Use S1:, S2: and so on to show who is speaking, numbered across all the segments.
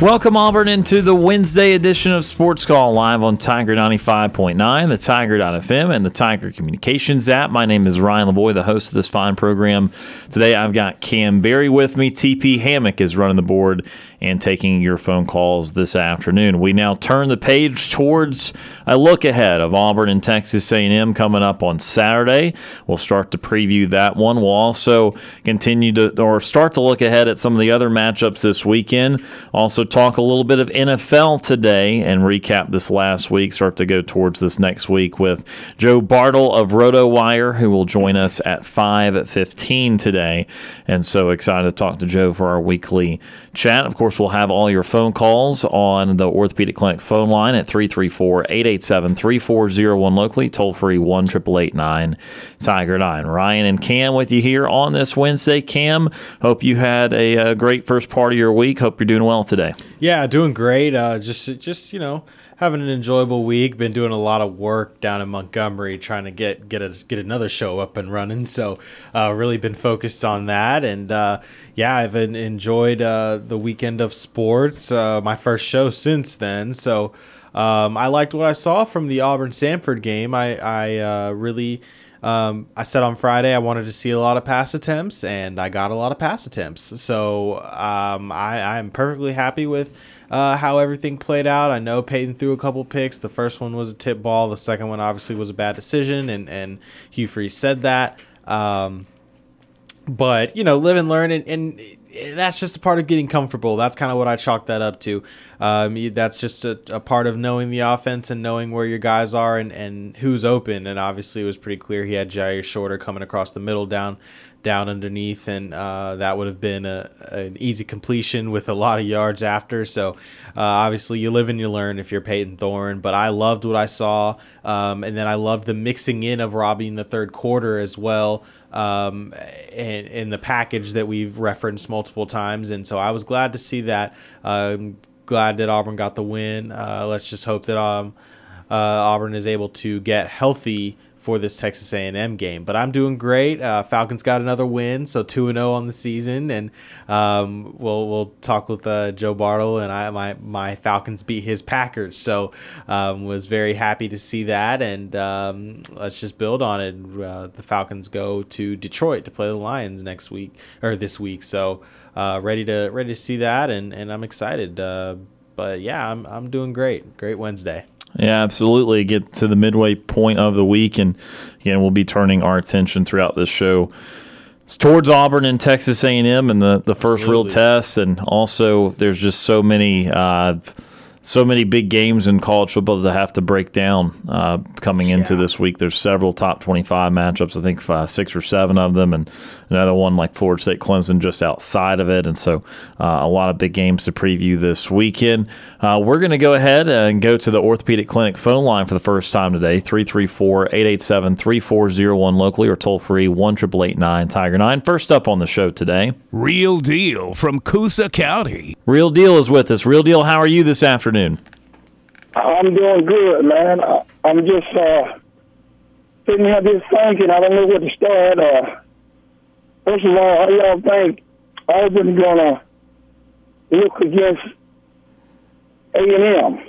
S1: Welcome, Auburn, into the Wednesday edition of Sports Call live on Tiger 95.9, the Tiger.fm, and the Tiger Communications app. My name is Ryan Lavoie, the host of this fine program. Today I've got Kam Berry with me. TP Hammock is running the board and taking your phone calls this afternoon. We now turn the page towards a look ahead of Auburn and Texas A&M coming up on Saturday. We'll start to preview that one. We'll also continue to or start to look ahead at some of the other matchups this weekend. Also talk a little bit of NFL today and recap this last week. Start to go towards this next week with Joe Bartel of RotoWire, who will join us at 5:15 today. And so excited to talk to Joe for our weekly chat. Of course, we'll have all your phone calls on the Orthopedic Clinic phone line at 334-887-3401 locally, toll free 1 Tiger 9. Ryan and Kam with you here on this Wednesday. Kam, hope you had a, a great first part of your week. Hope you're doing well today.
S2: Yeah, doing great. Uh, just, just you know, having an enjoyable week. Been doing a lot of work down in Montgomery, trying to get get a get another show up and running. So, uh, really been focused on that. And uh, yeah, I've enjoyed uh, the weekend of sports. Uh, my first show since then. So, um, I liked what I saw from the Auburn Stanford game. I I uh, really. Um, I said on Friday I wanted to see a lot of pass attempts, and I got a lot of pass attempts. So um, I, I'm perfectly happy with uh, how everything played out. I know Payton threw a couple picks. The first one was a tip ball. The second one obviously was a bad decision, and and Hugh Freeze said that. Um, but you know, live and learn, and, and that's just a part of getting comfortable. That's kind of what I chalk that up to. Um, that's just a, a, part of knowing the offense and knowing where your guys are and, and who's open. And obviously, it was pretty clear he had Jyaire Shorter coming across the middle down down underneath, and uh, that would have been a, an easy completion with a lot of yards after. So uh, obviously, you live and you learn if you're Payton Thorne. But I loved what I saw, um, and then I loved the mixing in of Robby in the third quarter as well um, in, in the package that we've referenced multiple times. And so I was glad to see that. Um, glad that Auburn got the win. Uh, let's just hope that um, uh, Auburn is able to get healthy for this Texas A&M game. But I'm doing great. Uh, Falcons got another win, so two and zero oh on the season, and um, we'll we'll talk with uh, Joe Bartel and I. My my Falcons beat his Packers, so um, was very happy to see that. And um, let's just build on it. Uh, the Falcons go to Detroit to play the Lions next week or this week, so uh, ready to ready to see that, and and I'm excited. Uh, but yeah, I'm I'm doing great. Great Wednesday.
S1: Yeah, absolutely. Get to the midway point of the week, and again, we'll be turning our attention throughout this show towards Auburn and Texas A&M and the the first absolutely. real test, and also there's just so many. Uh, so many big games in college football to have to break down uh, coming into yeah. this week. There's several top 25 matchups, I think uh, six or seven of them, and another one like Florida State Clemson just outside of it. And so uh, a lot of big games to preview this weekend. Uh, we're going to go ahead and go to the Orthopedic Clinic phone line for the first time today 334 887 3401 locally or toll free 1 Tiger 9. First up on the show today
S3: Real Deal from Coosa County.
S1: Real Deal is with us. Real Deal, how are you this afternoon? Afternoon?
S4: I'm doing good, man. I'm just uh, sitting here just thinking. I don't know where to start. Uh, first of all, how y'all think Auburn gonna look against A and M?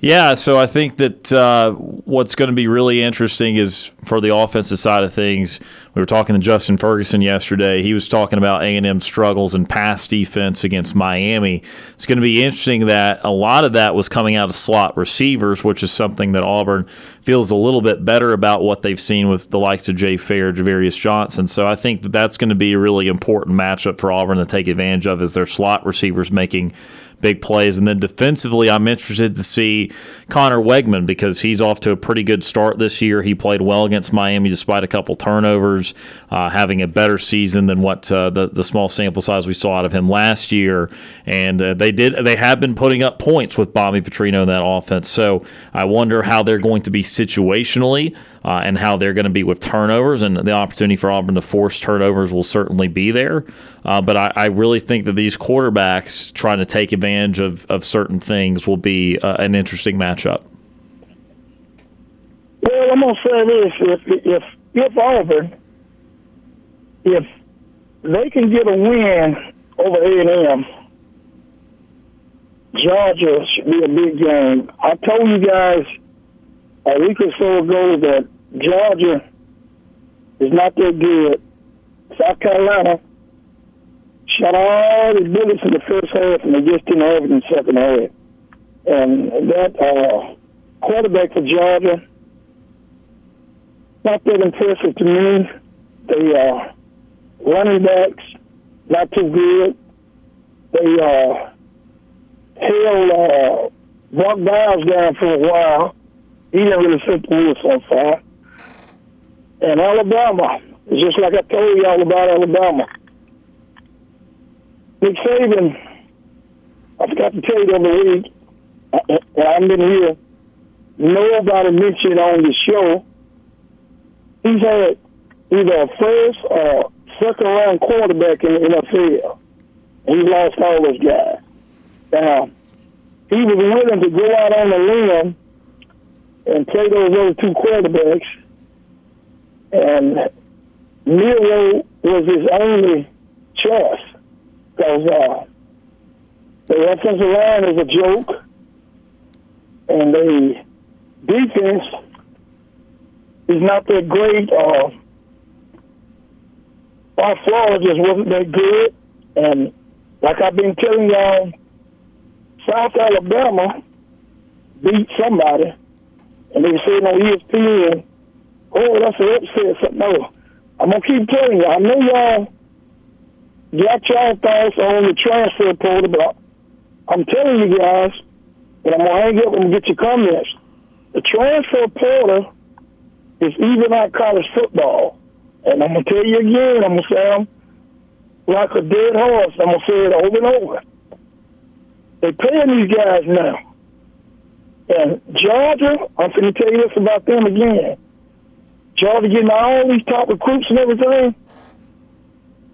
S1: Yeah, so I think that uh, what's going to be really interesting is for the offensive side of things. We were talking to Justin Ferguson yesterday. He was talking about A and M struggles and pass defense against Miami. It's going to be interesting that a lot of that was coming out of slot receivers, which is something that Auburn feels a little bit better about what they've seen with the likes of Jay Fair, Javarius Johnson. So I think that that's going to be a really important matchup for Auburn to take advantage of as their slot receivers making big plays. And then defensively, I'm interested to see Conner Weigman because he's off to a pretty good start this year. He played well against Miami despite a couple turnovers, uh, having a better season than what uh, the the small sample size we saw out of him last year. And uh, they did they have been putting up points with Bobby Petrino in that offense. So I wonder how they're going to be situationally uh, and how they're going to be with turnovers. And the opportunity for Auburn to force turnovers will certainly be there. Uh, but I, I, really think that these quarterbacks trying to take advantage of, of certain things will be uh, an interesting matchup.
S4: Well, I'm going to say this: if if if Auburn, if they can get a win over A and M, Georgia should be a big game. I told you guys a week or so ago that Georgia is not that good. South Carolina shot all the bullets in the first half, and they just didn't have it in the second half. And that uh, quarterback for Georgia, not that impressive to me. They uh, running backs, not too good. They uh, held uh, Brock Bowers down for a while he didn't really fit the wheel so far. And Alabama, just like I told you all about Alabama. Nick Saban, I forgot to tell you the other week, I, I've been here, nobody mentioned on the show, he's had either a first or second round quarterback in the NFL. He lost all those guys. Now, he was willing to go out on the limb and play those other two quarterbacks. And Milroe was his only choice because uh, the offensive line is a joke, and the defense is not that great. Uh, our Florida just wasn't that good, and like I've been telling y'all, South Alabama beat somebody and they were saying oh, on ESPN, oh, that's an upset. no, I'm gonna keep telling you. I know y'all got y'all thoughts on the transfer portal, but I'm telling you guys, and I'm gonna hang up and get your comments. The transfer portal is even like college football, and I'm gonna tell you again. I'm gonna sound like a dead horse. I'm gonna say it over and over. They're paying these guys now. And Georgia, I'm going to tell you this about them again. Georgia getting all these top recruits and everything.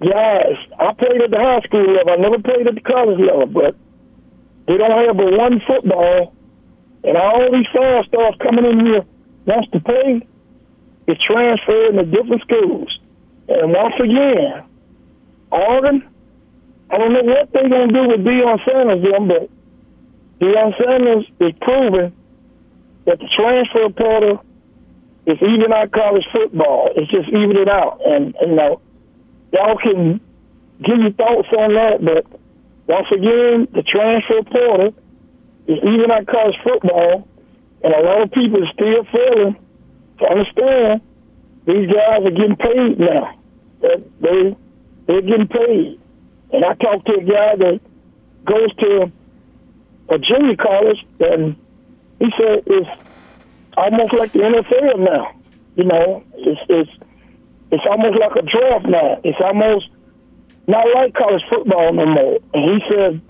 S4: Guys, I played at the high school level. I never played at the college level, but they don't have but one football, and all these five stars coming in here wants to play is transferring to different schools. And once again, Oregon, I don't know what they're going to do with Deion Sanders, them, but Deion Sanders is proving that the transfer portal is even out college football. It's just even it out. And, you know, y'all can give your thoughts on that, but once again, the transfer portal is even out college football, and a lot of people are still failing to understand these guys are getting paid now. That they they're getting paid. And I talked to a guy that goes to a junior college, and he said it's almost like the NFL now. You know, it's it's it's almost like a draft now. It's almost not like college football no more. And he said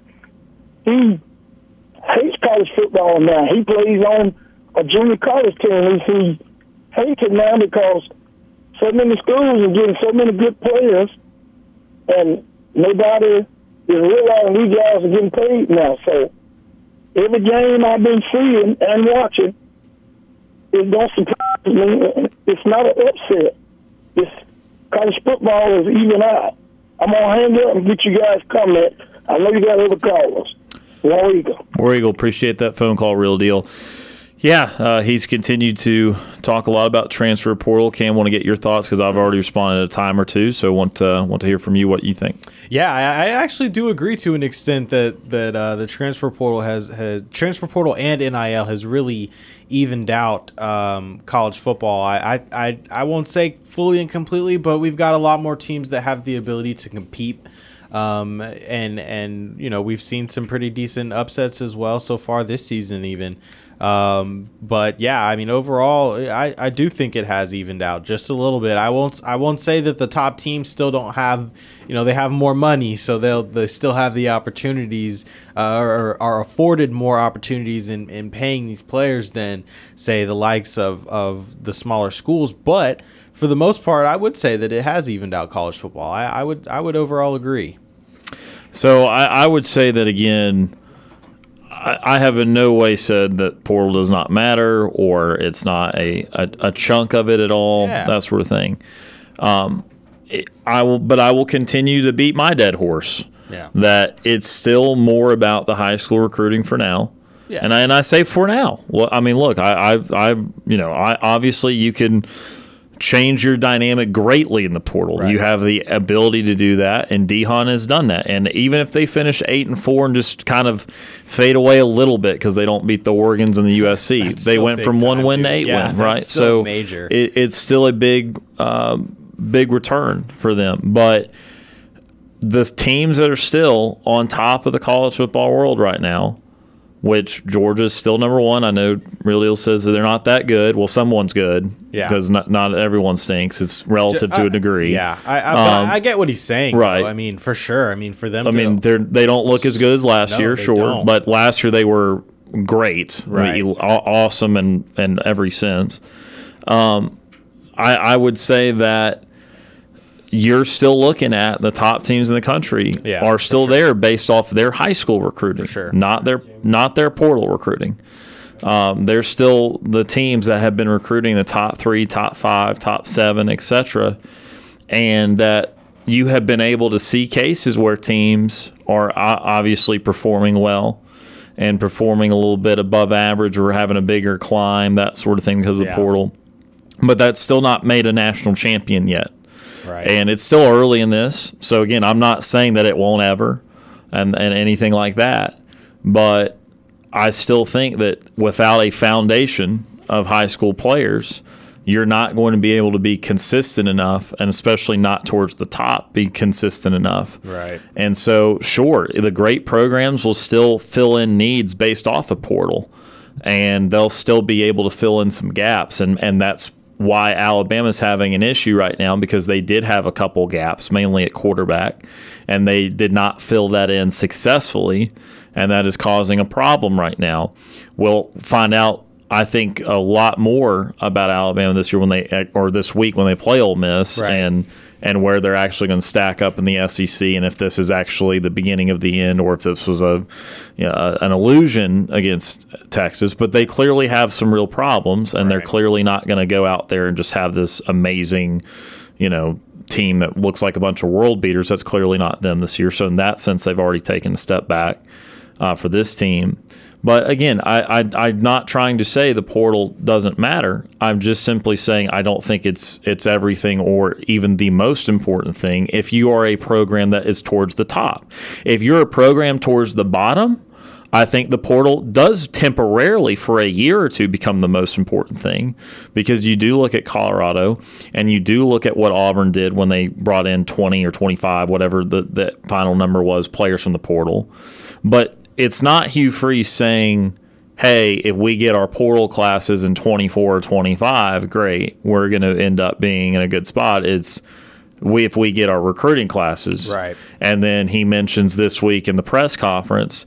S4: he hates college football now. He plays on a junior college team. He, he hates it now because so many schools are getting so many good players, and nobody is realizing these guys are getting paid now. So every game I've been seeing and watching, it don't surprise me. It's not an upset. It's college football is even out. I'm gonna hang up and get you guys comment. I know you got other callers. War Eagle.
S1: War Eagle, appreciate that phone call, real deal. Yeah, uh, he's continued to talk a lot about transfer portal. Kam, want to get your thoughts because I've already responded a time or two, so want to want to hear from you what you think.
S2: Yeah, I, I actually do agree to an extent that that uh, the transfer portal has has transfer portal and NIL has really evened out um, college football. I, I I I won't say fully and completely, but we've got a lot more teams that have the ability to compete. Um, and and you know we've seen some pretty decent upsets as well so far this season even. Um, but yeah, I mean, overall, I, I do think it has evened out just a little bit. I won't I won't say that the top teams still don't have, you know, they have more money, so they'll they still have the opportunities uh, or are afforded more opportunities in, in paying these players than say the likes of of the smaller schools. But for the most part, I would say that it has evened out college football. I, I would I would overall agree.
S1: So I, I would say that again I, have in no way said that portal does not matter or it's not a, a, a chunk of it at all, yeah. that sort of thing. Um, it, I will, but I will continue to beat my dead horse.
S2: Yeah.
S1: That it's still more about the high school recruiting for now.
S2: Yeah.
S1: And I, and I say for now. Well, I mean, look, I, I've, I've, you know, I obviously you can change your dynamic greatly in the portal. Right. You have the ability to do that, and Deion has done that. And even if they finish eight and four and just kind of fade away a little bit because they don't beat the Oregon's and the USC, That's they went from one win dude. to eight yeah, win, right?
S2: so major.
S1: It, it's still a big, um, big return for them, but. The teams that are still on top of the college football world right now which Georgia's still number one. I know Real Deal says that they're not that good. Well, someone's good.
S2: Yeah.
S1: Because not, not everyone stinks. It's relative to a degree.
S2: Yeah. I, I, um, I get what he's saying.
S1: Right.
S2: Though. I mean, for sure. I mean, for them.
S1: I
S2: to,
S1: mean, they're they don't look as good as last
S2: no,
S1: year, sure.
S2: Don't.
S1: But last year they were great.
S2: Right.
S1: Awesome in, in every sense. Um, I, I would say that you're still looking at the top teams in the country
S2: yeah,
S1: are still
S2: sure.
S1: there based off their high school recruiting,
S2: sure.
S1: not their not their portal recruiting. Um, they're still the teams that have been recruiting the top three, top five, top seven, etc., and that you have been able to see cases where teams are obviously performing well and performing a little bit above average or having a bigger climb, that sort of thing because of
S2: yeah.
S1: the portal. But that's still not made a national champion yet.
S2: Right.
S1: And it's still early in this. So, again, I'm not saying that it won't ever and, and anything like that. But I still think that without a foundation of high school players, you're not going to be able to be consistent enough, and especially not towards the top, be consistent enough.
S2: Right.
S1: And so, sure, the great programs will still fill in needs based off a portal, and they'll still be able to fill in some gaps, and and that's why Alabama's having an issue right now because they did have a couple gaps, mainly at quarterback, and they did not fill that in successfully, and that is causing a problem right now. We'll find out, I think, a lot more about Alabama this year when they or this week when they play Ole Miss,
S2: right.
S1: and and where they're actually going to stack up in the SEC, and if this is actually the beginning of the end, or if this was a you know, an illusion against Texas. But they clearly have some real problems, and right. they're clearly not going to go out there and just have this amazing, you know, team that looks like a bunch of world beaters. That's clearly not them this year. So in that sense, they've already taken a step back uh, for this team. But again, I, I, am not trying to say the portal doesn't matter. I'm just simply saying I don't think it's it's everything or even the most important thing. If you are a program that is towards the top, if you're a program towards the bottom, I think the portal does temporarily for a year or two become the most important thing because you do look at Colorado and you do look at what Auburn did when they brought in 20 or 25, whatever the, the final number was, players from the portal. But it's not Hugh Freeze saying, hey, if we get our portal classes in 24 or 25, great, we're going to end up being in a good spot. It's we if we get our recruiting classes.
S2: Right.
S1: And then he mentions this week in the press conference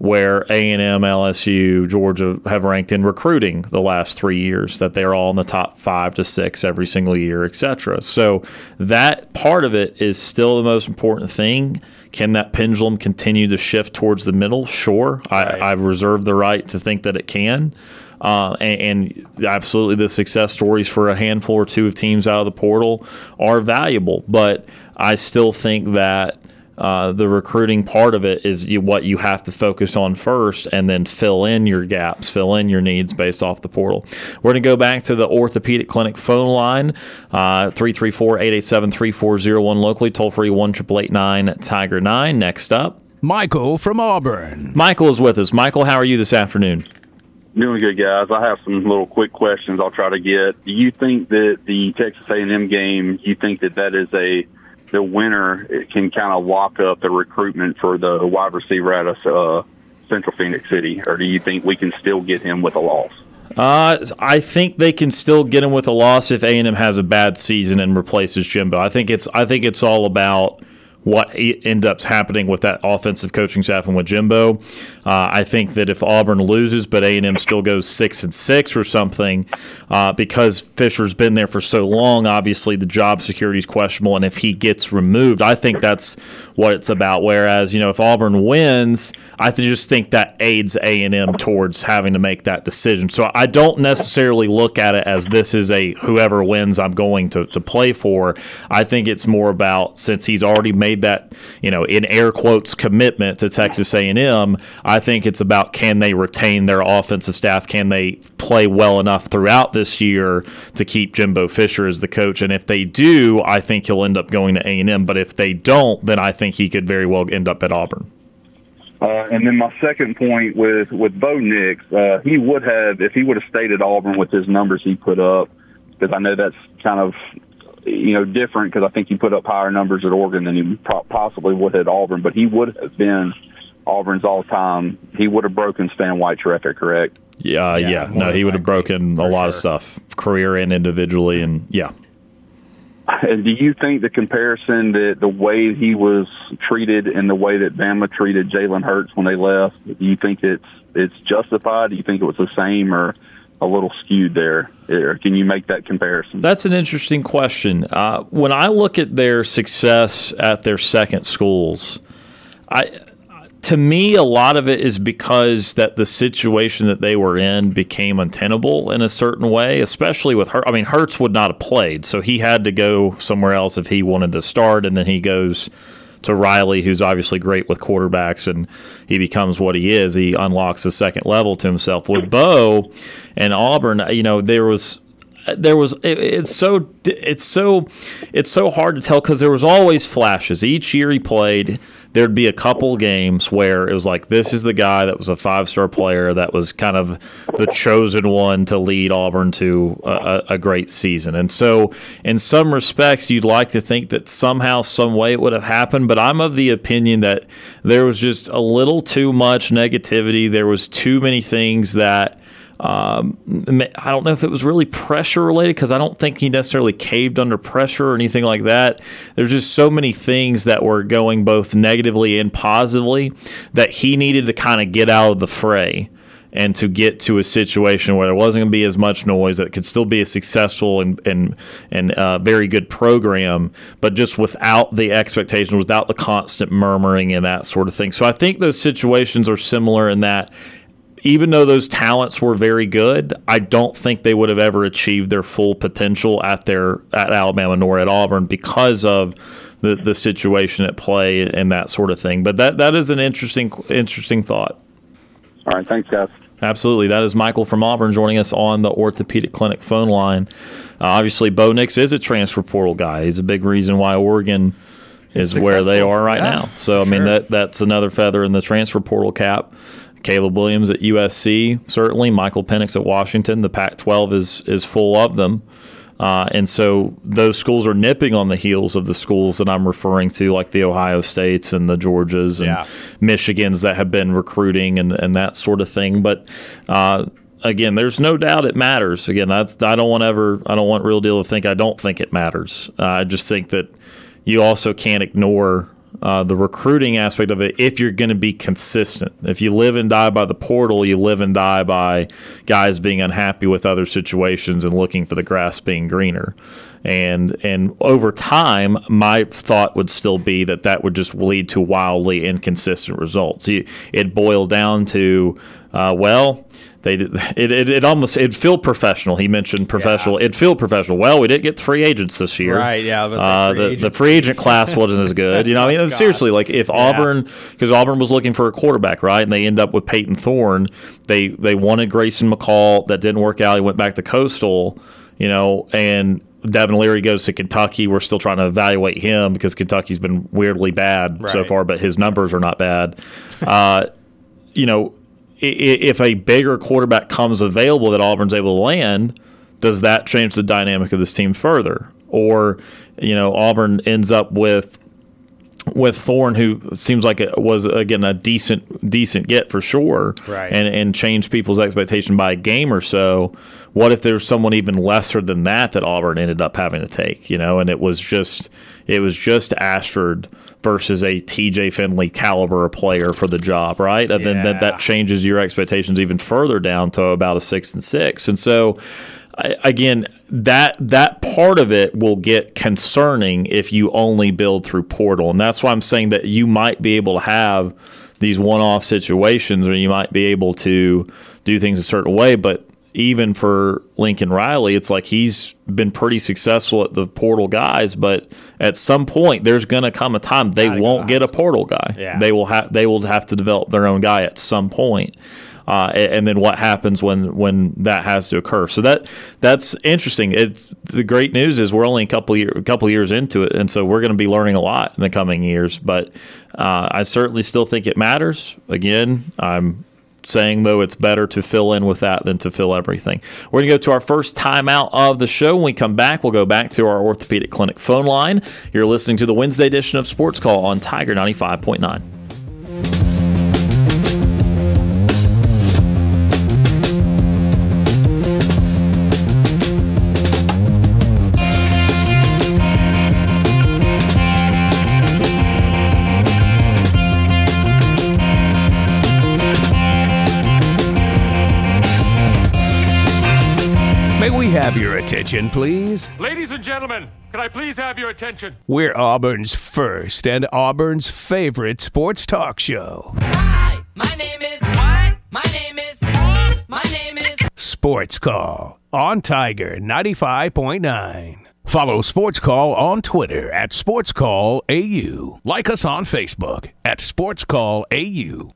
S1: where A&M, LSU, Georgia have ranked in recruiting the last three years, that they're all in the top five to six every single year, et cetera. So that part of it is still the most important thing. Can that pendulum continue to shift towards the middle? Sure.
S2: Right.
S1: I, I reserve the right to think that it can. Uh, and, and, absolutely, the success stories for a handful or two of teams out of the portal are valuable. But I still think that uh, the recruiting part of it is you, what you have to focus on first, and then fill in your gaps, fill in your needs based off the portal. We're going to go back to the orthopedic clinic phone line, uh, 334 887 3401 locally, toll free 1 Tiger 9. Next up,
S3: Michael from Auburn.
S1: Michael is with us. Michael, how are you this afternoon?
S5: Doing good, guys. I have some little quick questions I'll try to get. Do you think that the Texas A&M game, you think that that is a the winner can kind of lock up the recruitment for the wide receiver at us, uh, Central Phoenix City, or do you think we can still get him with a loss?
S1: Uh, I think they can still get him with a loss if A and M has a bad season and replaces Jimbo. I think it's I think it's all about what ends up happening with that offensive coaching staff and with Jimbo. Uh, I think that if Auburn loses, but A and M still goes six and six or something, uh, because Fisher's been there for so long, obviously the job security is questionable, and if he gets removed, I think that's what it's about. Whereas you know if Auburn wins, I just think that aids A and M towards having to make that decision. So I don't necessarily look at it as this is a whoever wins I'm going to, to play for. I think it's more about since he's already made that you know in air quotes commitment to Texas A&M. I think it's about can they retain their offensive staff? Can they play well enough throughout this year to keep Jimbo Fisher as the coach? And if they do, I think he'll end up going to A&M. But if they don't, then I think he could very well end up at Auburn.
S5: Uh, and then my second point with with Bo Nix, uh, he would have if he would have stayed at Auburn with his numbers he put up, because I know that's kind of you know, different because I think he put up higher numbers at Oregon than he possibly would at Auburn, but he would have been Auburn's all-time. He would have broken Stan White's record, correct?
S1: Yeah, yeah. yeah. No, he would have broken a lot sure. of stuff, career and individually, and yeah.
S5: And do you think the comparison that the way he was treated and the way that Bama treated Jalen Hurts when they left, do you think it's it's justified? Do you think it was the same, or a little skewed there. Or Can you make that comparison?
S1: That's an interesting question. Uh, when I look at their success at their second schools, I to me a lot of it is because that the situation that they were in became untenable in a certain way, especially with her. I mean, Hurts would not have played, so he had to go somewhere else if he wanted to start, and then he goes to Riley, who's obviously great with quarterbacks, and he becomes what he is. He unlocks the second level to himself. With Bo and Auburn, you know, there was there was it, it's so it's so it's so hard to tell because there was always flashes. Each year he played there'd be a couple games where it was like this is the guy that was a five star player that was kind of the chosen one to lead Auburn to a, a, great season. And so in some respects you'd like to think that somehow some way it would have happened but I'm of the opinion that there was just a little too much negativity. There was too many things that um, I don't know if it was really pressure related because I don't think he necessarily caved under pressure or anything like that. There's just so many things that were going both negatively and positively that he needed to kind of get out of the fray and to get to a situation where there wasn't going to be as much noise, that could still be a successful and and and uh, very good program, but just without the expectations, without the constant murmuring and that sort of thing. So I think those situations are similar in that even though those talents were very good, I don't think they would have ever achieved their full potential at their at Alabama nor at Auburn because of the, the situation at play and that sort of thing. But that that is an interesting interesting thought.
S5: All right, thanks, guys.
S1: Absolutely. That is Michael from Auburn joining us on the Orthopedic Clinic phone line. Uh, obviously, Bo Nix is a transfer portal guy. He's a big reason why Oregon is where they are right yeah, now. So, I mean, that that's another feather in the transfer portal cap. Caleb Williams at USC, certainly. Michael Penix at Washington. The Pac 12 is, is full of them. Uh, and so those schools are nipping on the heels of the schools that I'm referring to, like the Ohio States and the Georgias and yeah. Michigans that have been recruiting and, and that sort of thing. But uh, again, there's no doubt it matters. Again, that's I don't want ever I don't want Real Deal to think I don't think it matters. Uh, I just think that you also can't ignore uh, the recruiting aspect of it if you're going to be consistent. If you live and die by the portal, you live and die by guys being unhappy with other situations and looking for the grass being greener. and and over time, my thought would still be that that would just lead to wildly inconsistent results. It boiled down to uh, well, they it, it, it almost it feel professional. He mentioned professional. Yeah. It feel professional. Well, we didn't get free agents this year.
S2: Right. Yeah.
S1: Uh, the the free agent class wasn't as good. You know, I mean, seriously, like if yeah. Auburn, because Auburn was looking for a quarterback, right, and they end up with Payton Thorne. They they wanted Grayson McCall. That didn't work out. He went back to Coastal. You know, and Devin Leary goes to Kentucky. We're still trying to evaluate him because Kentucky's been weirdly bad right. so far, but his numbers are not bad. Uh, you know, if a bigger quarterback comes available that Auburn's able to land, does that change the dynamic of this team further? Or, you know, Auburn ends up with with Thorne, who seems like it was again a decent decent get for sure,
S2: right.
S1: and and change people's expectation by a game or so. What if there's someone even lesser than that that Auburn ended up having to take? You know, and it was just it was just Ashford versus a TJ Finley caliber player for the job, right? And yeah. then that, that changes your expectations even further down to about a six and six. And so, I, again, that that part of it will get concerning if you only build through portal, and that's why I'm saying that you might be able to have these one-off situations, or you might be able to do things a certain way, but even for Lincoln Riley, it's like he's been pretty successful at the portal guys, but at some point there's going to come a time they won't get a portal guy.
S2: Yeah.
S1: They will have they will have to develop their own guy at some point. Uh, and then what happens when when that has to occur? So that that's interesting. It's the great news is we're only a couple year, a couple years into it, and so we're going to be learning a lot in the coming years. But uh, I certainly still think it matters. Again, I'm saying, though, it's better to fill in with that than to fill everything. We're going to go to our first timeout of the show. When we come back, we'll go back to our orthopedic clinic phone line. You're listening to the Wednesday edition of Sports Call on Tiger 95.9.
S3: have your attention, please?
S6: Ladies and gentlemen, can I please have your attention?
S3: We're Auburn's first and Auburn's favorite sports talk show.
S7: Hi, my name is. What? My name is. My name is.
S3: Sports Call on Tiger 95.9. Follow Sports Call on Twitter at Sports Call AU. Like us on Facebook at Sports Call AU.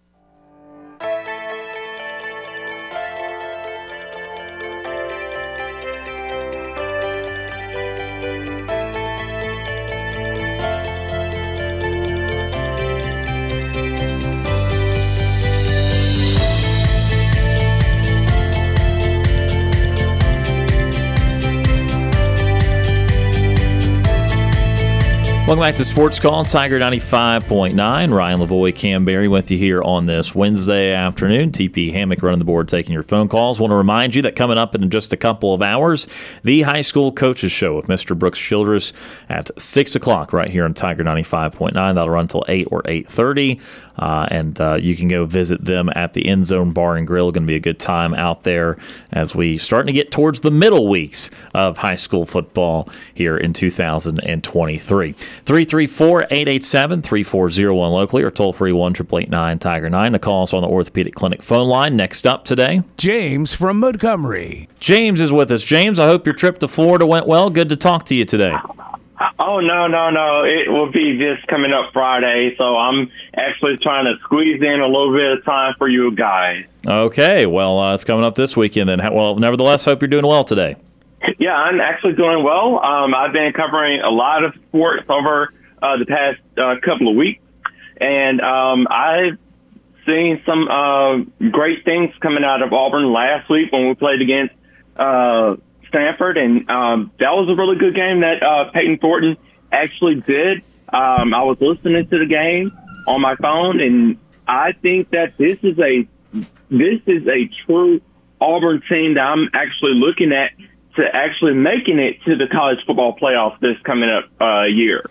S1: Welcome back to Sports Call, Tiger 95.9. Ryan Lavoie, Kam Berry with you here on this Wednesday afternoon. TP Hammock running the board, taking your phone calls. Want to remind you that coming up in just a couple of hours, the High School Coaches Show with Mr. Brooks Childress at 6 o'clock right here on Tiger 95.9. That'll run until 8 or 8.30. Uh, and uh, you can go visit them at the End Zone Bar and Grill. Going to be a good time out there as we starting to get towards the middle weeks of high school football here in 2023. 334 887 3401 locally or toll free 1 Tiger 9 to call us on the Orthopedic Clinic phone line. Next up today,
S3: James from Montgomery.
S1: James is with us. James, I hope your trip to Florida went well. Good to talk to you today.
S8: Oh no no no! It will be just coming up Friday, so I'm actually trying to squeeze in a little bit of time for you guys.
S1: Okay, well uh, it's coming up this weekend. Then, well, nevertheless, hope you're doing well today.
S8: Yeah, I'm actually doing well. Um, I've been covering a lot of sports over uh, the past uh, couple of weeks, and um, I've seen some uh, great things coming out of Auburn last week when we played against uh, Stanford, and um, that was a really good game that uh, Payton Thornton actually did. Um, I was listening to the game on my phone, and I think that this is a this is a true Auburn team that I'm actually looking at to actually making it to the college football playoff this coming up uh, year.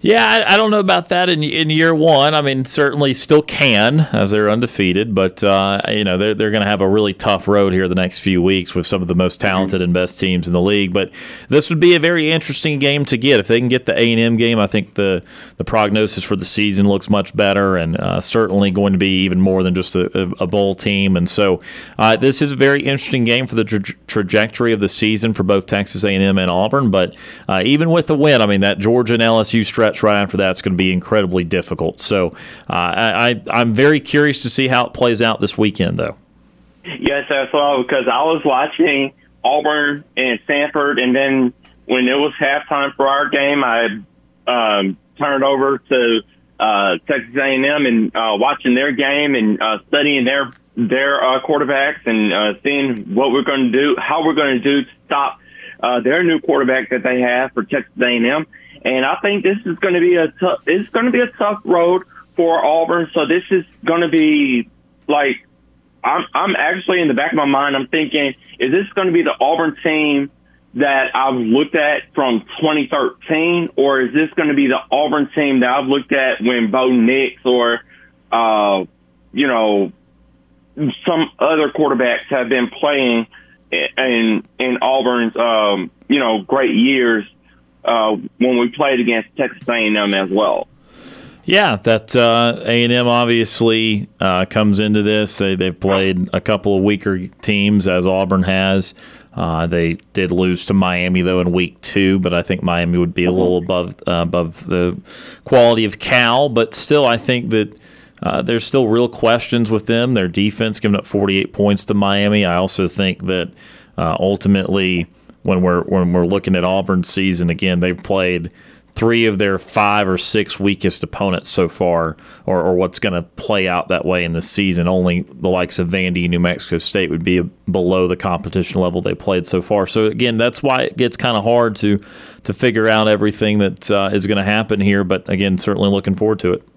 S1: Yeah, I, I, don't know about that in in year one. I mean, certainly still can as they're undefeated, but uh, you know they're they're going to have a really tough road here the next few weeks with some of the most talented and best teams in the league. But this would be a very interesting game to get if they can get the A and M game. I think the the prognosis for the season looks much better, and uh, certainly going to be even more than just a, a bowl team. And so uh, this is a very interesting game for the tra- trajectory of the season for both Texas A and M and Auburn. But uh, even with the win, I mean that Georgia and LSU stretch stretch right after that is going to be incredibly difficult. So uh, I, I'm very curious to see how it plays out this weekend, though.
S8: Yes, as well, because I was watching Auburn and Stanford, and then when it was halftime for our game, I um, turned over to uh, Texas A&M and uh, watching their game and uh, studying their their uh, quarterbacks and uh, seeing what we're going to do, how we're going to do to stop uh, their new quarterback that they have for Texas A&M. And I think this is going to be a tough, it's going to be a tough road for Auburn. So this is going to be like, I'm, I'm actually in the back of my mind, I'm thinking, is this going to be the Auburn team that I've looked at from 2013, or is this going to be the Auburn team that I've looked at when Bo Nix or, uh, you know, some other quarterbacks have been playing in in Auburn's, um, you know, great years uh, when we played against Texas A&M as well.
S1: Yeah, that uh, A&M obviously uh, comes into this. They, they've played a couple of weaker teams, as Auburn has. Uh, they did lose to Miami though in week two, but I think Miami would be a little above uh, above the quality of Cal. But still, I think that uh, there's still real questions with them. Their defense giving up 48 points to Miami. I also think that uh, ultimately when we're when we're looking at Auburn's season again, they've played three of their five or six weakest opponents so far, or, or what's going to play out that way in the season. Only the likes of Vandy, New Mexico State would be below the competition level they played so far. So again, that's why it gets kind of hard to to figure out everything that uh, is going to happen here. But again, certainly looking forward to it.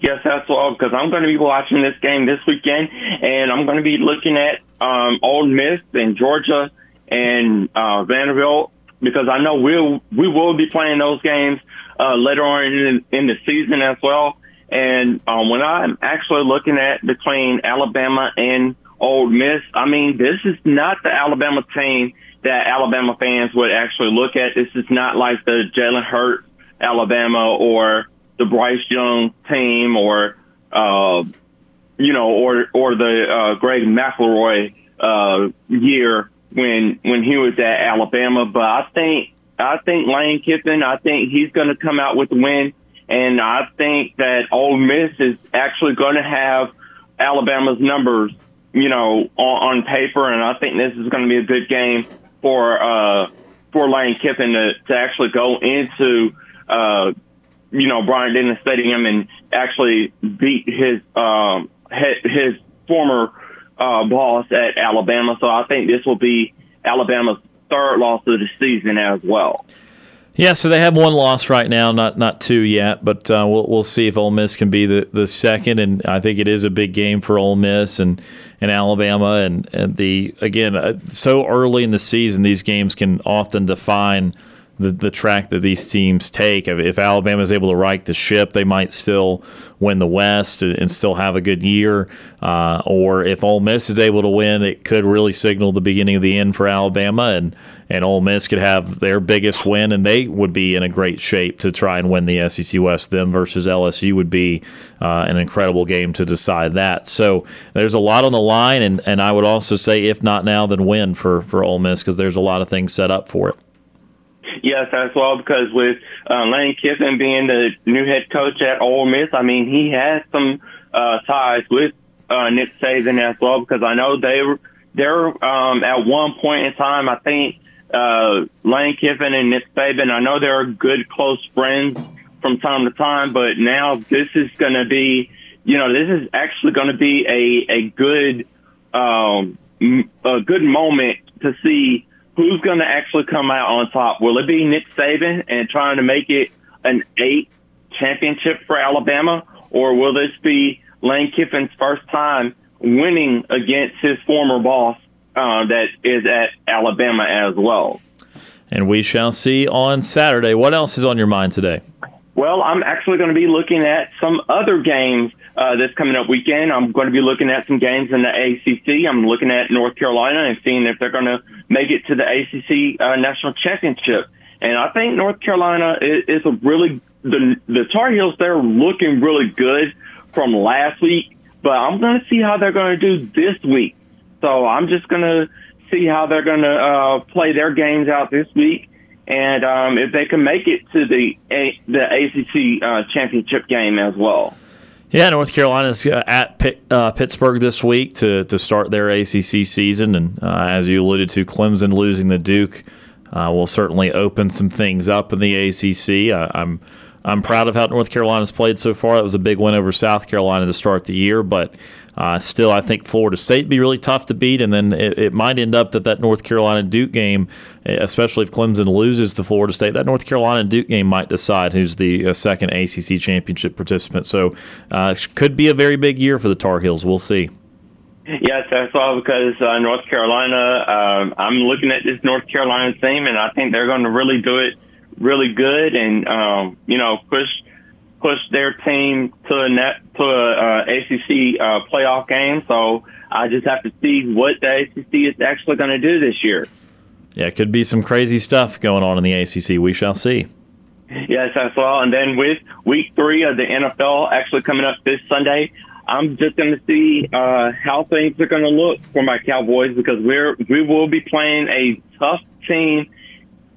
S8: Yes, that's all. Because I'm going to be watching this game this weekend, and I'm going to be looking at um, Ole Miss and Georgia and uh, Vanderbilt because I know we'll we will be playing those games uh, later on in, in the season as well. And um, when I'm actually looking at between Alabama and Ole Miss, I mean this is not the Alabama team that Alabama fans would actually look at. This is not like the Jalen Hurts Alabama or the Bryce Young team or uh, you know or or the uh, Greg McElroy uh, year when when he was at Alabama. But I think I think Lane Kiffin, I think he's going to come out with the win, and I think that Ole Miss is actually going to have Alabama's numbers, you know, on, on paper, and I think this is going to be a good game for uh, for Lane Kiffin to, to actually go into. Uh, you know, Bryant Denny Stadium and actually beat his um, his former uh, boss at Alabama. So I think this will be Alabama's third loss of the season as well.
S1: Yeah, so they have one loss right now, not not two yet, but uh, we'll we'll see if Ole Miss can be the, the second, and I think it is a big game for Ole Miss and, and Alabama, and, and the again uh, so early in the season, these games can often define the, the track that these teams take. If Alabama is able to right the ship, they might still win the West and still have a good year. Uh, or if Ole Miss is able to win, it could really signal the beginning of the end for Alabama, and and Ole Miss could have their biggest win, and they would be in a great shape to try and win the SEC West. Them versus LSU would be uh, an incredible game to decide that. So there's a lot on the line, and, and I would also say, if not now, then win for for Ole Miss because there's a lot of things set up for it.
S8: Yes, as well, because with uh, Lane Kiffin being the new head coach at Ole Miss, I mean, he has some uh, ties with uh, Nick Saban as well, because I know they were they're um, at one point in time. I think uh, Lane Kiffin and Nick Saban. I know they're good close friends from time to time, but now this is going to be, you know, this is actually going to be a a good um, a good moment to see who's going to actually come out on top? Will it be Nick Saban and trying to make it an eight championship for Alabama, or will this be Lane Kiffin's first time winning against his former boss uh, that is at Alabama as well?
S1: And we shall see on Saturday. What else is on your mind today?
S8: Well, I'm actually going to be looking at some other games uh, this coming up weekend. I'm going to be looking at some games in the ACC. I'm looking at North Carolina and seeing if they're going to make it to the ACC uh, national championship. And I think North Carolina is, is a really the the Tar Heels. They're looking really good from last week, but I'm going to see how they're going to do this week. So I'm just going to see how they're going to uh, play their games out this week and um, if they can make it to the A- the ACC uh, championship game as well.
S1: Yeah, North Carolina's uh, at Pitt, uh, Pittsburgh this week to, to start their ACC season, and uh, as you alluded to, Clemson losing the Duke uh, will certainly open some things up in the ACC. I'm I'm proud of how North Carolina's played so far. That was a big win over South Carolina to start the year, but uh, still, I think Florida State be really tough to beat, and then it, it, might end up that that North Carolina Duke game, especially if Clemson loses to Florida State, that North Carolina Duke game might decide who's the uh, second ACC championship participant. So, uh, could be a very big year for the Tar Heels. We'll see.
S8: Yes, that's all because uh, North Carolina. Um, I'm looking at this North Carolina team, and I think they're going to really do it really good and um, you know push push their team to a net to a uh, ACC uh, playoff game. So I just have to see what the ACC is actually going to do this year.
S1: Yeah, it could be some crazy stuff going on in the ACC. We shall see.
S8: Yes, as well. And then with week three of the NFL actually coming up this Sunday, I'm just going to see uh, how things are going to look for my Cowboys because we're we will be playing a tough team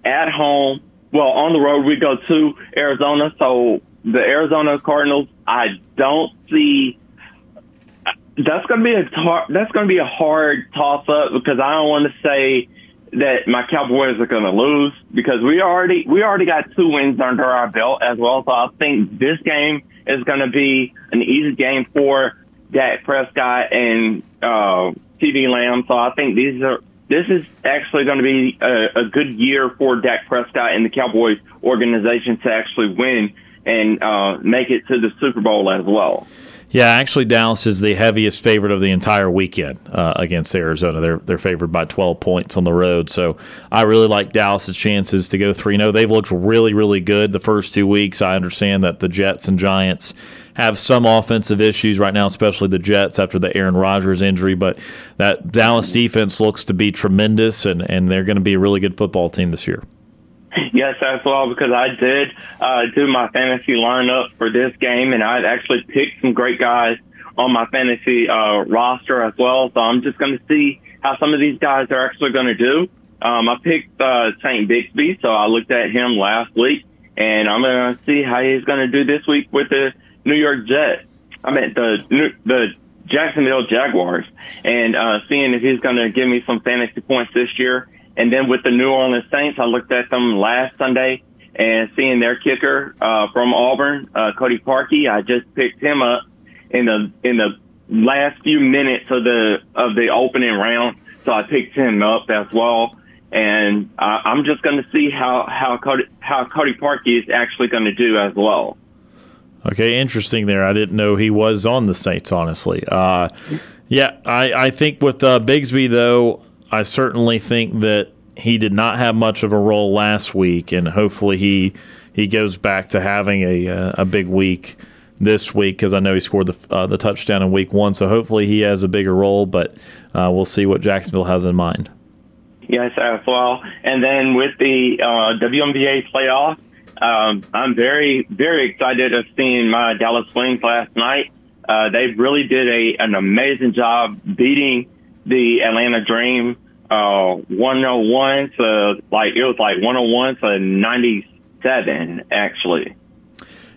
S8: at home well, on the road we go to Arizona. So the Arizona Cardinals, I don't see. That's gonna be a tar- that's gonna be a hard toss up because I don't want to say that my Cowboys are gonna lose because we already we already got two wins under our belt as well. So I think this game is gonna be an easy game for Dak Prescott and uh, CeeDee Lamb. So I think these are this is actually going to be a, a, good year for Dak Prescott and the Cowboys organization to actually win and uh, make it to the Super Bowl as well.
S1: Yeah, actually, Dallas is the heaviest favorite of the entire weekend uh, against Arizona. They're they're favored by 12 points on the road. So I really like Dallas's chances to go 3 0. They've looked really, really good the first two weeks. I understand that the Jets and Giants have some offensive issues right now, especially the Jets after the Aaron Rodgers injury. But that Dallas defense looks to be tremendous, and, and they're going to be a really good football team this year.
S8: Yes, as well, because I did uh, do my fantasy lineup for this game, and I actually picked some great guys on my fantasy uh, roster as well. So I'm just going to see how some of these guys are actually going to do. Um, I picked uh, Tank Bigsby, so I looked at him last week, and I'm going to see how he's going to do this week with the New York Jets. I mean the the Jacksonville Jaguars, and uh, seeing if he's going to give me some fantasy points this year. And then with the New Orleans Saints, I looked at them last Sunday and seeing their kicker uh, from Auburn, uh, Cody Parkey, I just picked him up in the in the last few minutes of the of the opening round, so I picked him up as well. And uh, I'm just going to see how how Cody how Cody Parkey is actually going to do as well.
S1: Okay, interesting there. I didn't know he was on the Saints, honestly. Uh, yeah, I, I think with uh, Bigsby, though, I certainly think that he did not have much of a role last week, and hopefully he he goes back to having a uh, a big week this week because I know he scored the uh, the touchdown in week one. So hopefully he has a bigger role, but uh, we'll see what Jacksonville has in mind.
S8: Yes, as well. And then with the uh, WNBA playoff, um, I'm very very excited of seeing my Dallas Wings last night. Uh, they really did a an amazing job beating the Atlanta Dream uh, 101 to like it was like 101 to 97 actually.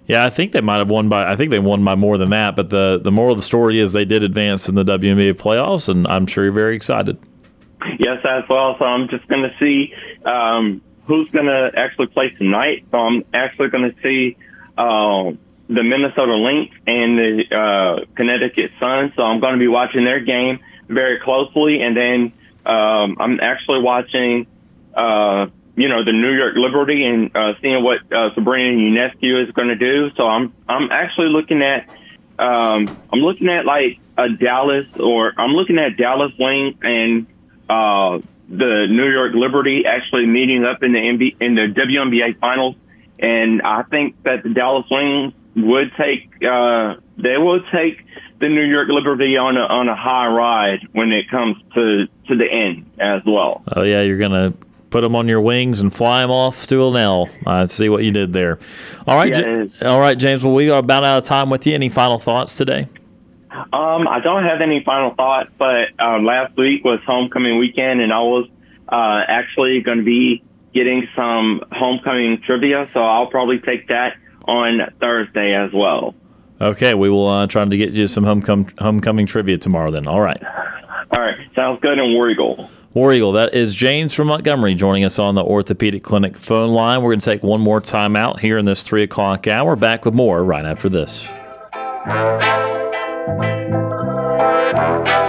S1: Yeah, I think they might have won by. I think they won by more than that. But the the moral of the story is they did advance in the WNBA playoffs, and I'm sure you're very excited.
S8: Yes, as well. So I'm just going to see um, who's going to actually play tonight. So I'm actually going to see uh, the Minnesota Lynx and the uh, Connecticut Sun. So I'm going to be watching their game very closely, and then um, I'm actually watching, uh, you know, the New York Liberty and uh, seeing what uh, Sabrina Ionescu is going to do. So I'm I'm actually looking at um, I'm looking at like a Dallas or I'm looking at Dallas Wing and uh, the New York Liberty actually meeting up in the NBA, in the WNBA finals and I think that the Dallas Wings would take uh, they will take the New York Liberty on a on a high ride when it comes to to the end as well.
S1: Oh yeah, you're gonna put them on your wings and fly them off to an L. I see what you did there. All right,
S8: Yeah.
S1: All right, James. Well, we are about out of time with you. Any final thoughts today?
S8: Um, I don't have any final thoughts, but uh, last week was homecoming weekend, and I was uh, actually going to be getting some homecoming trivia, so I'll probably take that on Thursday as well.
S1: Okay, we will uh, try to get you some homecoming homecoming trivia tomorrow. Then, all right.
S8: All right, sounds good, and War Eagle.
S1: War Eagle, that is James from Montgomery joining us on the Orthopedic Clinic phone line. We're going to take one more time out here in this three o'clock hour. Back with more right after this.
S3: Do you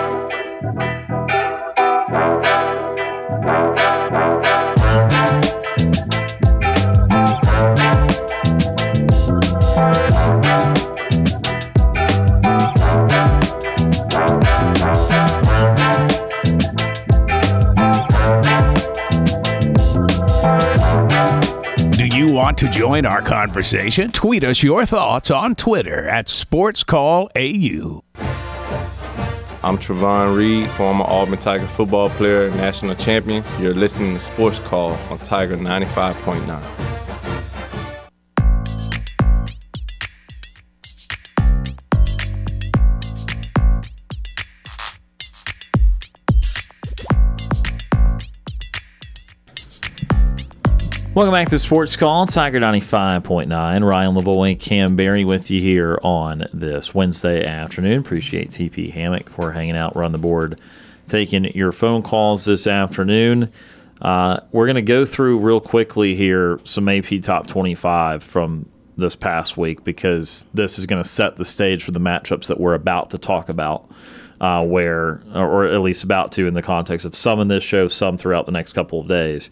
S3: want to join our conversation? Tweet us your thoughts on Twitter at SportsCallAU.
S9: I'm Trevon Reed, former Auburn Tiger football player, national champion. You're listening to Sports Call on Tiger 95.9.
S1: Welcome back to Sports Call, Tiger 95.9. Ryan and Kam Berry with you here on this Wednesday afternoon. Appreciate TP Hammock for hanging out. We're on the board taking your phone calls this afternoon. Uh, we're going to go through real quickly here some AP Top 25 from this past week because this is going to set the stage for the matchups that we're about to talk about. Uh, where, or at least about to, in the context of some in this show, some throughout the next couple of days,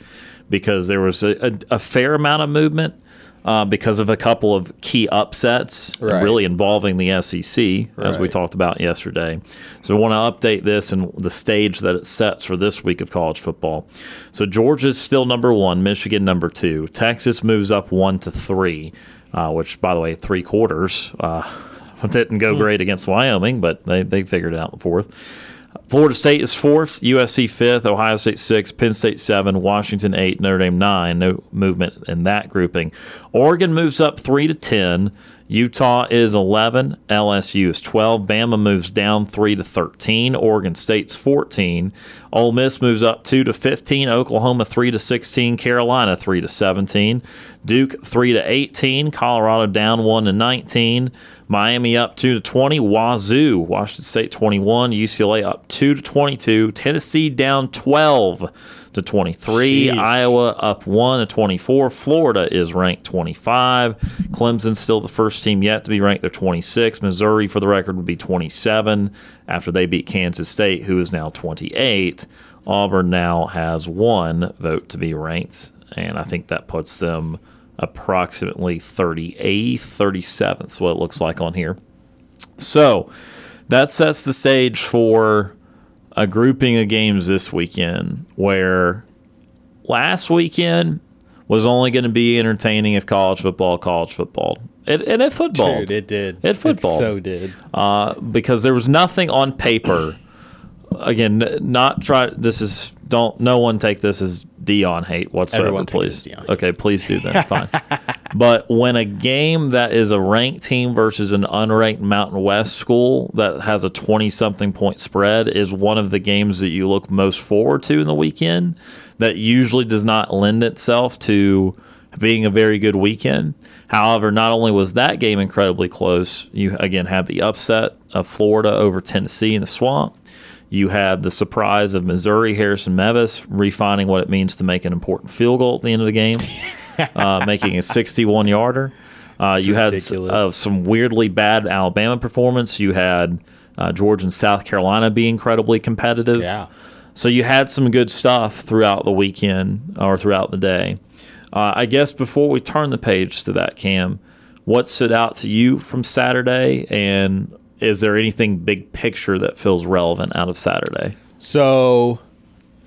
S1: because there was a, a, a fair amount of movement uh, because of a couple of key upsets,
S2: Right.
S1: really involving the SEC, as we talked about yesterday. So, I want to update this and the stage that it sets for this week of college football. So, Georgia's still number one, Michigan number two. Texas moves up one to three, uh, which, by the way, three quarters. Uh, didn't go great against Wyoming, but they, they figured it out in the fourth. Florida State is fourth, USC fifth, Ohio State sixth, Penn State seven, Washington eight, Notre Dame nine. No movement in that grouping. Oregon moves up three to ten. Utah is eleven. LSU is twelve. Bama moves down three to thirteen. Oregon State's fourteen. Ole Miss moves up two to fifteen. Oklahoma three to sixteen. Carolina three to seventeen. Duke three to eighteen. Colorado down one to nineteen. Miami up two to twenty. Wazoo, Washington State twenty one. UCLA up two to twenty two. Tennessee down twelve to twenty three.
S2: Sheesh.
S1: Iowa up one to twenty four. Florida is ranked twenty five. Clemson's still the first team yet to be ranked. They're twenty six. Missouri, for the record, would be twenty seven after they beat Kansas State, who is now twenty eight. Auburn now has one vote to be ranked, and I think that puts them approximately 38th, 37th, what it looks like on here. So that sets the stage for a grouping of games this weekend where last weekend was only going to be entertaining if college football, college football. It, and it football.
S2: Dude, it did.
S1: It footballed.
S2: so did.
S1: uh, because there was nothing on paper. Again, not try. This is don't. No one take this as Deion hate whatsoever.
S2: Everyone
S1: please. Okay, please do that. Fine. But when a game that is a ranked team versus an unranked Mountain West school that has a 20 something point spread is one of the games that you look most forward to in the weekend, that usually does not lend itself to being a very good weekend. However, not only was that game incredibly close, you again had the upset of Florida over Tennessee in the swamp. You had the surprise of Missouri, Harrison Mevis refining what it means to make an important field goal at the end of the game uh, making a 61 yarder. Uh, you had uh, some weirdly bad Alabama performance. You had uh, Georgia and South Carolina be incredibly competitive.
S2: Yeah.
S1: So you had some good stuff throughout the weekend or throughout the day. Uh, I guess before we turn the page to that, Kam, what stood out to you from Saturday, and is there anything big picture that feels relevant out of Saturday?
S2: So,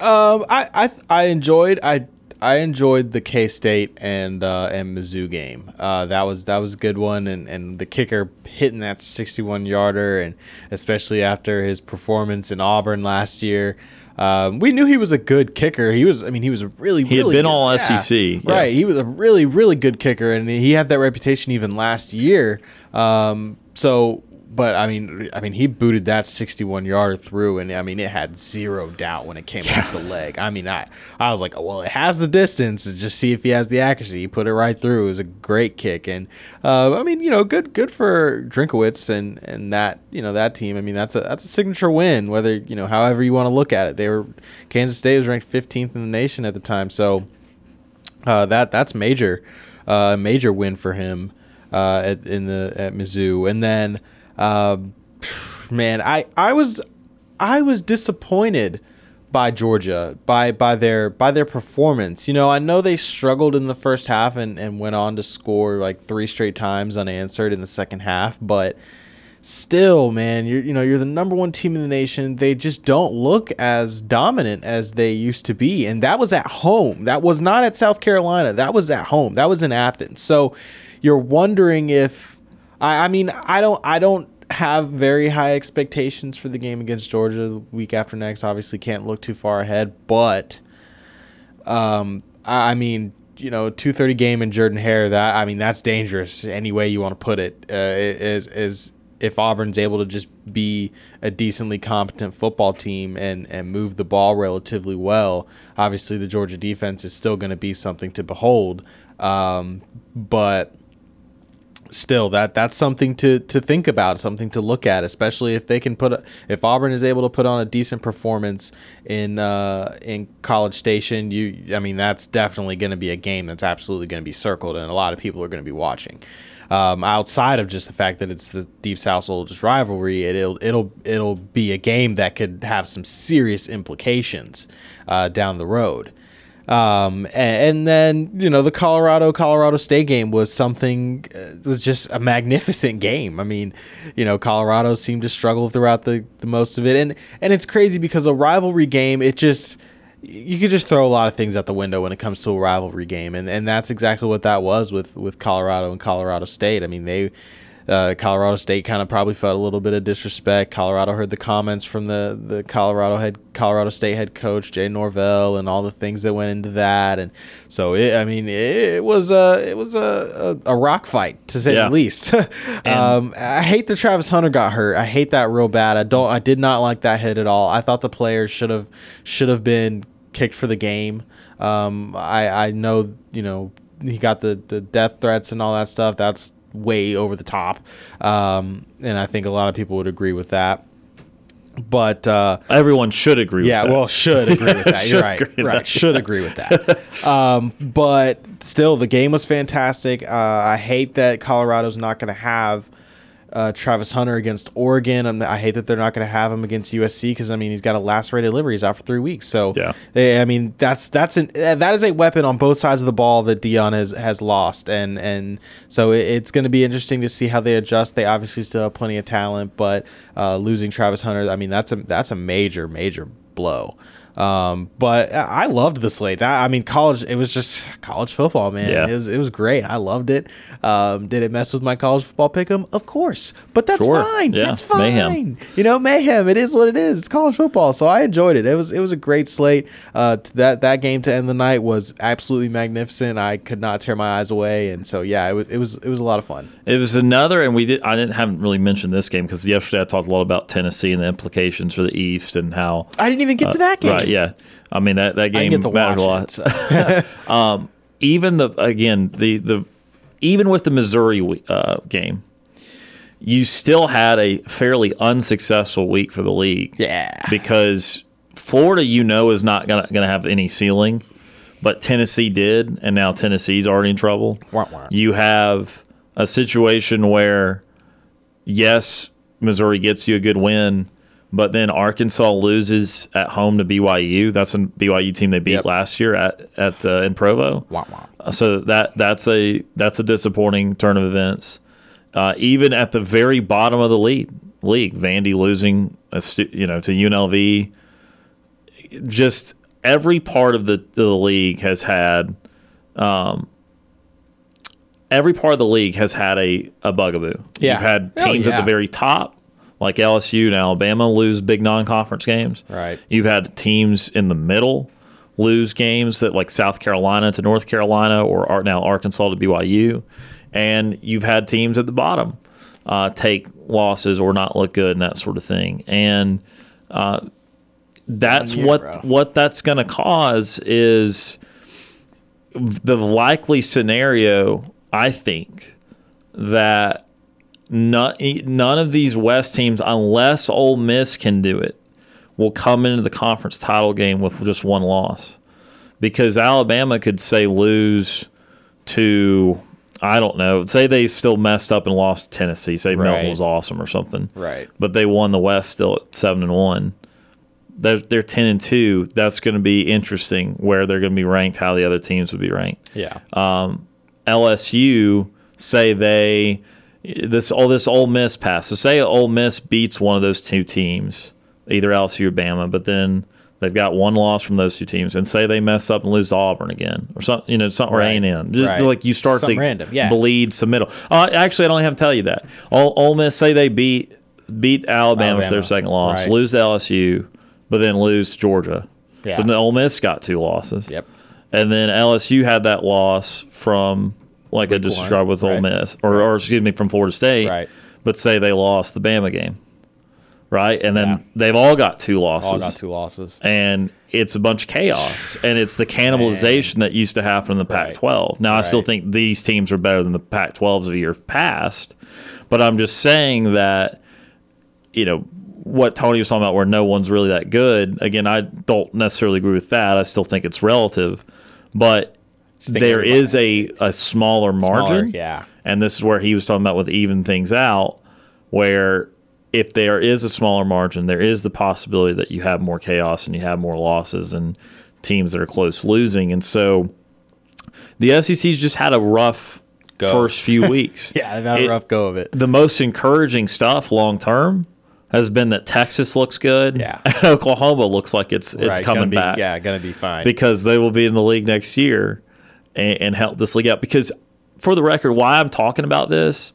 S2: um, I I I enjoyed. I I enjoyed the K State and uh, and Mizzou game. Uh, that was that was a good one, and, and the kicker hitting that 61 yarder, and especially after his performance in Auburn last year. Um, we knew he was a good kicker. He was, I mean, he was a really,
S1: He had been
S2: good-
S1: all
S2: yeah.
S1: SEC, yeah.
S2: right? He was a really, really good kicker, and he had that reputation even last year. Um, so, but I mean, I mean, he booted that 61 yard through, and I mean, it had zero doubt when it came off the leg. I mean, I, I was like, oh, well, it has the distance. Just see if he has the accuracy. He put it right through. It was a great kick, and uh, I mean, you know, good, good for Drinkwitz and and that, you know, that team. I mean, that's a that's a signature win. Whether you know, however you want to look at it, they were Kansas State was ranked 15th in the nation at the time, so uh, that that's major, uh, major win for him uh, at in the at Mizzou. And then, um, man, I I was I was disappointed by Georgia by by their by their performance. You know, I know they struggled in the first half and and went on to score like three straight times unanswered in the second half, but still, man, you're you know you're the number one team in the nation. They just don't look as dominant as they used to be, and that was at home. That was not at South Carolina. That was at home. That was in Athens. So you're wondering if I, I mean I don't I don't have very high expectations for the game against Georgia the week after next. Obviously, can't look too far ahead, but um, I I mean, you know, two thirty game in Jordan Hare. That I mean, that's dangerous. Any way you want to put it uh, is is if Auburn's able to just be a decently competent football team and and move the ball relatively well. Obviously, the Georgia defense is still going to be something to behold. Um, but still that that's something to to think about something to look at especially if they can put a, if Auburn is able to put on a decent performance in uh in College Station you I mean that's definitely going to be a game that's absolutely going to be circled and a lot of people are going to be watching. Um, outside of just the fact that it's the Deep South's Oldest rivalry it'll it'll it'll be a game that could have some serious implications uh, down the road um, a- and, then you know the Colorado Colorado State game was something uh, was just a magnificent game. I mean, you know Colorado seemed to struggle throughout the, the most of it, and and it's crazy because a rivalry game it just you could just throw a lot of things out the window when it comes to a rivalry game, and and that's exactly what that was with with Colorado and Colorado State. I mean they. Uh, Colorado State kind of probably felt a little bit of disrespect. Colorado heard the comments from the, the Colorado head Colorado State head coach Jay Norvell and all the things that went into that, and so it, I mean it, was a it was a, a, a rock fight to say
S1: Yeah.
S2: the least. um, I hate that Travis Hunter got hurt. I hate that real bad. I don't. I did not like that hit at all. I thought the players should have should have been kicked for the game. Um, I I know you know he got the the death threats and all that stuff. That's way over the top, um, and I think a lot of people would agree with that. But uh,
S1: Everyone should agree with that.
S2: yeah, well, should agree with that. You're right. right.
S1: that.
S2: Should agree with that. um, but still, the game was fantastic. Uh, I hate that Colorado's not going to have uh, Travis Hunter against Oregon. I'm, I hate that they're not going to have him against USC because I mean he's got a lacerated liver. He's out for three weeks. So
S1: Yeah.
S2: eh, I mean that's that's an uh, that is a weapon on both sides of the ball that Deion has has lost, and and so it, it's going to be interesting to see how they adjust. They obviously still have plenty of talent, but uh, losing Travis Hunter, I mean that's a that's a major major blow. Um, but I loved the slate. That I mean, college. It was just college football, man.
S1: Yeah.
S2: It was it was great. I loved it. Um, did it mess with my college football pick'em? Of course, but that's
S1: Sure.
S2: fine.
S1: Yeah.
S2: That's fine.
S1: Mayhem.
S2: You know, mayhem. It is what it is. It's college football, so I enjoyed it. It was it was a great slate. Uh, that that game to end the night was absolutely magnificent. I could not tear my eyes away, and so yeah, it was it was it was a lot of fun.
S1: It was another, and we did. I didn't haven't really mentioned this game because yesterday I talked a lot about Tennessee and the implications for the East and how.
S2: I didn't even get to that game.
S1: Right? Yeah. I mean that that game
S2: didn't get to
S1: mattered a lot.
S2: it.
S1: um, even the again the the even with the Missouri uh, game, you still had a fairly unsuccessful week for the league.
S2: Yeah.
S1: because Florida, you know, is not gonna gonna have any ceiling, but Tennessee did, and now Tennessee's already in trouble.
S2: Wah, wah.
S1: You have a situation where, yes, Missouri gets you a good win, but then Arkansas loses at home to BYU. That's a BYU team they beat
S2: Yep.
S1: last year at at uh, in Provo. Uh, So that that's a that's a disappointing turn of events. Uh, even at the very bottom of the league, league Vandy losing, a stu- you know, to UNLV. Just every part of the, the league has had, um, every part of the league has had a, a bugaboo.
S2: Yeah.
S1: You've had
S2: Oh,
S1: teams at the very top, like LSU and Alabama, lose big non conference games.
S2: Right.
S1: You've had teams in the middle lose games that like South Carolina to North Carolina or are now Arkansas to BYU, and you've had teams at the bottom uh, take losses or not look good and that sort of thing. And uh, that's
S2: year,
S1: what
S2: bro.
S1: what that's going to cause is the likely scenario. I think that none, none of these West teams, unless Ole Miss can do it, will come into the conference title game with just one loss. Because Alabama could say lose to I don't know, say they still messed up and lost to Tennessee, say
S2: Right.
S1: was awesome or something.
S2: Right.
S1: But they won the West still at seven and one. They're they're ten and two. That's gonna be interesting where they're gonna be ranked, how the other teams would be ranked.
S2: Yeah.
S1: Um, LSU say they this all this Ole Miss pass. So say Ole Miss beats one of those two teams, either LSU or Bama, but then they've got one loss from those two teams, and say they mess up and lose to Auburn again, or something, you know, something or A&M. Just
S2: Right.
S1: like you start
S2: Something
S1: to
S2: random, yeah.
S1: bleed some middle. Uh, actually, I don't have to tell you that. Ole, Ole Miss say they beat beat Alabama, for their second loss,
S2: Right.
S1: lose to LSU, but then lose to Georgia. So
S2: Yeah.
S1: then Ole Miss got two losses.
S2: Yep.
S1: And then LSU had that loss from, like I just described with Ole
S2: right.
S1: Miss, or, or excuse me, from Florida State.
S2: Right.
S1: But say they lost the Bama game, right? And then
S2: Yeah.
S1: they've all got two losses.
S2: All got two losses.
S1: And it's a bunch of chaos, and it's the cannibalization that used to happen in the Pac-12. Now, I still think these teams are better than the Pac-12s of years past, but I'm just saying that you know what Tony was talking about, where no one's really that good. Again, I don't necessarily agree with that. I still think it's relative, but there is a a smaller margin.
S2: yeah.
S1: and this is where he was talking about with even things out, where if there is a smaller margin, there is the possibility that you have more chaos and you have more losses and teams that are close losing, and so the SEC's just had a rough
S2: Go.
S1: first few weeks.
S2: Yeah, they've had a rough go of it.
S1: the most encouraging stuff long term has been that Texas looks good.
S2: Yeah.
S1: And Oklahoma looks like it's it's
S2: Right,
S1: coming
S2: be,
S1: back.
S2: Yeah, gonna be fine.
S1: Because they will be in the league next year and, and help this league out. Because for the record, why I'm talking about this,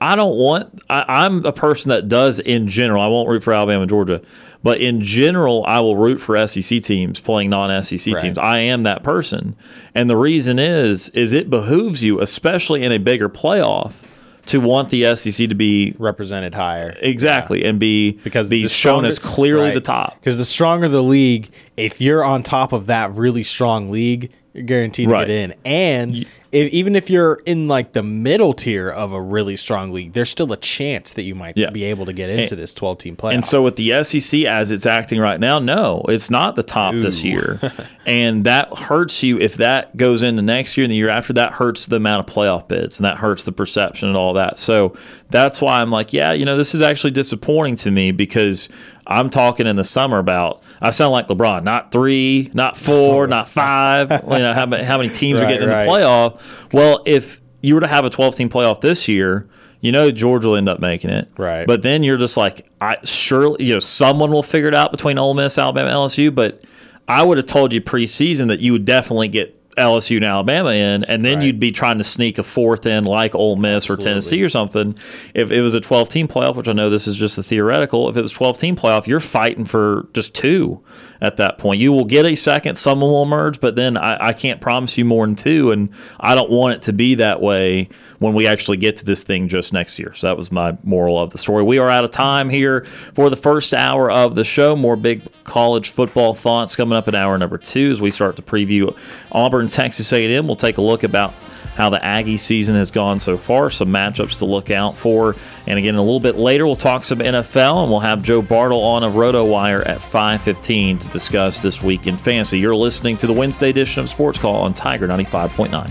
S1: I don't want I, I'm a person that does in general, I won't root for Alabama and Georgia, but in general I will root for SEC teams playing non SEC
S2: Right.
S1: teams. I am that person. And the reason is is it behooves you, especially in a bigger playoff, to want the SEC to be
S2: represented higher.
S1: Exactly, and be
S2: because
S1: be shown as clearly
S2: right.
S1: the top.
S2: Because the stronger the league, if you're on top of that really strong league, you're guaranteed
S1: Right.
S2: to get in. And if, even if you're in like the middle tier of a really strong league, there's still a chance that you might
S1: Yeah.
S2: be able to get into this 12 team playoff.
S1: And so with the SEC as it's acting right now, no, it's not the top this year, and that hurts you if that goes into next year and the year after. That hurts the amount of playoff bids, and that hurts the perception and all that. So that's why I'm like, yeah, you know, this is actually disappointing to me because I'm talking in the summer about. I sound like LeBron, not three, not four, not five. you know how many, how many teams are
S2: Right,
S1: getting in the playoff? Well, if you were to have a 12 team playoff this year. You know Georgia will end up making it,
S2: Right.
S1: But then you're just like, I surely, you know, someone will figure it out between Ole Miss, Alabama, LSU. But I would have told you preseason that you would definitely get LSU and Alabama in, and then
S2: Right.
S1: you'd be trying to sneak a fourth in like Ole Miss or Tennessee or something. If it was a 12 team playoff, which I know this is just a theoretical, if it was 12 team playoff, you're fighting for just two at that point. You will get a second, someone will emerge, but then I, I can't promise you more than two, and I don't want it to be that way when we actually get to this thing just next year. So that was my moral of the story. We are out of time here for the first hour of the show. More big college football thoughts coming up in hour number two as we start to preview Auburn, Texas A&M. We'll take a look about how the Aggie season has gone so far, some matchups to look out for. And again, a little bit later, we'll talk some NFL, and we'll have Joe Bartel on a RotoWire at 5:15 to discuss this week in fantasy. You're listening to the Wednesday edition of Sports Call on Tiger 95.9.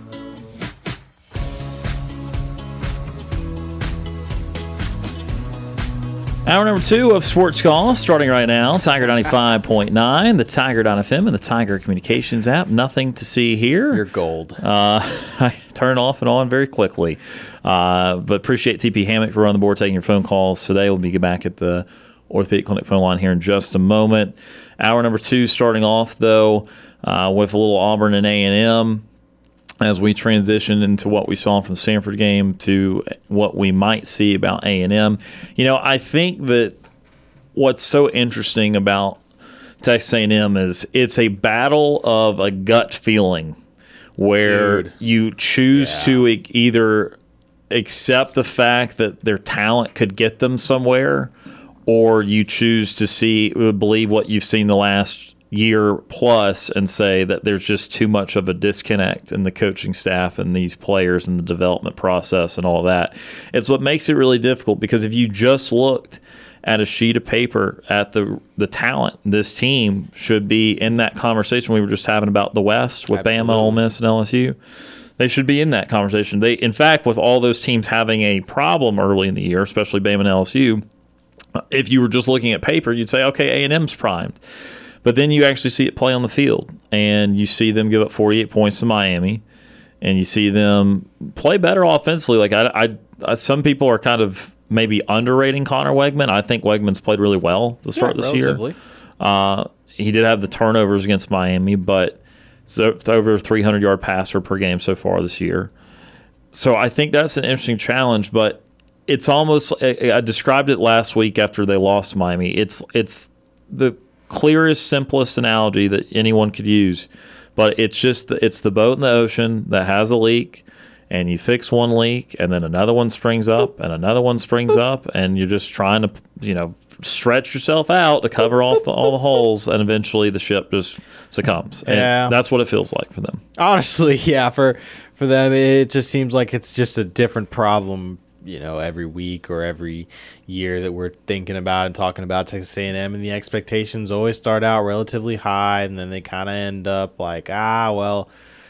S1: Hour number two of Sports Call starting right now. Tiger 95.9, the Tiger.fm, and the Tiger Communications app. Nothing to see here.
S2: You're gold.
S1: Uh, I turn off and on very quickly. Uh, but appreciate TP Hammock for on the board, taking your phone calls today. We'll be back at the Orthopedic Clinic phone line here in just a moment. Hour number two starting off, though, uh, with a little Auburn and A&M as we transition into what we saw from Samford game to what we might see about A&M. You know, I think that what's so interesting about Texas A&M is it's a battle of a gut feeling where
S2: Dude.
S1: you choose
S2: Yeah.
S1: to e- either accept the fact that their talent could get them somewhere or you choose to see believe what you've seen the last year plus and say that there's just too much of a disconnect in the coaching staff and these players and the development process and all that. It's what makes it really difficult because if you just looked at a sheet of paper at the the talent, this team should be in that conversation we were just having about the West with Bama, Ole Miss, and LSU. They should be in that conversation. They, in fact, with all those teams having a problem early in the year, especially Bama and LSU, if you were just looking at paper, you'd say, okay, A and M's primed. But then you actually see it play on the field, and you see them give up 48 points to Miami, and you see them play better offensively. Like I, I, I some people are kind of maybe underrating Conner Weigman. I think Weigman's played really well to start this
S2: relatively.
S1: year. Uh, he did have the turnovers against Miami, but so it's over 300 yard passer per game so far this year. So I think that's an interesting challenge, but it's almost I described it last week after they lost Miami. It's it's the clearest, simplest analogy that anyone could use, but it's just the, it's the boat in the ocean that has a leak, and you fix one leak, and then another one springs up, and another one springs up, and you're just trying to you know stretch yourself out to cover off the, all the holes, and eventually the ship just succumbs. And
S2: Yeah.
S1: that's what it feels like for them.
S2: Honestly, yeah, for for them, it just seems like it's just a different problem. You know, every week or every year that we're thinking about and talking about Texas A&M, and the expectations always start out relatively high, and then they kind of end up like, ah, well,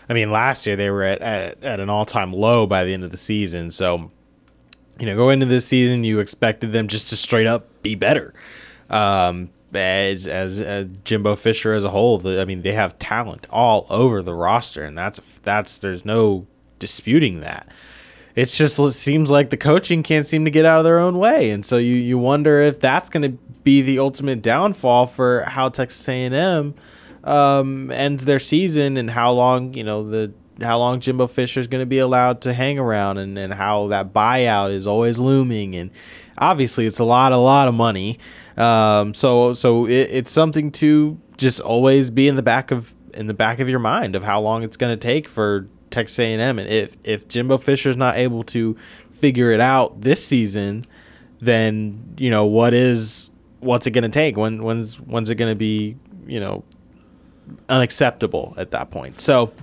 S2: I mean, last year they were at, at at an all time low by the end of the season, so you know, go into this season, you expected them just to straight up be better. Um, as as Jimbo Fisher as a whole, the, I mean, they have talent all over the roster, and that's that's there's no disputing that. It's just it seems like the coaching can't seem to get out of their own way, and so you you wonder if that's going to be the ultimate downfall for how Texas A&M um, ends their season, and how long you know the how long Jimbo Fisher is going to be allowed to hang around, and, and how that buyout is always looming, and obviously it's a lot a lot of money. Um, so so it, it's something to just always be in the back of in the back of your mind of how long it's going to take for Texas A&M, and if if Jimbo Fisher's not able to figure it out this season, then you know what is what's it going to take? When when's when's it going to be you know unacceptable at that point? So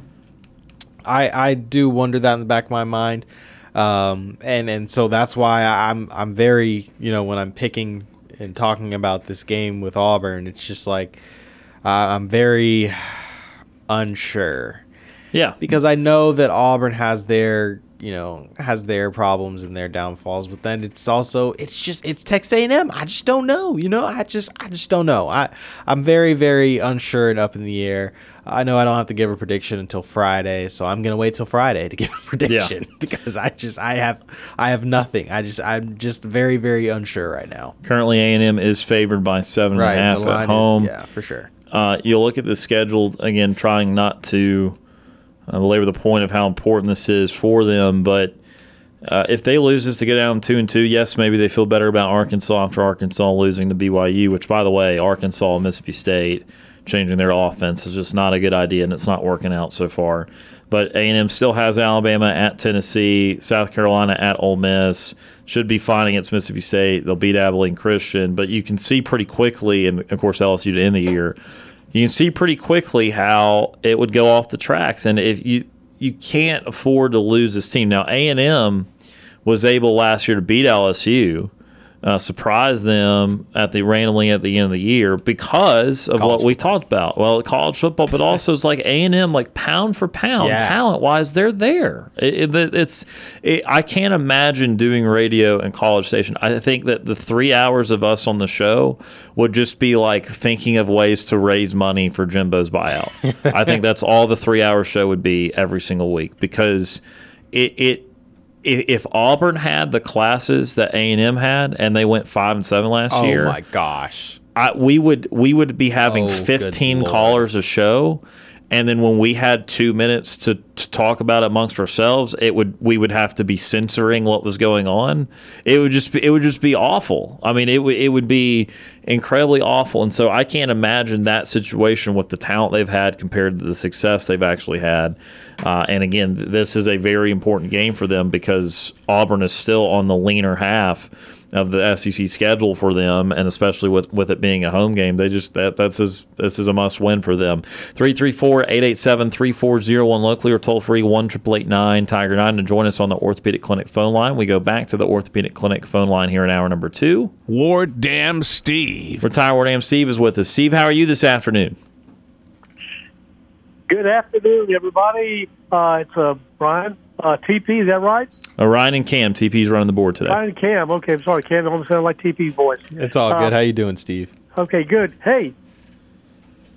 S2: I I do wonder that in the back of my mind, um, and and so that's why I'm I'm very you know when I'm picking and talking about this game with Auburn, it's just like uh, I'm very unsure
S1: Yeah,
S2: because I know that Auburn has their you know has their problems and their downfalls, but then it's also it's just it's Texas A&M. I just don't know. You know, I just I just don't know. I I'm very very unsure and up in the air. I know I don't have to give a prediction until Friday, so I'm gonna wait till Friday to give a prediction because I just I have I have nothing. I just I'm just very very unsure right now.
S1: Currently, A and M is favored by seven and a half at home.
S2: is yeah for sure.
S1: Uh, you'll look at the schedule again, trying not to uh, belabor the point of how important this is for them. But uh, if they lose this to go down two and two, yes, maybe they feel better about Arkansas after Arkansas losing to BYU. Which, by the way, Arkansas and Mississippi State changing their offense is just not a good idea, and it's not working out so far. But A and M still has Alabama at Tennessee, South Carolina at Ole Miss. Should be fine against Mississippi State. They'll beat Abilene Christian, but you can see pretty quickly, and of course LSU to end the year, you can see pretty quickly how it would go off the tracks. And if you you can't afford to lose this team now, A and M was able last year to beat LSU. Uh, surprise them at the randomly at the end of the year because of what we talked about. Well, college football, but also it's like A and M, like pound for pound,
S2: Yeah.
S1: talent wise, they're there. It, it, it's it, I can't imagine doing radio and college station. I think that the three hours of us on the show would just be like thinking of ways to raise money for Jimbo's buyout. I think that's all the three hour show would be every single week because it it if, if Auburn had the classes that A and M had, and they went five and seven last
S2: Oh
S1: year,
S2: my gosh.
S1: I, we would we would be having
S2: Oh,
S1: 15 callers a show and then when we had two minutes to, to talk about it amongst ourselves it would we would have to be censoring what was going on. It would just be it would just be awful. I mean it, would it would be incredibly awful. And so i can't imagine that situation with the talent they've had compared to the success they've actually had. Uh, and again this is a very important game for them because auburn is still on the leaner half of the SEC schedule for them, and especially with, with it being a home game, they just that that's as, this is a must win for them. 334-887-3401 locally or toll free one triple eight nine Tiger nine to join us on the Orthopedic Clinic phone line. We go back to the Orthopedic Clinic phone line here in hour number two.
S3: Ward Dam Steve.
S1: Retire Ward Am Steve is with us. Steve, how are you this afternoon?
S10: Good afternoon, everybody. Uh, it's uh, Brian. Uh, TP, is that right?
S1: Uh, Ryan and Kam, TP's running the board today.
S10: Brian and Kam. Okay, I'm sorry, Kam. I almost sounded like TP's voice.
S2: It's all
S10: Uh,
S2: good. How you doing, Steve?
S10: Okay, good. Hey,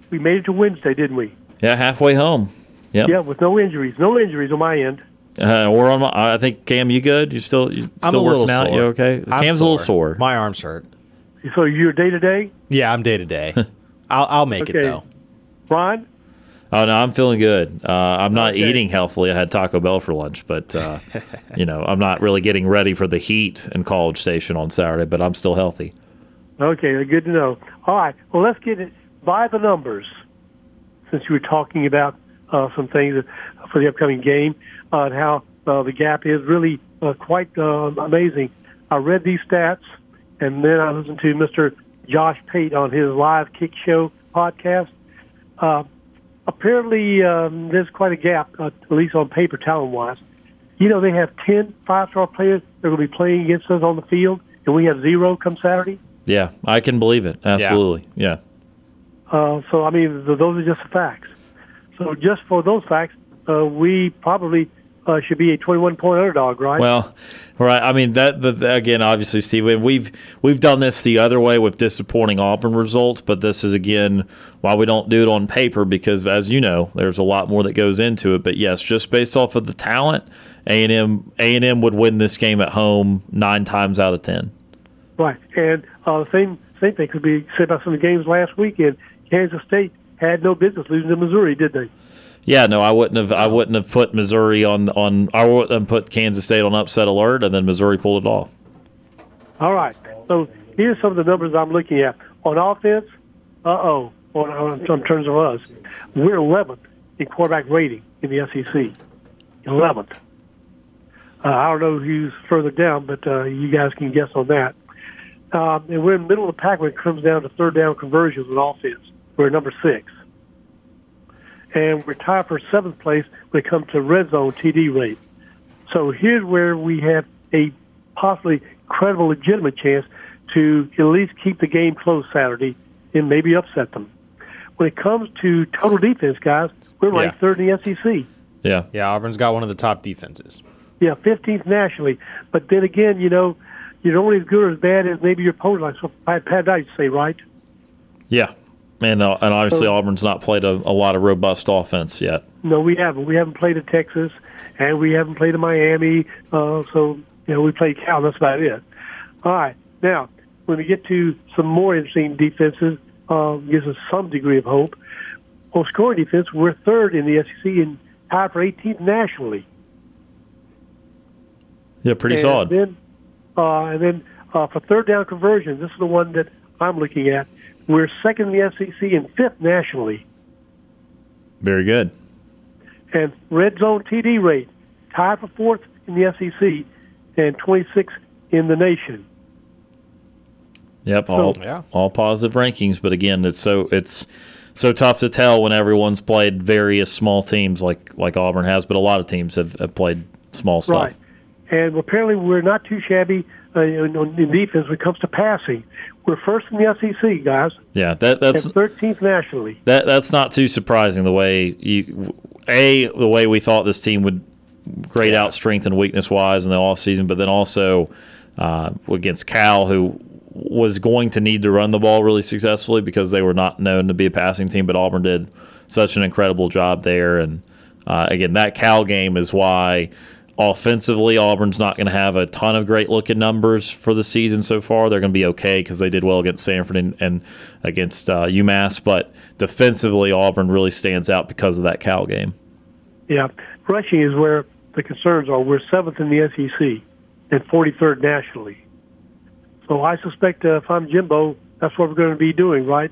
S10: we made it to Wednesday, didn't we?
S1: Yeah, halfway home. Yep.
S10: Yeah, with no injuries. No injuries on my end.
S1: Uh, we're on. My, I think Kam, you good? You still you
S2: I'm
S1: still
S2: a
S1: working
S2: little
S1: out?
S2: sore.
S1: You okay?
S2: I'm
S1: Kam's a little sore.
S2: My arms hurt.
S10: So you're day to day,
S2: Yeah, I'm day to day. I'll I'll make it though.
S10: Ron?
S1: Oh no, I'm feeling good. Uh, I'm not
S10: Okay.
S1: eating healthily. I had Taco Bell for lunch, but uh, you know, I'm not really getting ready for the heat in College Station on Saturday. But I'm still healthy.
S10: Okay, good to know. All right, well, let's get it by the numbers. Since you were talking about uh, some things for the upcoming game uh, and how uh, the gap is really uh, quite uh, amazing. I read these stats, and then I listened to Mr. Josh Pate on his live kick show podcast. Apparently, um, there's quite a gap, uh, at least on paper, talent wise. You know, they have 10 five star players that are going to be playing against us on the field, and we have zero come Saturday.
S1: Yeah, I can believe it. Absolutely. Yeah.
S10: Uh, so, I mean, th- those are just the facts. So, just for those facts, uh, we probably uh, should be a 21 point underdog, right?
S1: Well, right. I mean that, again, obviously, Steve. We've we've done this the other way with disappointing Auburn results, but this is again why we don't do it on paper because, as you know, there's a lot more that goes into it. But yes, just based off of the talent, A and M A and M would win this game at home nine times out of ten.
S10: Right. And uh, the same, same thing could be said about some of the games last weekend. Kansas State had no business losing to Missouri, did they?
S1: Yeah, no, I wouldn't have. I wouldn't have put Missouri on on. I wouldn't have put Kansas State on upset alert, and then Missouri pulled it off.
S10: All right. So here's some of the numbers I'm looking at. On offense, uh oh, on, on, on terms of us, we're 11th in quarterback rating in the SEC. 11th. Uh, I don't know who's further down, but uh, you guys can guess on that. Um, and we're in the middle of the pack when it comes down to third down conversions with offense. We're number six. And we're tied for seventh place when it comes to red zone TD rate. So here's where we have a possibly credible, legitimate chance to at least keep the game close Saturday and maybe upset them. When it comes to total defense, guys, we're ranked
S2: Yeah.
S10: third in the SEC.
S1: Yeah.
S2: Yeah, Auburn's got one of the top defenses.
S10: Yeah, 15th nationally. But then again, you know, you're only as good or as bad as maybe your opponent, like so Pat, Pat Dyke say, right?
S1: Yeah, and uh, and obviously
S10: So-
S1: Auburn's not played a, a lot of robust offense yet.
S10: No, we haven't. We haven't played at Texas, and we haven't played in Miami. Uh, so you know, we played Cal. That's about it. All right. Now, when we get to some more interesting defenses, uh, gives us some degree of hope. On scoring defense, we're third in the SEC and tied for 18th nationally.
S1: Yeah, pretty
S10: and
S1: solid.
S10: Then, uh, and then uh, for third down conversions, this is the one that I'm looking at. We're second in the SEC and fifth nationally.
S1: Very good.
S10: and red zone TD rate tied for fourth in the SEC and 26th in the nation.
S1: Yep, all
S2: Yeah.
S1: all positive rankings, but again, it's so it's so tough to tell when everyone's played various small teams like like Auburn has, but a lot of teams have, have played small stuff.
S10: Right. And apparently we're not too shabby uh, in, in defense when it comes to passing. We're first in the SEC, guys,
S1: Yeah, that that's
S10: 13th nationally.
S1: that that's not too surprising. The way you a the way we thought this team would grade out strength and weakness wise in the offseason, but then also uh, against Cal, who was going to need to run the ball really successfully because they were not known to be a passing team, but Auburn did such an incredible job there. And uh, again, that Cal game is why offensively Auburn's not going to have a ton of great looking numbers for the season so far. They're going to be okay because they did well against Samford and, and against uh, UMass, but defensively Auburn really stands out because of that Cal game.
S10: Yeah. Rushing is where the concerns are. We're seventh in the SEC and 43rd nationally. So I suspect uh, if I'm Jimbo, that's what we're going to be doing, right?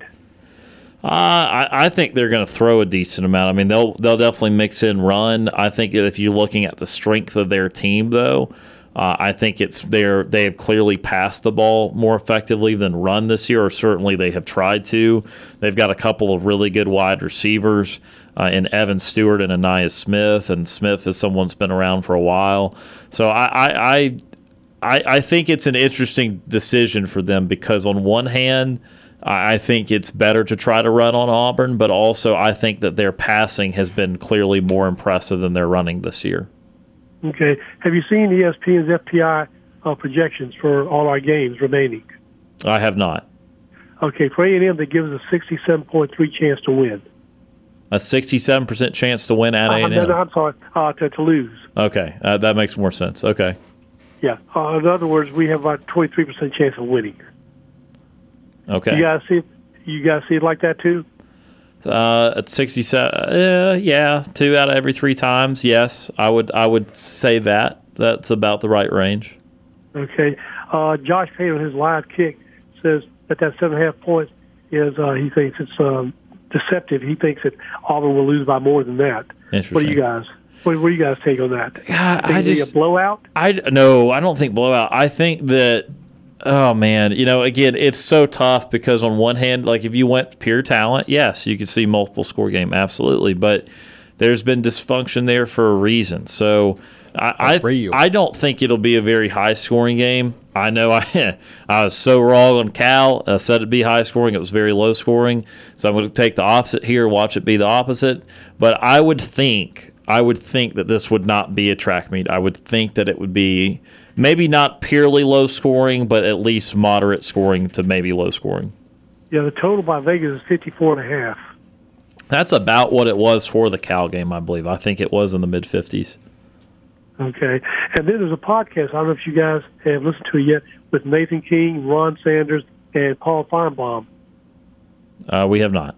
S1: Uh, I, I think they're going to throw a decent amount. I mean, they'll they'll definitely mix in run. I think if you're looking at the strength of their team, though, uh, I think it's they're they have clearly passed the ball more effectively than run this year, or certainly they have tried to. They've got a couple of really good wide receivers uh, in Evan Stewart and Ainias Smith, and Smith is someone that's been around for a while. So I, I I, I think it's an interesting decision for them because on one hand, I think it's better to try to run on Auburn, but also I think that their passing has been clearly more impressive than their running this year.
S10: Okay. Have you seen ESPN's FPI uh, projections for all our games remaining?
S1: I have not.
S10: Okay, for A&M, they give us a 67.3 chance to win.
S1: A sixty-seven percent chance to win at A
S10: Uh,
S1: and
S10: no, no. I'm sorry, uh, to, to lose.
S1: Okay, uh, that makes more sense. Okay,
S10: Yeah. Uh, in other words, we have about 23% chance of winning.
S1: Okay.
S10: You guys see it? You guys see it like that too?
S1: Uh, at sixty-seven, uh, yeah, two out of every three times. Yes, I would. I would say that that's about the right range.
S10: Okay. Uh, Josh Payne on his live kick says that that seven and a half points is uh, he thinks it's um, deceptive. He thinks that Auburn will lose by more than that. What do you guys? What, what do you guys take on that?
S1: I
S10: it'll
S1: just
S10: a blowout.
S1: I no, I don't think blowout. I think that oh man, you know, again, it's so tough because on one hand, like if you went pure talent, yes, you could see multiple score game, absolutely, but there's been dysfunction there for a reason. So I. I, I don't think it'll be a very high scoring game. I know I I was so wrong on Cal. I said it'd be high scoring. It was very low scoring. So I'm going to take the opposite here. Watch it be the opposite. But I would think I would think that this would not be a track meet. I would think that it would be maybe not purely low scoring, but at least moderate scoring to maybe low scoring.
S10: Yeah, the total by Vegas is 54 and a half.
S1: That's about what it was for the Cal game, I believe. I think it was in the mid 50s.
S10: Okay. And then there's a podcast, I don't know if you guys have listened to it yet, with Nathan King, Ron Sanders, and Paul Finebaum.
S1: Uh, we have not.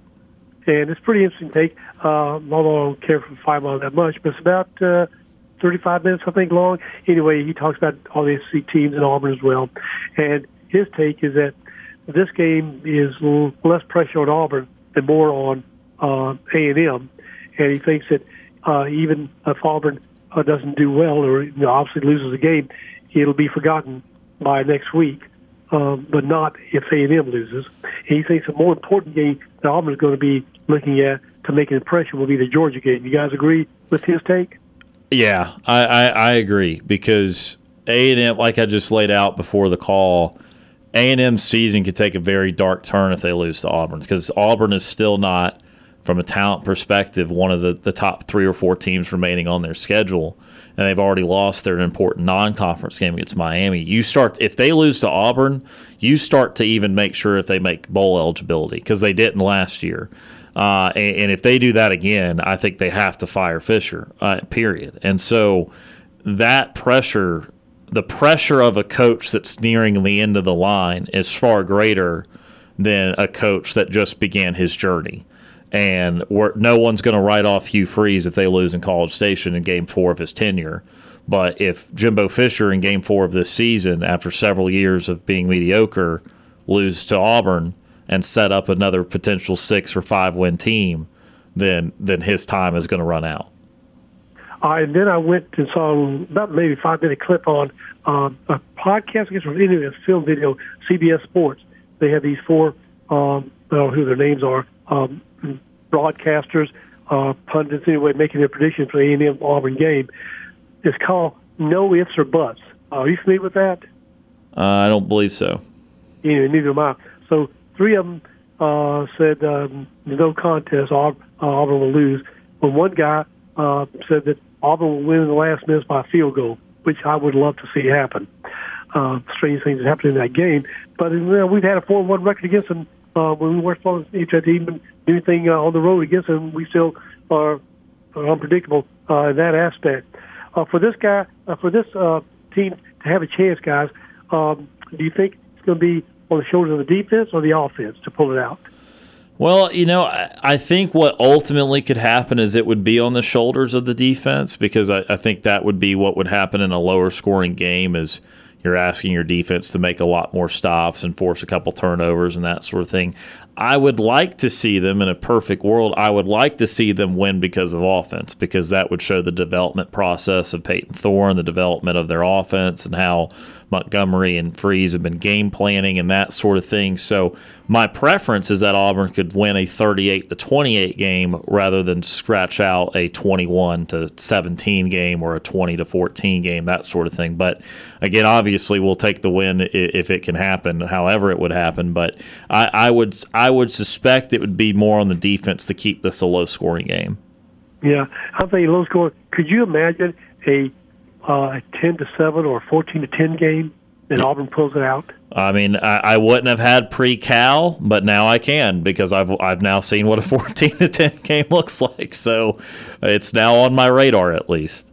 S10: And it's a pretty interesting take, uh, although I don't care for Finebaum that much, but it's about uh, 35 minutes, I think, long. Anyway, he talks about all the SEC teams in Auburn as well. And his take is that this game is less pressure on Auburn and more on uh, A&M. And he thinks that uh, even if Auburn uh, doesn't do well or you know, obviously loses the game, it'll be forgotten by next week, um, but not if A&M loses. He thinks a more important game that Auburn is going to be looking at to make an impression will be the Georgia game. You guys agree with his take?
S1: Yeah, I, I, I agree because A and M, like I just laid out before the call, A and M season could take a very dark turn if they lose to Auburn because Auburn is still not from a talent perspective, one of the, the top three or four teams remaining on their schedule, and they've already lost their important non conference game against Miami. You start, if they lose to Auburn, you start to even make sure if they make bowl eligibility because they didn't last year. Uh, and, and, if they do that again, I think they have to fire Fisher, uh, period. And so that pressure, the pressure of a coach that's nearing the end of the line is far greater than a coach that just began his journey and no one's going to write off Hugh Freeze if they lose in College Station in Game Four of his tenure. But if Jimbo Fisher in Game Four of this season, after several years of being mediocre, lose to Auburn and set up another potential six or five win team, then then his time is going to run out.
S10: Uh, and then I went and saw about maybe five minute clip on uh, a podcast, I guess, or anyway, a film video, CBS Sports. They have these four, um, I don't know who their names are, um, broadcasters, uh, pundits anyway, making their predictions for the A&M Auburn game. It's called No Ifs or Buts. Uh, are you familiar with that?
S1: Uh, I don't believe so.
S10: Yeah, neither am I. So three of them uh, said um, no contest, Auburn, uh, Auburn will lose. But one guy uh, said that Auburn will win in the last minutes by field goal, which I would love to see happen. Uh, strange things that happened in that game. But you know, we've had a 4-1 record against them uh, when we weren't supposed to even do anything uh, on the road against them, we still are, are unpredictable uh, in that aspect. Uh, for this guy, uh, for this uh, team to have a chance, guys, um, do you think it's going to be on the shoulders of the defense or the offense to pull it out?
S1: Well, you know, I think what ultimately could happen is it would be on the shoulders of the defense because I, I think that would be what would happen in a lower scoring game is – you're asking your defense to make a lot more stops and force a couple turnovers and that sort of thing. I would like to see them in a perfect world. I would like to see them win because of offense, because that would show the development process of Payton Thorne, the development of their offense, and how Montgomery and Freeze have been game planning and that sort of thing. So my preference is that Auburn could win a 38 to 28 game rather than scratch out a 21 to 17 game or a 20 to 14 game, that sort of thing. But again, obviously, we'll take the win if it can happen, however it would happen. But I, I would I would suspect it would be more on the defense to keep this a low scoring game.
S10: Yeah, I'm thinking low scoring. Could you imagine a uh, a 10 to 7 or 14 to 10 game and Auburn pulls it out?
S1: I mean, I, I wouldn't have had pre-Cal, but now I can because I've I've now seen what a 14 to 10 game looks like. So it's now on my radar at least.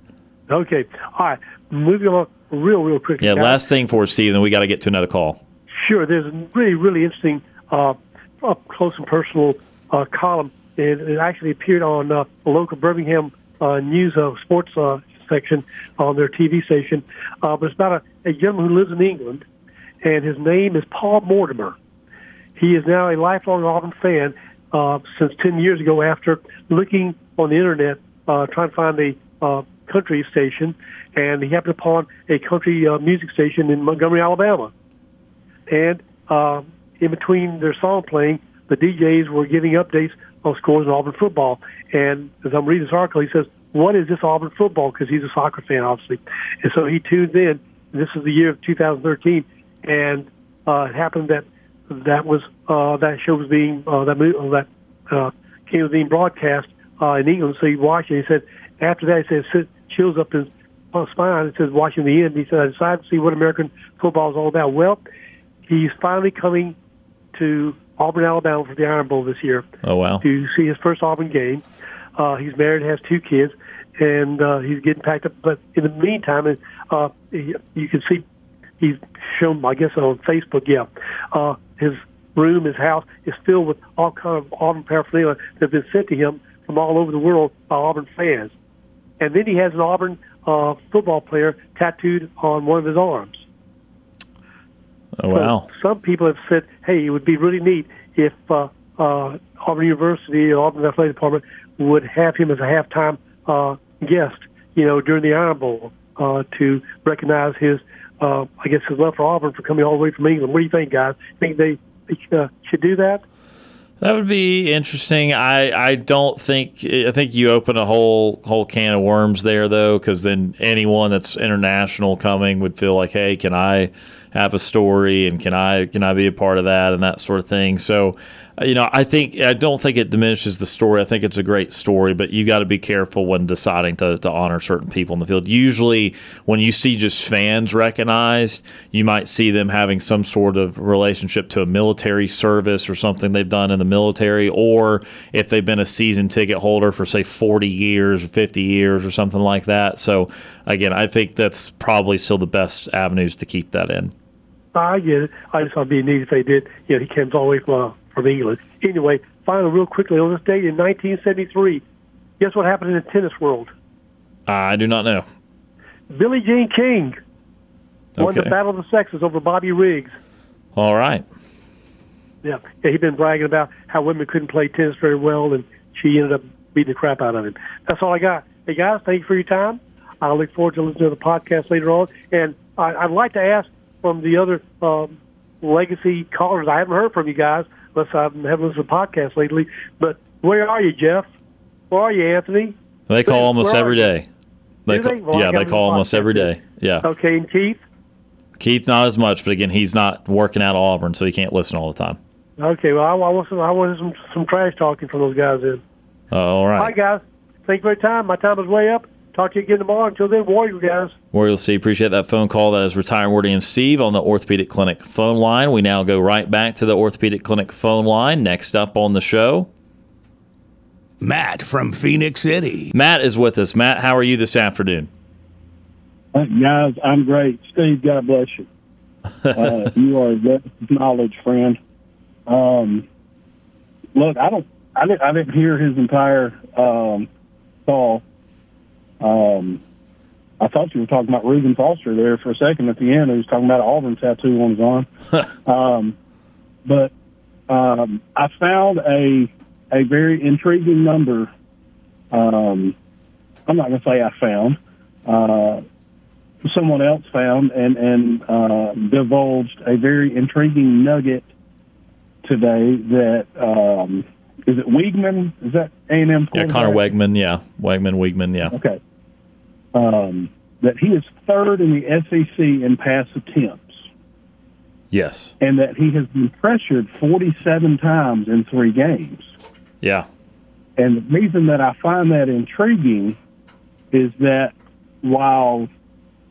S10: Okay. All right. Moving on real, real quick.
S1: Yeah, last thing for Steve, then we got to get to another call.
S10: Sure. There's a really, really interesting uh, up close and personal uh, column. It, it, actually appeared on uh, a local Birmingham uh, news uh, sports uh, section on their TV station. Uh, but it's about a, a gentleman who lives in England, and his name is Paul Mortimer. He is now a lifelong Auburn fan uh, since 10 years ago after looking on the internet, uh, trying to find a uh, country station, and he happened upon a country uh, music station in Montgomery, Alabama. And uh, in between their song playing, the DJs were giving updates on scores in Auburn football. And as I'm reading this article, he says, what is this Auburn football? Because he's a soccer fan, obviously. And so he tuned in. This is the year of 2013, and uh, it happened that that was uh, that show was being uh, that movie, uh, that uh, game was being broadcast uh, in England. So he watched it. He said after that, he said chills up his uh, spine. It says watching the end. He said I decided to see what American football is all about. Well, he's finally coming to Auburn, Alabama for the Iron Bowl this year.
S1: Oh wow!
S10: To see his first Auburn game. Uh, he's married, has two kids, and uh, he's getting packed up. But in the meantime, uh, you can see he's shown, I guess, on Facebook. Yeah, uh, his room, his house is filled with all kind of Auburn paraphernalia that have been sent to him from all over the world by Auburn fans. And then he has an Auburn uh, football player tattooed on one of his arms.
S1: Oh wow!
S10: So some people have said, "Hey, it would be really neat if uh, uh, Auburn University, or Auburn Athletic Department would have him as a halftime uh, guest, you know, during the Iron Bowl uh, to recognize his, uh, I guess, his love for Auburn for coming all the way from England. What do you think, guys? Think they, uh, should do that?
S1: That would be interesting. I, I don't think I think you open a whole whole can of worms there though, because then anyone that's international coming would feel like, hey, can I have a story and can I can I be a part of that and that sort of thing. So, you know, I think I don't think it diminishes the story. I think it's a great story, but you got to be careful when deciding to, to honor certain people in the field. Usually, when you see just fans recognized, you might see them having some sort of relationship to a military service or something they've done in the military, or if they've been a season ticket holder for say 40 years or 50 years or something like that. So, again, I think that's probably still the best avenues to keep that in.
S10: I get it. I just thought it'd be neat if they did. You know, he comes all the way from from England. Anyway, finally, real quickly on this date in 1973, guess what happened in the tennis world?
S1: I do not know.
S10: Billie Jean King won
S1: Okay.
S10: the Battle of the Sexes over Bobby Riggs.
S1: All right.
S10: Yeah, yeah, he'd been bragging about how women couldn't play tennis very well, and she ended up beating the crap out of him. That's all I got. Hey guys, thank you for your time. I look forward to listening to the podcast later on, and I, I'd like to ask from the other um, legacy callers. I haven't heard from you guys I haven't listened to the podcast lately. But where are you, Jeff? Where are you, Anthony?
S1: They call
S10: Where-
S1: almost
S10: where
S1: every day. They call,
S10: they? Well,
S1: yeah, they call almost every day. Yeah.
S10: Okay, and Keith.
S1: Keith, not as much, but again, he's not working out of Auburn, so he can't listen all the time.
S10: Okay, well, I, I want some. I want some some trash talking from those guys. Then.
S1: Uh, all
S10: All
S1: right.
S10: right, guys. Thank you for your time. My time is way up. Talk to you again tomorrow. Until then, Warrior guys.
S1: Warrior C, appreciate that phone call. That is retired Ward AM Steve on the Orthopedic Clinic phone line. We now go right back to the Orthopedic Clinic phone line. Next up on the show,
S3: Matt from Phenix City.
S1: Matt is with us. Matt, how are you this afternoon?
S11: Uh, guys, I'm great. Steve, God bless you. Uh, you are a wealth of knowledge, friend. Um, look, I don't, I didn't, I didn't hear his entire um, call. Um, I thought you were talking about Reuben Foster there for a second at the end. He was talking about Auburn tattoo ones on his arm. um, but um, I found a a very intriguing number. Um, I'm not going to say I found. Uh, someone else found and and uh, divulged a very intriguing nugget today. That um, is it Weigman? Is that A and M?
S1: Yeah, Conner Weigman. Yeah, Wegman, Weigman. Yeah.
S11: Okay. Um, that he is third in the SEC in pass attempts,
S1: Yes.
S11: and that he has been pressured 47 times in three games.
S1: Yeah.
S11: And the reason that I find that intriguing is that while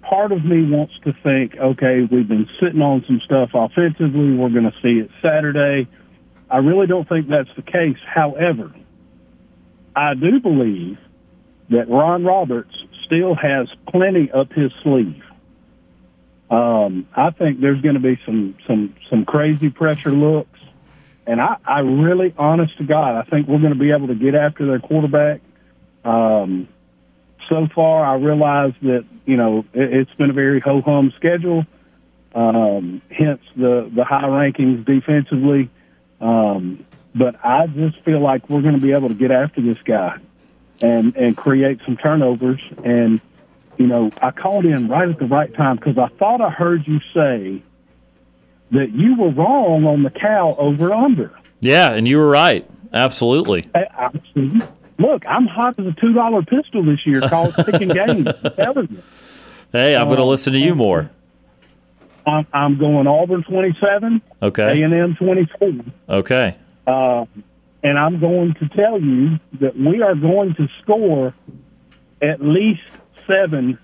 S11: part of me wants to think, okay, we've been sitting on some stuff offensively, we're going to see it Saturday, I really don't think that's the case. However, I do believe that Ron Roberts still has plenty up his sleeve. Um, I think there's going to be some some some crazy pressure looks, and I, I really, honest to God, I think we're going to be able to get after their quarterback. Um, so far, I realize that you know it, it's been a very ho hum schedule. Um, hence the the high rankings defensively. Um, but I just feel like we're going to be able to get after this guy and and create some turnovers. And you know, I called in right at the right time because I thought I heard you say that you were wrong on the cow over under.
S1: Yeah, and you were right. Absolutely.
S11: I, I, look, I'm hot as a two dollar pistol this year, called picking games. I'm telling you.
S1: Hey, I'm going to
S11: Uh,
S1: listen to you more.
S11: I'm, I'm going Auburn 27,
S1: Okay.
S11: A&M 24.
S1: Okay.
S11: Uh, and I'm going to tell you that we are going to score at least seven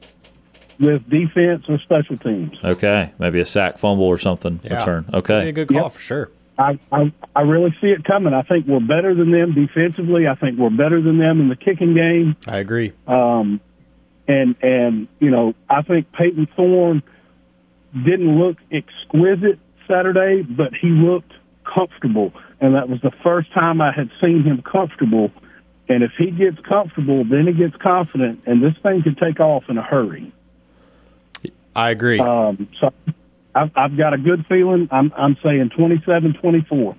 S11: with defense or special teams.
S1: Okay. Maybe a sack fumble or something.
S2: Yeah.
S1: Return.
S2: Be a good call
S11: Yep.
S2: for sure.
S11: I, I I really see it coming. I think we're better than them defensively. I think we're better than them in the kicking game.
S2: I agree.
S11: Um, and and you know I think Payton Thorne didn't look exquisite Saturday, but he looked comfortable, and that was the first time I had seen him comfortable. And if he gets comfortable, then he gets confident, and this thing could take off in a hurry.
S2: I agree.
S11: Um, so I've, I've got a good feeling. I'm I'm saying 27-24.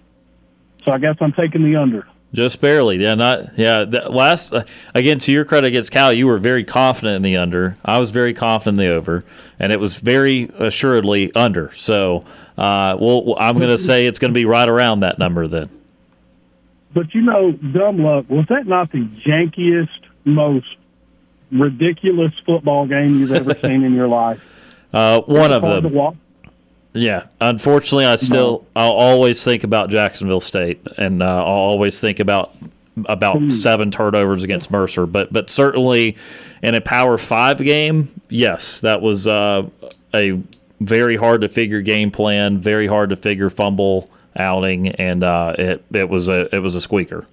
S11: So I guess I'm taking the under.
S1: Just barely. Yeah, not yeah. Last uh, again to your credit against Cal, you were very confident in the under. I was very confident in the over, and it was very assuredly under. So, uh, well, I'm going to say it's going to be right around that number then.
S11: But you know, dumb luck, was that not the jankiest, most ridiculous football game you've ever seen in your life?
S1: Uh, one of them. Yeah, unfortunately, I still I'll always think about Jacksonville State, and uh, I'll always think about about seven turnovers against Mercer. But but certainly in a Power Five game, yes, that was uh, a very hard to figure game plan, very hard to figure fumble outing, and uh, it it was a it was a squeaker.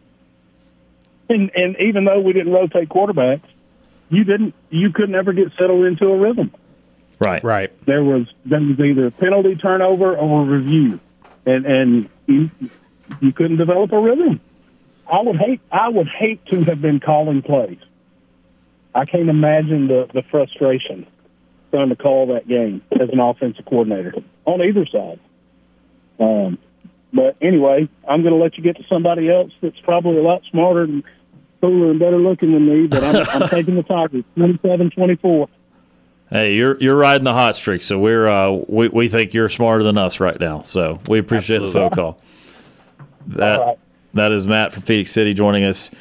S11: And and even though we didn't rotate quarterbacks, you didn't you could never get settled into a rhythm.
S1: Right.
S2: Right.
S11: There was there was either a penalty turnover or a review, and and you, you couldn't develop a rhythm. I would hate I would hate to have been calling plays. I can't imagine the the frustration trying to call that game as an offensive coordinator on either side. Um, but anyway, I'm going to let you get to somebody else that's probably a lot smarter and cooler and better looking than me. But I'm, I'm taking the Tigers, 27-24.
S1: Hey, you're you're riding the hot streak, so we're uh, we we think you're smarter than us right now. So we appreciate the phone call. That that is Matt from Phenix City joining us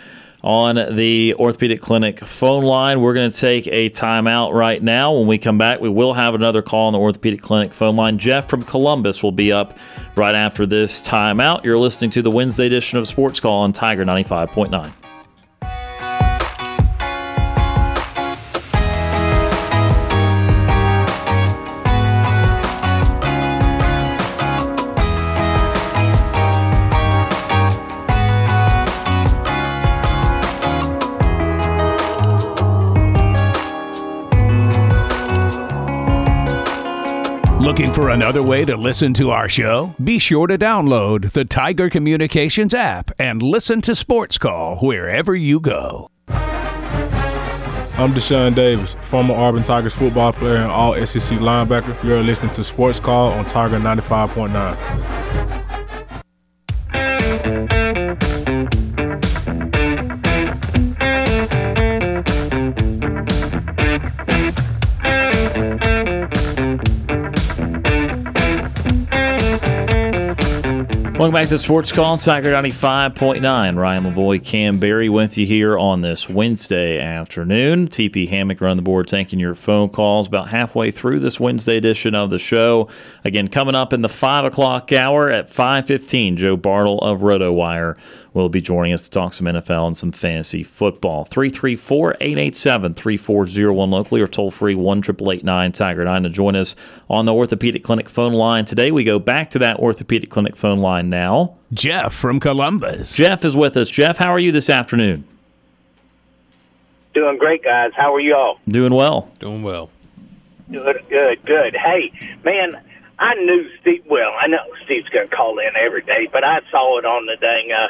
S1: on the Orthopedic Clinic phone line. We're going to take a timeout right now. When we come back, we will have another call on the Orthopedic Clinic phone line. Jeff from Columbus will be up right after this timeout. You're listening to the Wednesday edition of Sports Call on Tiger 95.9.
S3: Looking for another way to listen to our show? Be sure to download the Tiger Communications app and listen to Sports Call wherever you go.
S12: I'm Deshaun Davis, former Auburn Tigers football player and all SEC linebacker. You're listening to Sports Call on Tiger 95.9.
S1: Welcome back to Sports Call, Tiger 95.9. Ryan Lavoie, Kam Berry with you here on this Wednesday afternoon. TP Hammock running the board, taking your phone calls about halfway through this Wednesday edition of the show. Again, coming up in the 5 o'clock hour at 5.15, Joe Bartel of RotoWire will be joining us to talk some NFL and some fantasy football. 334-887-3401 locally or toll free 1 Tiger 9 to join us on the Orthopedic Clinic phone line. Today we go back to that Orthopedic Clinic phone line now.
S3: Jeff from Columbus.
S1: Jeff is with us. Jeff, how are you this afternoon?
S13: Doing great, guys. How are y'all?
S1: Doing well.
S2: Doing well.
S13: Good, good, good. Hey, man, I knew Steve. Well, I know Steve's going to call in every day, but I saw it on the dang uh,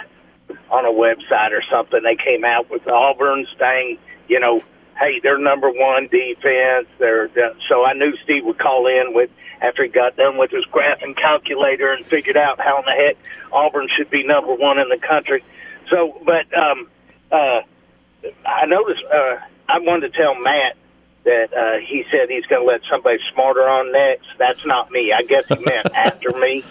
S13: on a website or something. They came out with Auburn's dang, you know, hey, they're number one defense. They're so I knew Steve would call in with after he got done with his graphing calculator and figured out how in the heck Auburn should be number one in the country. So, but um, uh, I noticed. Uh, I wanted to tell Matt that uh, he said he's going to let somebody smarter on next. That's not me. I guess he meant after me.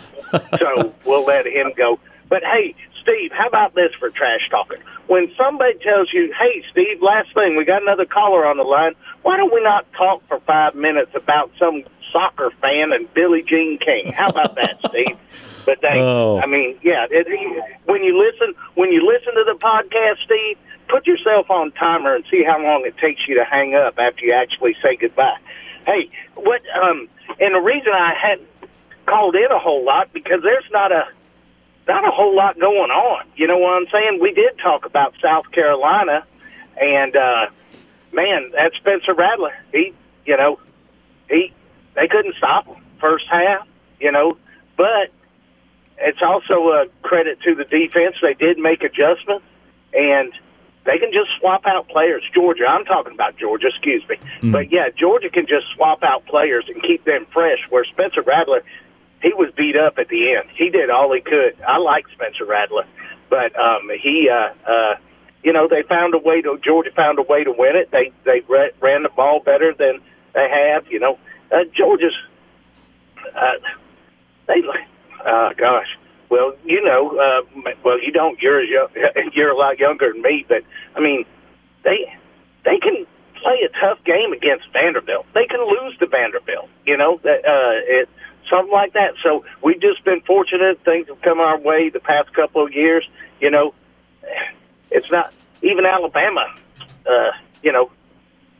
S13: So we'll let him go. But hey, Steve, how about this for trash talking? When somebody tells you, hey, Steve, last thing, we got another caller on the line, why don't we not talk for five minutes about some soccer fan and Billie Jean King? How about that, Steve? But they,
S1: Oh.
S13: I mean, yeah, it, when you listen, when you listen to the podcast, Steve, put yourself on timer and see how long it takes you to hang up after you actually say goodbye. Hey, what? Um, and the reason I hadn't called in a whole lot because there's not a not a whole lot going on. You know what I'm saying? We did talk about South Carolina, and uh, man, that Spencer Rattler, he, you know, he, they couldn't stop him first half. You know, but it's also a credit to the defense. They did make adjustments, and they can just swap out players. Georgia, I'm talking about Georgia, excuse me. But yeah, Georgia can just swap out players and keep them fresh. Where Spencer Rattler, he was beat up at the end. He did all he could. I like Spencer Rattler, but um, he, uh, uh, you know, they found a way to. Georgia found a way to win it. They they ra- ran the ball better than they have. You know, uh, Georgia's. Uh, they, oh gosh. Well, you know, uh, well, you don't. You're you're a lot younger than me, but I mean, they they can play a tough game against Vanderbilt. They can lose to Vanderbilt. You know that. Uh, it, something like that. So we've just been fortunate. Things have come our way the past couple of years. You know, it's not even Alabama. Uh, you know,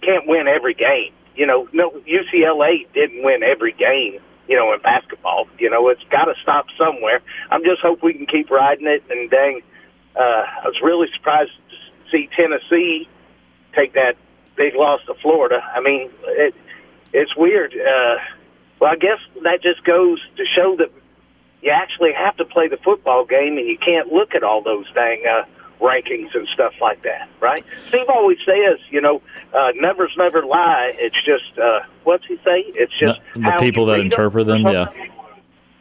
S13: can't win every game. You know, no UCLA didn't win every game. You know, in basketball, you know, it's got to stop somewhere. I'm just hope we can keep riding it. And dang, uh, I was really surprised to see Tennessee take that big loss to Florida. I mean, it, it's weird. Uh, well, I guess that just goes to show that you actually have to play the football game, and you can't look at all those dang uh, rankings and stuff like that, right? Steve always says, you know, uh, numbers never lie. It's just uh, what's he say? It's just
S1: the
S13: how
S1: people that interpret
S13: or
S1: them. Yeah.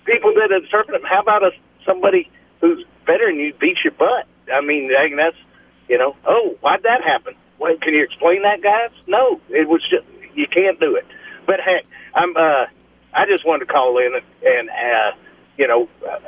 S13: People that interpret them. How about a, somebody who's better than you beats your butt? I mean, that's you know. Oh, why'd that happen? Wait, can you explain that, guys? No, it was just you can't do it. But heck, I'm. uh I just wanted to call in and, and uh, you know, uh,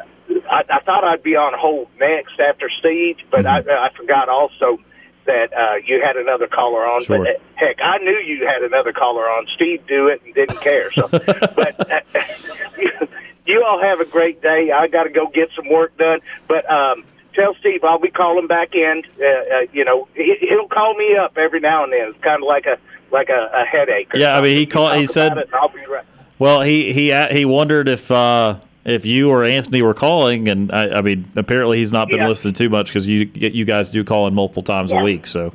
S13: I, I thought I'd be on hold next after Steve, but I, I forgot also that uh, you had another caller on.
S1: Sure.
S13: But uh, heck, I knew you had another caller on. Steve do it and didn't care. So, but uh, you all have a great day. I got to go get some work done, but. um Tell Steve I'll be calling back in. Uh, uh, you know, he, he'll call me up every now and then. It's kind of like a like a, a headache.
S1: Yeah, I mean, he called. He said,
S13: it I'll be right.
S1: Well, he he he wondered if uh, if you or Anthony were calling, and I, I mean, apparently he's not been
S13: Yeah.
S1: listening too much because you you guys do call in multiple times
S13: Yeah.
S1: a week. So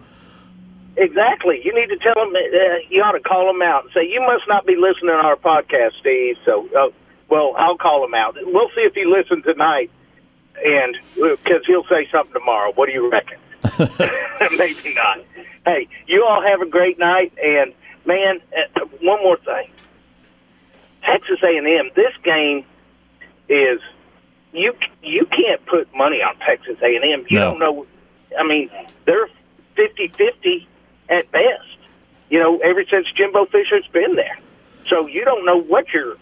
S13: Exactly. You need to tell him. Uh, you ought to call him out and say, "You must not be listening to our podcast, Steve." So, uh, well, I'll call him out. We'll see if he listens tonight, and because he'll say something tomorrow. What do you reckon? Maybe not. Hey, you all have a great night, and man, uh, one more thing. Texas A&M. This game is you. You can't put money on Texas A&M. You
S1: No.
S13: don't know. I mean, they're 50-50 at best. You know, ever since Jimbo Fisher's been there, so you don't know what you're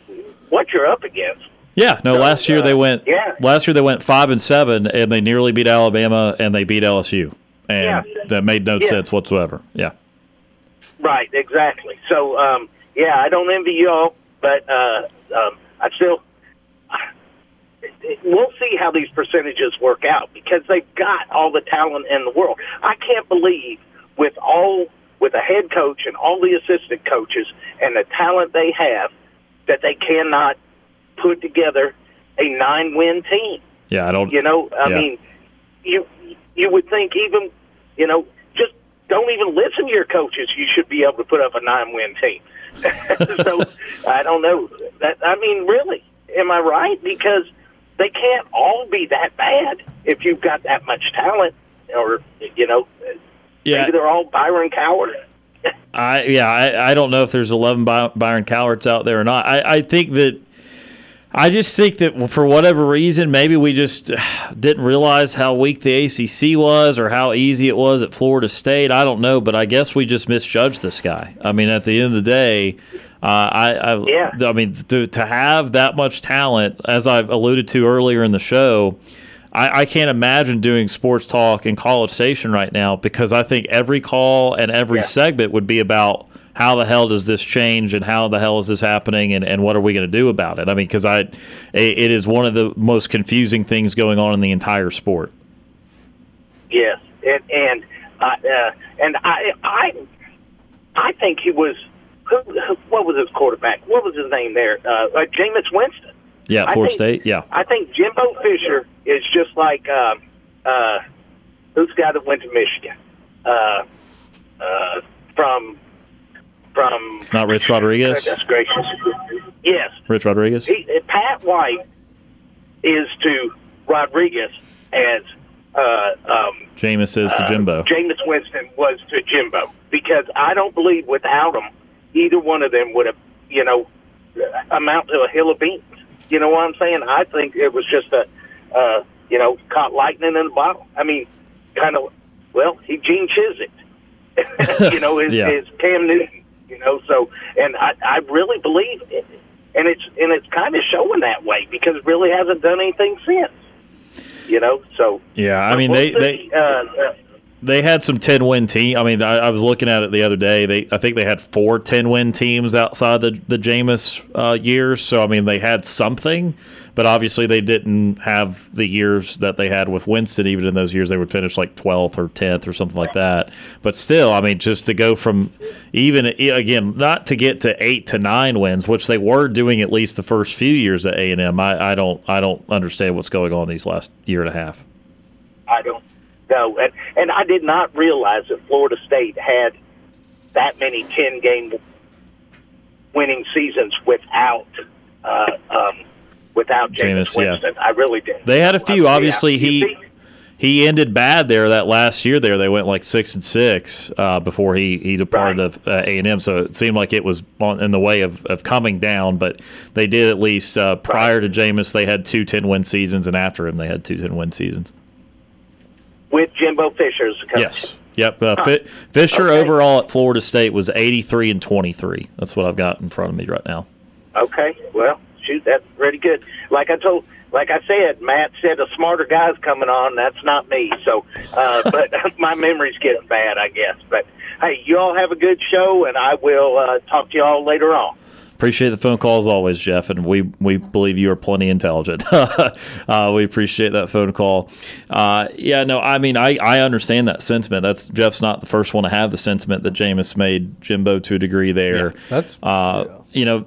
S13: what you're up against.
S1: yeah, no. Last year they went.
S13: yeah.
S1: Last year they went five and seven, and they nearly beat Alabama, and they beat LSU, and
S13: Yeah.
S1: that made no
S13: Yeah.
S1: sense whatsoever. Yeah.
S13: Right, exactly. So, um, yeah, I don't envy y'all, but uh, um, I still. We'll see how these percentages work out because they've got all the talent in the world. I can't believe with all with a head coach and all the assistant coaches and the talent they have that they cannot put together a nine-win team.
S1: Yeah, I don't.
S13: You know, I
S1: yeah.
S13: mean, you you would think even you know just don't even listen to your coaches. You should be able to put up a nine-win team. so I don't know. That I mean, really, am I right? Because they can't all be that bad if you've got that much talent, or you know,
S1: Yeah.
S13: maybe they're all Byron Cowart.
S1: I yeah, I, I don't know if there's 11 By- Byron Cowarts out there or not. I, I think that I just think that for whatever reason, maybe we just didn't realize how weak the ACC was or how easy it was at Florida State. I don't know, but I guess we just misjudged this guy. I mean, at the end of the day, uh, I I,
S13: Yeah.
S1: I mean to to have that much talent, as I've alluded to earlier in the show. I, I can't imagine doing sports talk in College Station right now because I think every call and every segment would be about how the hell does this change and how the hell is this happening and, and what are we going to do about it? I mean, because I, it, it is one of the most confusing things going on in the entire sport.
S13: Yes, and and I uh, and I I I think he was who, what was his quarterback? What was his name there? Uh, uh, Jameis Winston.
S1: Yeah, Florida
S13: think-
S1: State. Yeah,
S13: I think Jimbo Fisher is just like uh, uh, who's guy that went to Michigan uh, uh, from from
S1: not Rich Rodriguez.
S13: Gracious. Yes,
S1: Rich Rodriguez.
S13: he, uh, Pat White is to Rodriguez as uh, um,
S1: Jameis is to
S13: uh,
S1: Jimbo.
S13: Jameis Winston was to Jimbo because I don't believe without him, either one of them would have, you know, amount to a hill of beans. You know what I'm saying? I think it was just a, uh, you know, caught lightning in a bottle. I mean, kind of. Well, he Gene Chizik, you know, is,
S1: Yeah.
S13: is Cam Newton. You know, so and I, I really believe it, and it's and it's kind of showing that way because it really hasn't done anything since. You know, so
S1: Yeah, I mean
S13: We'll
S1: they, they.
S13: Uh, uh,
S1: they had some 10 win team. I mean, I, I, was looking at it the other day. They I think they had four 10 win teams outside the the Jameis uh, years. So I mean, they had something, but obviously they didn't have the years that they had with Winston. Even in those years, they would finish like 12th or 10th or something like that. But still, I mean, just to go from even again, not to get to eight to nine wins, which they were doing at least the first few years at A and. I, I don't I don't understand what's going on these last year and a half.
S13: I don't know, and and I did not realize that Florida State had that many ten game winning seasons without uh, um, without Jameis, Winston. Yeah. I really did.
S1: They had a few. Obviously, he he ended bad there that last year. There, they went like six and six uh, before he he departed right. of uh, A and M. So it seemed like it was on, in the way of, of coming down. But they did at least uh, prior right. to Jameis, they had two 10 win seasons, and after him, they had two 10 win seasons
S13: with Jimbo Fisher's coach.
S1: Yes. Yep. Uh, huh. Fisher okay. overall at Florida State was 83 and 23. That's what I've got in front of me right now.
S13: Okay. Well, shoot, that's pretty good. Like I told, like I said, Matt said a smarter guy's coming on. That's not me. So, uh, but my memory's getting bad, I guess. But hey, you all have a good show, and I will uh, talk to you all later on.
S1: Appreciate the phone call as always, Jeff, and we we believe you are plenty intelligent. uh, we appreciate that phone call. Uh, yeah, no, I mean, I, I understand that sentiment. That's Jeff's not the first one to have the sentiment that Jameis made Jimbo to a degree there.
S2: Yeah, that's
S1: uh, yeah. you know,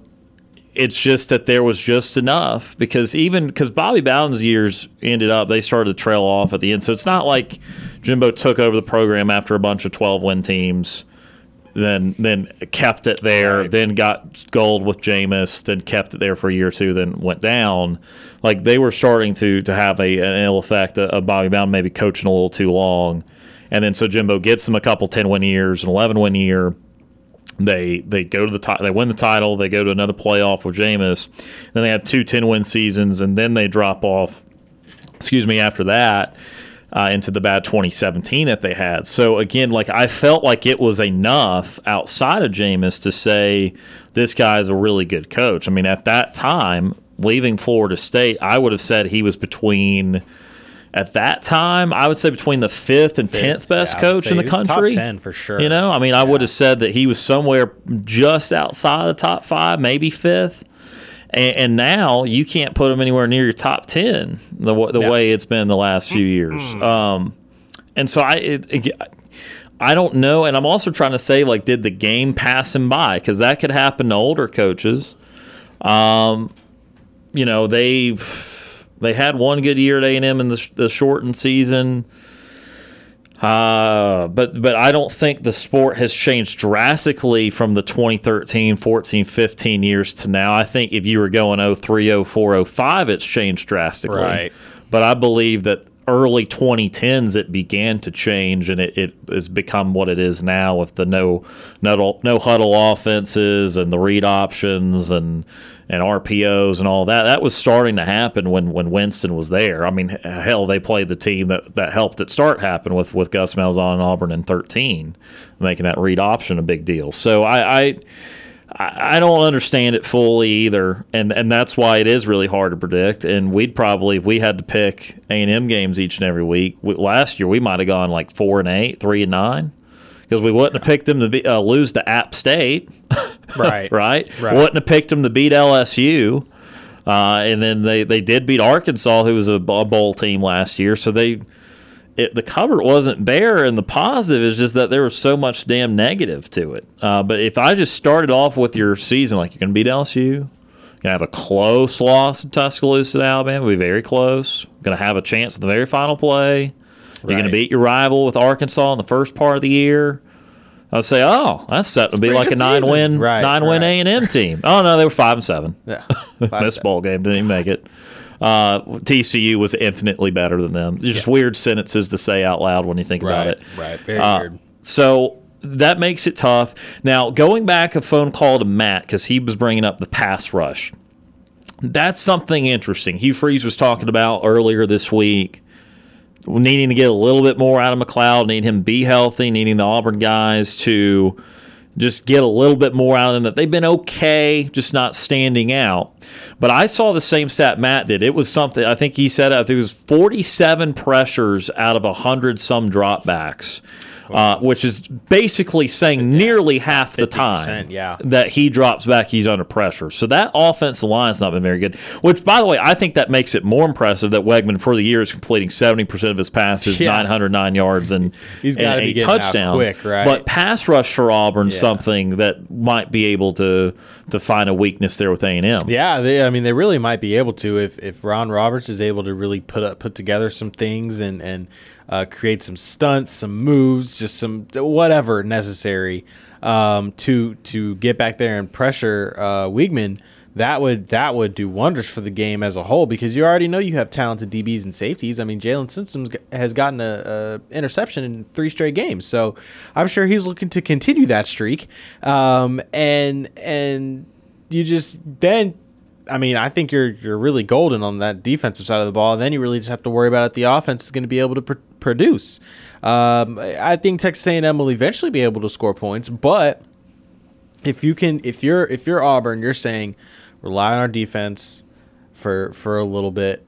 S1: it's just that there was just enough because even because Bobby Bowden's years ended up, they started to trail off at the end. So it's not like Jimbo took over the program after a bunch of 12 win teams then then kept it there, right. then got gold with Jameis, then kept it there for a year or two, then went down. Like they were starting to to have a an ill effect uh, of Bobby Bowden maybe coaching a little too long, and then so Jimbo gets them a couple ten win years, an eleven win year. They they go to the ti- they win the title, they go to another playoff with Jameis, then they have two 10 win seasons, and then they drop off. Excuse me, after that uh, into the bad 2017 that they had. So again, like I felt like it was enough outside of Jameis to say this guy is a really good coach. I mean, at that time, leaving Florida State, I would have said he was between. At that time, I would say between the fifth and tenth best yeah, coach in the country.
S2: Top ten for sure.
S1: You know, I mean, I would have said that he was somewhere just outside the top five, maybe fifth. And, and, now you can't put them anywhere near your top ten the the way it's been the last few years. Um, and so I it, it, I don't know, and I'm also trying to say like, did the game pass him by? Because that could happen to older coaches. Um, you know they've they had one good year at A and M in the, the shortened season. Uh, but but I don't think the sport has changed drastically from the 2013, 14, 15 years to now. I think if you were going 03, 04, 05, it's changed drastically.
S2: Right.
S1: But I believe that early 2010s it began to change and it, it has become what it is now with the no no no huddle offenses and the read options and and RPOs and all that. That was starting to happen when when Winston was there. I mean, hell, they played the team that, that helped it start happen with with Gus Malzahn and Auburn in 13, making that read option a big deal. So I, I I don't understand it fully either, and and that's why it is really hard to predict. And we'd probably, if we had to pick A and M games each and every week, we, last year we might have gone like four and eight, three and nine, because we wouldn't have picked them to be, uh, lose to App State,
S2: right?
S1: right? right. Wouldn't have picked them to beat LSU, uh, and then they they did beat Arkansas, who was a, a bowl team last year. So they it, the cupboard wasn't bare, and the positive is just that there was so much damn negative to it. Uh, but if I just started off with your season like you're going to beat LSU, you're going to have a close loss in Tuscaloosa to Alabama, be very close. Going to have a chance at the very final play. You're going to beat your rival with Arkansas in the first part of the year. I'd say, oh, that's set to be like a nine win, right, nine right. win A and M team. Oh no, they were five and seven.
S2: Yeah,
S1: this bowl game didn't even make it. Uh, TCU was infinitely better than them. Just yeah. weird sentences to say out loud when you think
S2: right,
S1: about it.
S2: Right, very uh, weird.
S1: So that makes it tough. Now, going back a phone call to Matt because he was bringing up the pass rush. That's something interesting. Hugh Freeze was talking about earlier this week needing to get a little bit more out of McLeod, need him be healthy, needing the Auburn guys to just get a little bit more out of them. That they've been okay, just not standing out. But I saw the same stat Matt did. It was something. I think he said I think it was 47 pressures out of hundred some dropbacks. Uh, which is basically saying nearly half the time
S2: yeah.
S1: that he drops back, he's under pressure. So that offensive line's not been very good. Which, by the way, I think that makes it more impressive that Weigman for the year is completing seventy percent of his passes,
S2: Yeah.
S1: nine hundred nine yards, and
S2: he's getting out
S1: touchdowns.
S2: quick, right?
S1: But pass rush for Auburn
S2: Yeah.
S1: something that might be able to to find a weakness there with A and M.
S2: Yeah, they, I mean, they really might be able to if, if Ron Roberts is able to really put up, put together some things and and uh, create some stunts, some moves, just some whatever necessary um, to to get back there and pressure uh, Weigman. That would that would do wonders for the game as a whole because you already know you have talented DBs and safeties. I mean, Jaylin Simpson has gotten a, a interception in three straight games, so I'm sure he's looking to continue that streak. Um, and and you just then I mean, I think you're you're really golden on that defensive side of the ball. And then you really just have to worry about it. The offense is going to be able to pr- produce. Um, I think Texas A&M will eventually be able to score points, but if you can, if you're if you're Auburn, you're saying rely on our defense for for a little bit,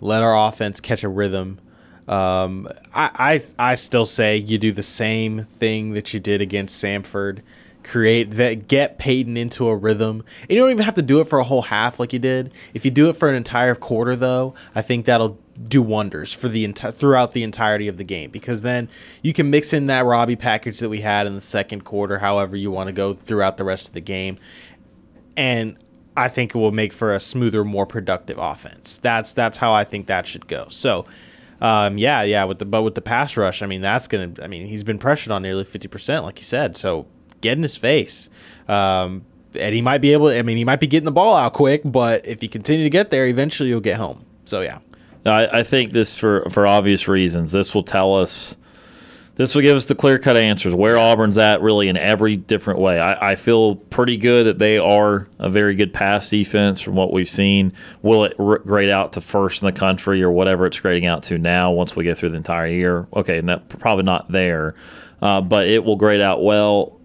S2: let our offense catch a rhythm. Um, I, I I still say you do the same thing that you did against Samford. Create that, get Payton into a rhythm. And you don't even have to do it for a whole half like you did. If you do it for an entire quarter, though, I think that'll do wonders for the enti- throughout the entirety of the game because then you can mix in that Robby package that we had in the second quarter, however you want to go throughout the rest of the game, and I think it will make for a smoother, more productive offense. That's that's how I think that should go. So, um, yeah, yeah. With the but with the pass rush, I mean that's gonna. I mean he's been pressured on nearly fifty percent, like you said. So get in his face. Um, and he might be able. I mean, he might be getting the ball out quick, but if you continue to get there, eventually you'll get home. So yeah.
S1: I, I think this for for obvious reasons. This will tell us. This will give us the clear cut answers where Auburn's at really in every different way. I, I feel pretty good that they are a very good pass defense from what we've seen. Will it grade out to first in the country or whatever it's grading out to now once we get through the entire year? Okay, and that, probably not there, uh, but it will grade out well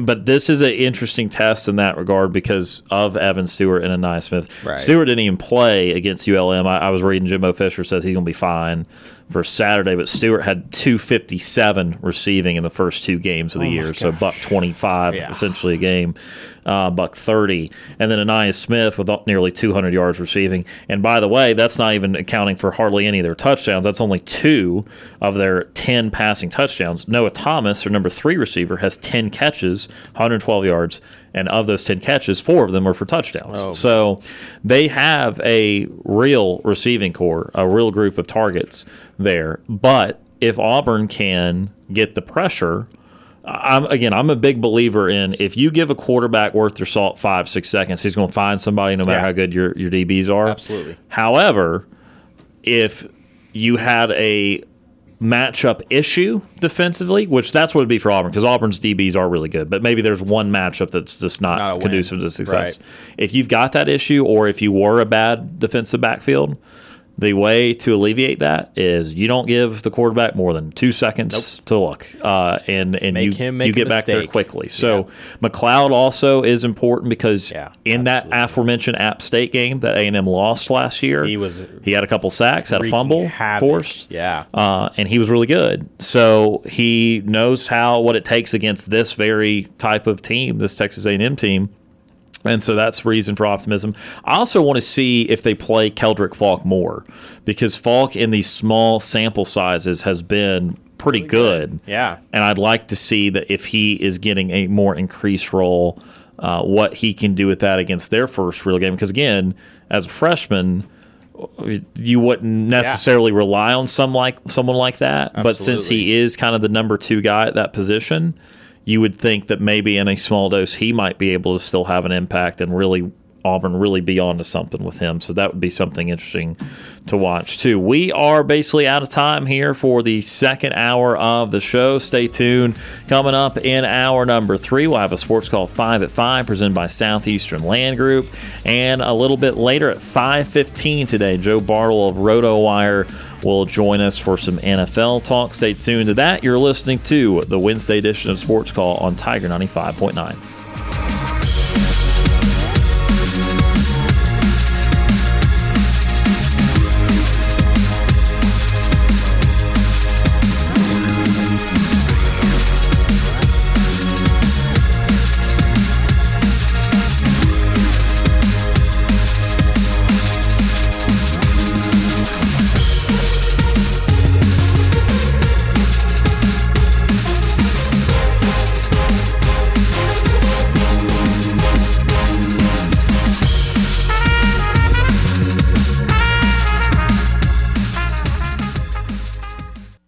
S1: but this is an interesting test in that regard because of Evan Stewart and Ainias Smith.
S2: Right.
S1: Stewart didn't even play against ULM. I, I was reading Jimbo Fisher says he's going to be fine for Saturday, but Stewart had 257 receiving in the first two games of the
S2: Oh
S1: year, so buck 25
S2: Yeah.
S1: essentially a game, uh, buck 30, and then Ainias Smith with nearly 200 yards receiving. And by the way, that's not even accounting for hardly any of their touchdowns. That's only two of their 10 passing touchdowns. Noah Thomas, their number three receiver, has 10 catches, 112 yards, and of those 10 catches, four of them were for touchdowns.
S2: Oh.
S1: So they have a real receiving corps, a real group of targets there. But if Auburn can get the pressure, I'm again, I'm a big believer in if you give a quarterback worth their salt five, six seconds, he's going to find somebody no matter
S2: Yeah.
S1: how good your, your DBs are.
S2: Absolutely.
S1: However, if you had a matchup issue defensively, which that's what it'd be for Auburn because Auburn's DBs are really good, but maybe there's one matchup that's just not,
S2: Not a win.
S1: conducive to success.
S2: Right.
S1: If you've got that issue, or if you were a bad defensive backfield, the way to alleviate that is you don't give the quarterback more than two seconds to look, uh, and and
S2: Make
S1: you
S2: him make
S1: you get back there quickly. So McLeod also is important because
S2: Yeah,
S1: in that aforementioned App State game that A and M lost last year,
S2: He was
S1: he had a couple sacks, had a fumble
S2: havoc.
S1: forced,
S2: Yeah.
S1: uh, and he was really good. So he knows how what it takes against this very type of team, this Texas A&M team. And so that's reason for optimism. I also want to see if they play Keldrick Faulk more because Faulk in these small sample sizes has been pretty good.
S2: Yeah.
S1: And I'd like to see that if he is getting a more increased role, uh, what he can do with that against their first real game. Because again, as a freshman, you wouldn't necessarily rely on some like someone like that. But since he is kind of the number two guy at that position, you would think that maybe in a small dose he might be able to still have an impact and really Auburn really be on to something with him. So that would be something interesting to watch, too. We are basically out of time here for the second hour of the show. Stay tuned. Coming up in hour number three, we'll have a sports call 5 at 5 presented by Southeastern Land Group. And a little bit later at 5.15 today, Joe Bartel of RotoWire will join us for some NFL talk. Stay tuned to that. You're listening to the Wednesday edition of Sports Call on Tiger 95.9.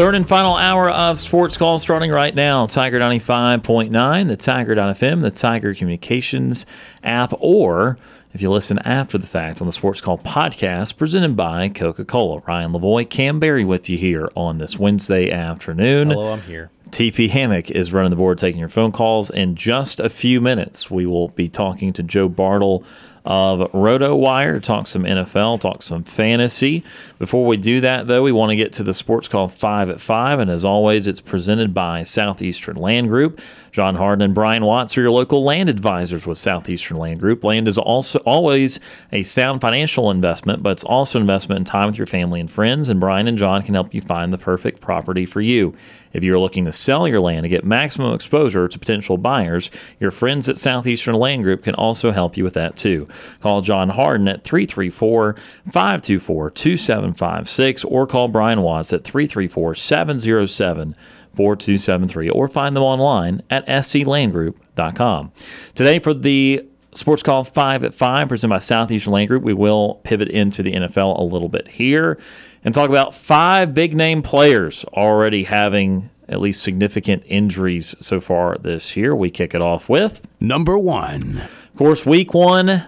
S1: Third and final hour of Sports Call starting right now. Tiger 95.9, the Tiger.fm, the Tiger Communications app, or if you listen after the fact on the Sports Call podcast presented by Coca Cola. Ryan Lavoie, Kam Berry with you here on this Wednesday afternoon.
S2: Hello, I'm here.
S1: TP Hammock is running the board, taking your phone calls. In just a few minutes, we will be talking to Joe Bartel of RotoWire, talk some NFL, talk some fantasy. Before we do that, though, we want to get to the sports call 5 at 5. And as always, it's presented by Southeastern Land Group. John Harden and Brian Watts are your local land advisors with Southeastern Land Group. Land is also always a sound financial investment, but it's also an investment in time with your family and friends. And Brian and John can help you find the perfect property for you. If you're looking to sell your land to get maximum exposure to potential buyers, your friends at Southeastern Land Group can also help you with that too. Call John Harden at 334 524 2756 or call Brian Watts at 334 707 4273 or find them online at sclandgroup.com. Today for the Sports Call 5 at 5 presented by Southeastern Land Group, we will pivot into the NFL a little bit here and talk about five big name players already having at least significant injuries so far this year. We kick it off with
S3: number one.
S1: Of course, week one,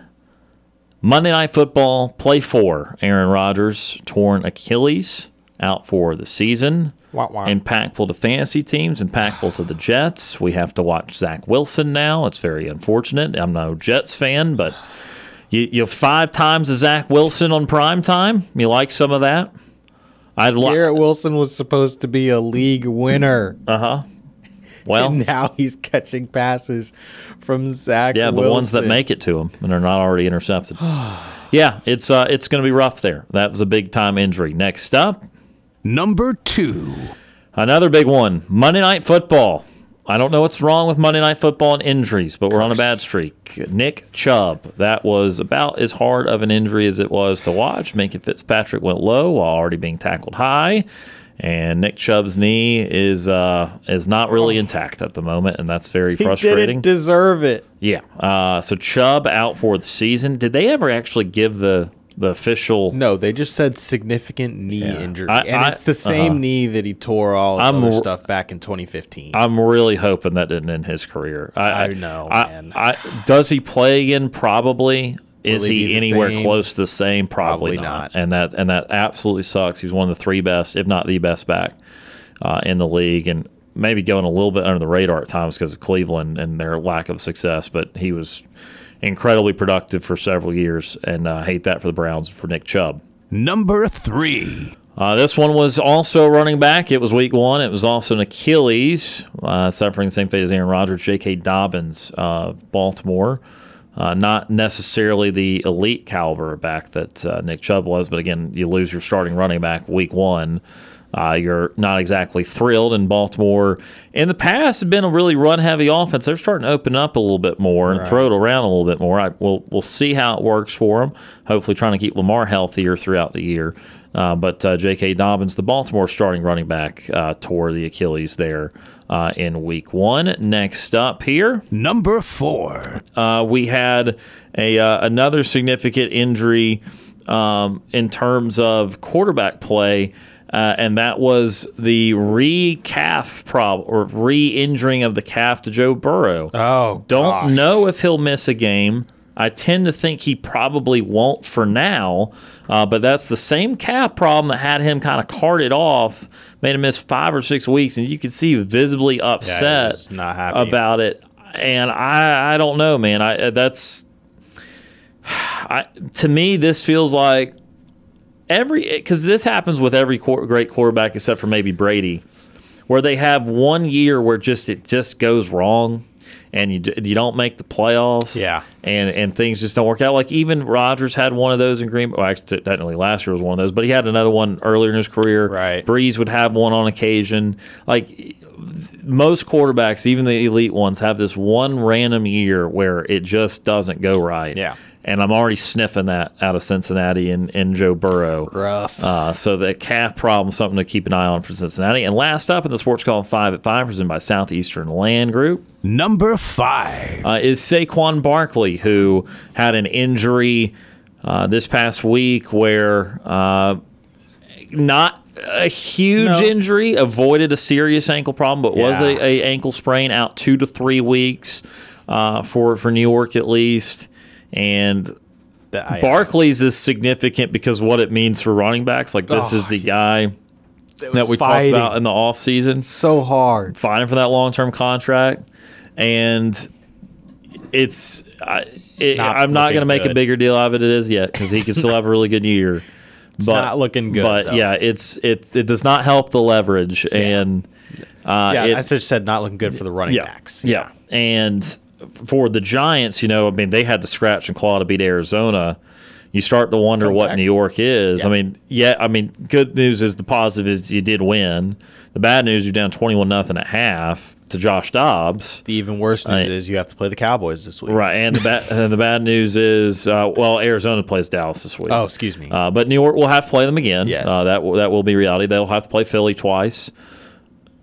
S1: Monday Night Football, play four. Aaron Rodgers, torn Achilles, out for the season.
S2: Wah, wah.
S1: Impactful to fantasy teams, impactful to the Jets. We have to watch Zach Wilson now. It's very unfortunate. I'm no Jets fan, but you, you five times a Zach Wilson on prime time. You like some of that? I'd li-
S2: Garrett Wilson was supposed to be a league winner.
S1: Uh huh. Well,
S2: and now he's catching passes from Zach.
S1: Yeah, the ones that make it to him and are not already intercepted. yeah, it's uh, it's going to be rough there. That was a big time injury. Next up,
S3: number two,
S1: another big one. Monday Night Football. I don't know what's wrong with Monday Night Football and injuries, but we're on a bad streak. Nick Chubb, that was about as hard of an injury as it was to watch. Minkah Fitzpatrick went low while already being tackled high, and Nick Chubb's knee is uh, is not really intact at the moment, and that's very
S2: he
S1: frustrating.
S2: didn't deserve it.
S1: Yeah. Uh, so Chubb out for the season. Did they ever actually give the the official?
S2: No, they just said significant knee injury,
S1: I-
S2: and
S1: I-
S2: it's the same
S1: uh-huh.
S2: knee that he tore all his
S1: I'm
S2: other stuff back in 2015.
S1: I'm really hoping that didn't end his career.
S2: I know,
S1: I-
S2: man.
S1: I, does he play again? Probably, is
S2: he
S1: he, anywhere
S2: same?
S1: close to the same? Probably,
S2: Probably
S1: not.
S2: not.
S1: And that and that absolutely sucks. He's one of the three best, if not the best back uh, in the league, and maybe going a little bit under the radar at times because of Cleveland and their lack of success. But he was incredibly productive for several years, and uh, I hate that for the Browns for Nick Chubb.
S3: Number three.
S1: Uh, this one was also running back. It was week one. It was also an Achilles, uh, suffering the same fate as Aaron Rodgers. J.K. Dobbins of Baltimore. Uh, not necessarily the elite caliber back that uh, Nick Chubb was, but again, you lose your starting running back week one. Uh, you're not exactly thrilled. in Baltimore, in the past, have been a really run heavy offense. They're starting to open up a little bit more and
S2: Right.
S1: throw it around a little bit more. I, we'll, we'll see how it works for them. Hopefully, trying to keep Lamar healthier throughout the year. Uh, but uh, J.K. Dobbins, the Baltimore starting running back, uh, tore the Achilles there uh, in week one. Next up here,
S3: Number four.
S1: uh, we had a uh, another significant injury um, in terms of quarterback play, uh, and that was the re-calf problem or re-injuring of the calf to Joe Burrow.
S2: Oh,
S1: Don't
S2: gosh.
S1: know if he'll miss a game. I tend to think he probably won't for now, uh, but that's the same calf problem that had him kind of carted off, made him miss five or six weeks, and you could see visibly upset
S2: happy.
S1: about it. And I, I don't know, man. I that's, I to me this feels like every because this happens with every great quarterback except for maybe Brady, where they have one year where just it just goes wrong, and you you don't make the playoffs.
S2: Yeah.
S1: and and things just don't work out. Like even Rodgers had one of those in Green Bay. Well, actually, technically last year was one of those, but he had another one earlier in his career.
S2: Right.
S1: Brees would have one on occasion. Like most quarterbacks, even the elite ones, have this one random year where it just doesn't go right.
S2: Yeah.
S1: And I'm already sniffing that out of Cincinnati and, and Joe Burrow.
S2: Rough.
S1: Uh, so the calf problem, something to keep an eye on for Cincinnati. And last up in the Sports Call 5 at 5, presented by Southeastern Land Group,
S3: Number five.
S1: uh, is Saquon Barkley, who had an injury uh, this past week where uh, not a huge
S2: No.
S1: injury, avoided a serious ankle problem, but was
S2: Yeah.
S1: a, a ankle sprain out two to three weeks uh, for for New York at least. And
S2: I-
S1: Barkley's is significant because what it means for running backs. Like this
S2: Oh,
S1: is the guy that we
S2: fighting
S1: talked about in the offseason
S2: so hard.
S1: fighting for that long term contract, and it's I, it,
S2: Not
S1: I'm not going to make a bigger deal out of it as yet because he can still have a really good year.
S2: It's not looking good,
S1: But
S2: though.
S1: yeah, it's it it does not help the leverage and uh,
S2: Yeah,
S1: it-
S2: I just said not looking good for the running
S1: yeah,
S2: backs.
S1: Yeah. And for the Giants, you know, I mean, they had to scratch and claw to beat Arizona. You start to wonder
S2: Come
S1: what
S2: back.
S1: New York is. I mean, yeah, I mean, good news is the positive is you did win. The bad news, you're down 21 nothing at half to Josh Dobbs.
S2: The even worse news
S1: I-
S2: is you have to play the Cowboys this week.
S1: Right, and the bad and the bad news is, uh, well, Arizona plays Dallas this week.
S2: Oh, excuse me.
S1: Uh, but New York will have to play them again.
S2: Yes.
S1: uh, that will, that will be reality. They'll have to play Philly twice.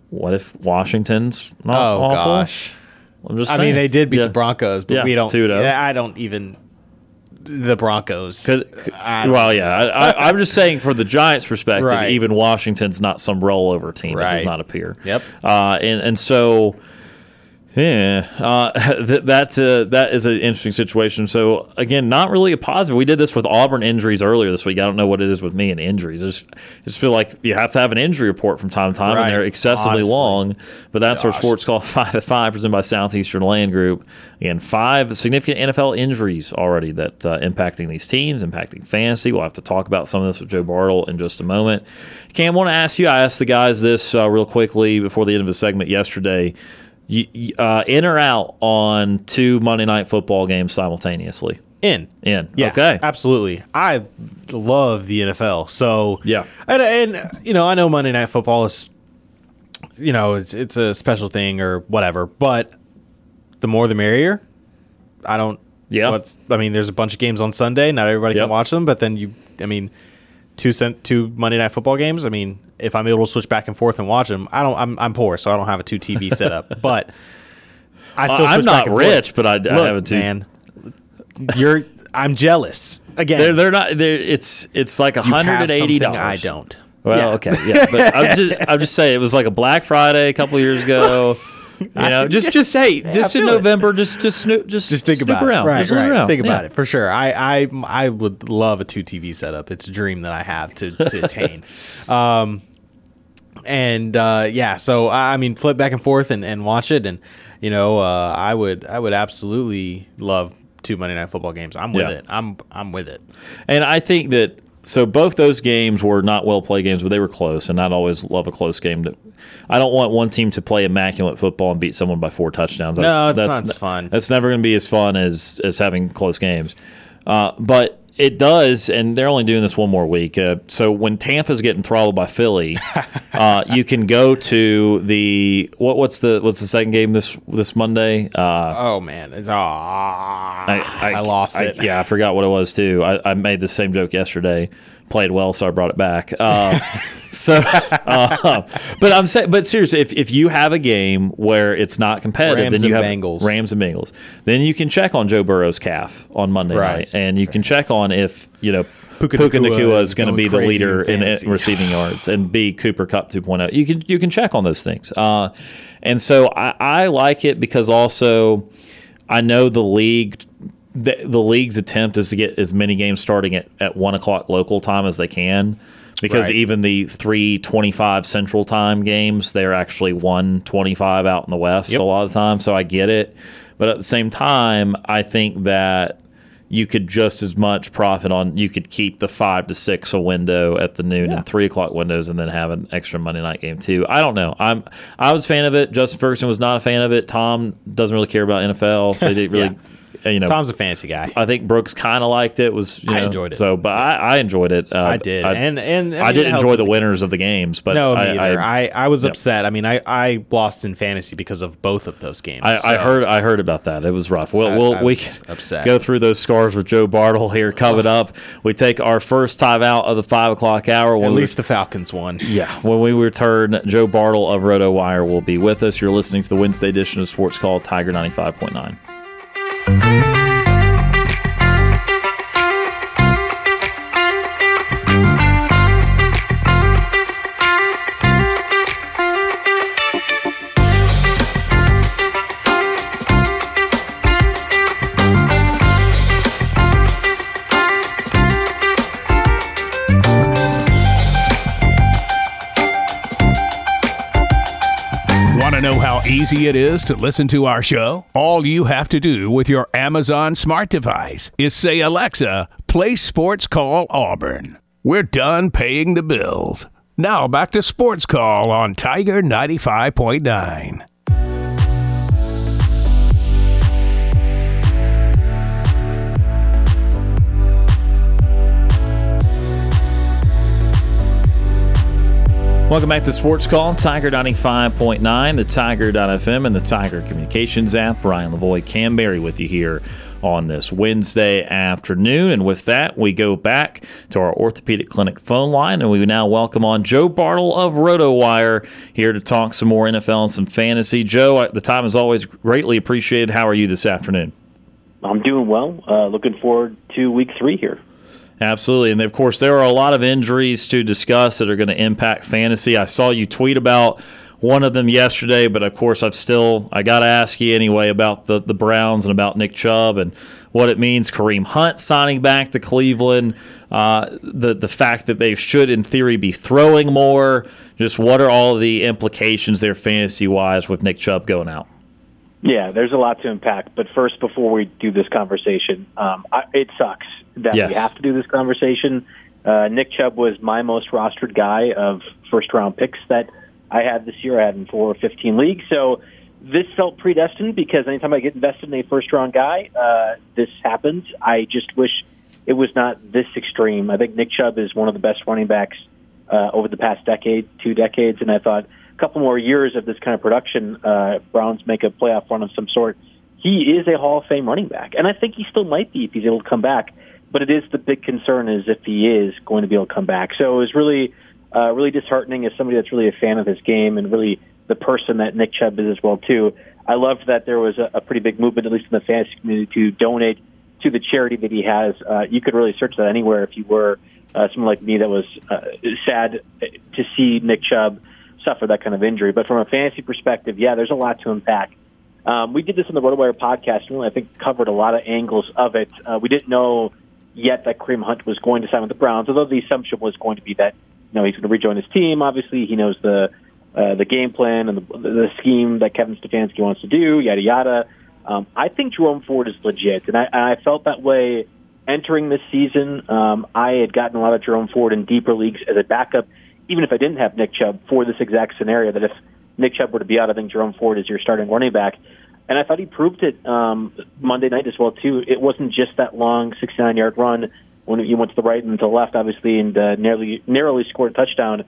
S1: What if Washington's not
S2: oh
S1: awful?
S2: gosh.
S1: I'm just
S2: I
S1: saying.
S2: mean, they did beat
S1: Yeah.
S2: the Broncos, but
S1: Yeah,
S2: we don't.
S1: 2-0.
S2: yeah, I don't even. The Broncos.
S1: 'Cause-
S2: I don't
S1: well, yeah, I, I'm just saying for the Giants' perspective,
S2: Right.
S1: even Washington's not some rollover team. It does not appear.
S2: Yep.
S1: Uh, and and so, yeah, uh, th- that uh, that is an interesting situation. So again, not really a positive. We did this with Auburn injuries earlier this week. I don't know what it is with me and injuries. I just, I just feel like you have to have an injury report from time to time,
S2: Right.
S1: and they're excessively
S2: Honestly.
S1: long. But that's our sports call five at five, presented by Southeastern Land Group. Again, five significant NFL injuries already that uh, impacting these teams, impacting fantasy. We'll have to talk about some of this with Joe Bartel in just a moment. Kam, I want to ask you. I asked the guys this uh, real quickly before the end of the segment yesterday. Uh, in or out on two Monday Night Football games simultaneously?
S2: in.
S1: In.
S2: Yeah,
S1: Okay.
S2: absolutely. I love the NFL. So
S1: Yeah.
S2: and, and you know I know Monday Night Football is, you know, it's it's a special thing or whatever. But the more the merrier. I don't.
S1: Yeah.
S2: What's I mean, there's a bunch of games on Sunday. Not everybody
S1: Yep.
S2: can watch them, but then you. I mean, two cent two Monday Night Football games. I mean, if I'm able to switch back and forth and watch them, I don't. I'm I'm poor, so I don't have a two TV setup. But I uh, still.
S1: I'm not
S2: forth.
S1: rich, but I, I have a two.
S2: man. You're. I'm jealous. Again,
S1: They're, they're not. They're, it's it's like
S2: you have
S1: hundred eighty dollars.
S2: I don't.
S1: Well,
S2: Yeah.
S1: okay, yeah, but I'm just I'm just saying it was like a Black Friday a couple years ago. You know, just just hey, just in
S2: feel it.
S1: November, just just snoop, just
S2: just think
S1: snoop
S2: about
S1: around,
S2: it. Right,
S1: just
S2: right.
S1: around.
S2: Think about
S1: Yeah.
S2: it for sure. I, I I would love a two TV setup. It's a dream that I have to, to attain. Um, and uh, yeah, so I I mean, flip back and forth and, and watch it, and you know, uh, I would I would absolutely love two Monday Night Football games. I'm with
S1: Yeah.
S2: it. I'm I'm with it.
S1: And I think that so both those games were not well played games, but they were close. And I'd always love a close game. To, I don't want one team to play immaculate football and beat someone by four touchdowns.
S2: No, it's not as fun.
S1: That's never going to be as fun as as having close games. Uh, but it does, and they're only doing this one more week. Uh, so when Tampa's getting throttled by Philly, uh, you can go to the what? What's the what's the second game this this Monday? Uh,
S2: oh man, it's, ah,
S1: I,
S2: I lost
S1: I-
S2: it.
S1: yeah, I forgot what it was too. I, I made the same joke yesterday. Played well, so I brought it back. Uh, so, uh, but I'm saying, but seriously, if, if you have a game where it's not competitive,
S2: Rams
S1: then you have
S2: Bengals.
S1: Rams and Bengals. Then you can check on Joe Burrow's calf on Monday
S2: Right.
S1: night, and you can check on if you know.
S2: Puka
S1: Puka
S2: Nacua is
S1: is going to be the leader
S2: in
S1: in, receiving yards, and B Cooper Kupp 2.0. You can you can check on those things, uh, and so I, I like it because also I know the league. The, the league's attempt is to get as many games starting at, at one o'clock local time as they can, because
S2: Right.
S1: even the three twenty five Central Time games they're actually one twenty five out in the West
S2: Yep.
S1: a lot of the time. So I get it, but at the same time, I think that you could just as much profit on. You could keep the five to six a window at the noon and three o'clock windows, and then have an extra Monday night game too. I don't know. I'm I was a fan of it. Justin Ferguson was not a fan of it. Tom doesn't really care about NFL, so he didn't really. You know,
S2: Tom's a fantasy guy.
S1: I think Brooks kind of liked it. Was you know, I
S2: enjoyed it.
S1: So, but I, I enjoyed it. Uh,
S2: I did, and and
S1: I,
S2: mean,
S1: did enjoy the winners of the games, but
S2: no,
S1: I,
S2: either.
S1: I,
S2: I, I, was
S1: Yep.
S2: upset. I mean, I, I lost in fantasy because of both of those games.
S1: I, I heard I heard about that. It was rough. We'll,
S2: I-
S1: we'll
S2: I
S1: we
S2: upset.
S1: go through those scars with Joe Bartel here coming up. We take our first time out of the five o'clock hour.
S2: At least the Falcons won.
S1: yeah, when we return, Joe Bartel of RotoWire will be with us. You're listening to the Wednesday edition of Sports Call Tiger 95.9.
S3: Want easy it is to listen to our show? All you have to do with your Amazon smart device is say, Alexa, play Sports Call Auburn. We're done paying the bills. Now back to Sports Call on Tiger 95.9.
S1: Welcome back to Sports Call, Tiger 95.9, the Tiger.fm, and the Tiger Communications app. Brian Lavoie Canberry with you here on this Wednesday afternoon. And with that, we go back to our orthopedic clinic phone line, and we now welcome on Joe Bartel of RotoWire here to talk some more NFL and some fantasy. Joe, the time is always greatly appreciated. How are you this afternoon?
S14: I'm doing well. Uh, looking forward to week three here.
S1: Absolutely. And of course, there are a lot of injuries to discuss that are going to impact fantasy. I saw you tweet about one of them yesterday, but of course, I've still, I got to ask you anyway about the, the Browns and about Nick Chubb and what it means. Kareem Hunt signing back to Cleveland, uh, the, the fact that they should, in theory, be throwing more. Just what are all the implications there fantasy wise with Nick Chubb going out?
S14: Yeah, there's a lot to unpack. But first, before we do this conversation, um, I, it sucks that
S1: Yes.
S14: we have to do this conversation. Uh, Nick Chubb was my most rostered guy of first round picks that I had this year. I had in four or 15 leagues. So this felt predestined because anytime I get invested in a first round guy, uh, this happens. I just wish it was not this extreme. I think Nick Chubb is one of the best running backs uh, over the past decade, two decades, and I thought couple more years of this kind of production, uh, Browns make a playoff run of some sort. He is a Hall of Fame running back, and I think he still might be if he's able to come back. But it is the big concern is if he is going to be able to come back. So it was really, uh, really disheartening as somebody that's really a fan of his game and really the person that Nick Chubb is as well too. I loved that there was a, a pretty big movement, at least in the fantasy community, to donate to the charity that he has. Uh, you could really search that anywhere if you were uh, someone like me that was uh, sad to see Nick Chubb suffer that kind of injury. But from a fantasy perspective, yeah, there's a lot to unpack. Um, we did this on the RotoWire podcast, and really, I think covered a lot of angles of it. Uh, we didn't know yet that Kareem Hunt was going to sign with the Browns, although the assumption was going to be that you know he's going to rejoin his team. Obviously, he knows the uh, the game plan and the, the scheme that Kevin Stefanski wants to do, yada yada. Um, I think Jerome Ford is legit, and I, I felt that way entering this season. Um, I had gotten a lot of Jerome Ford in deeper leagues as a backup, even if I didn't have Nick Chubb for this exact scenario. That if Nick Chubb were to be out, I think Jerome Ford is your starting running back. And I thought he proved it um, Monday night as well too. It wasn't just that long 69-yard run when he went to the right and to the left, obviously, and uh, nearly narrowly scored a touchdown.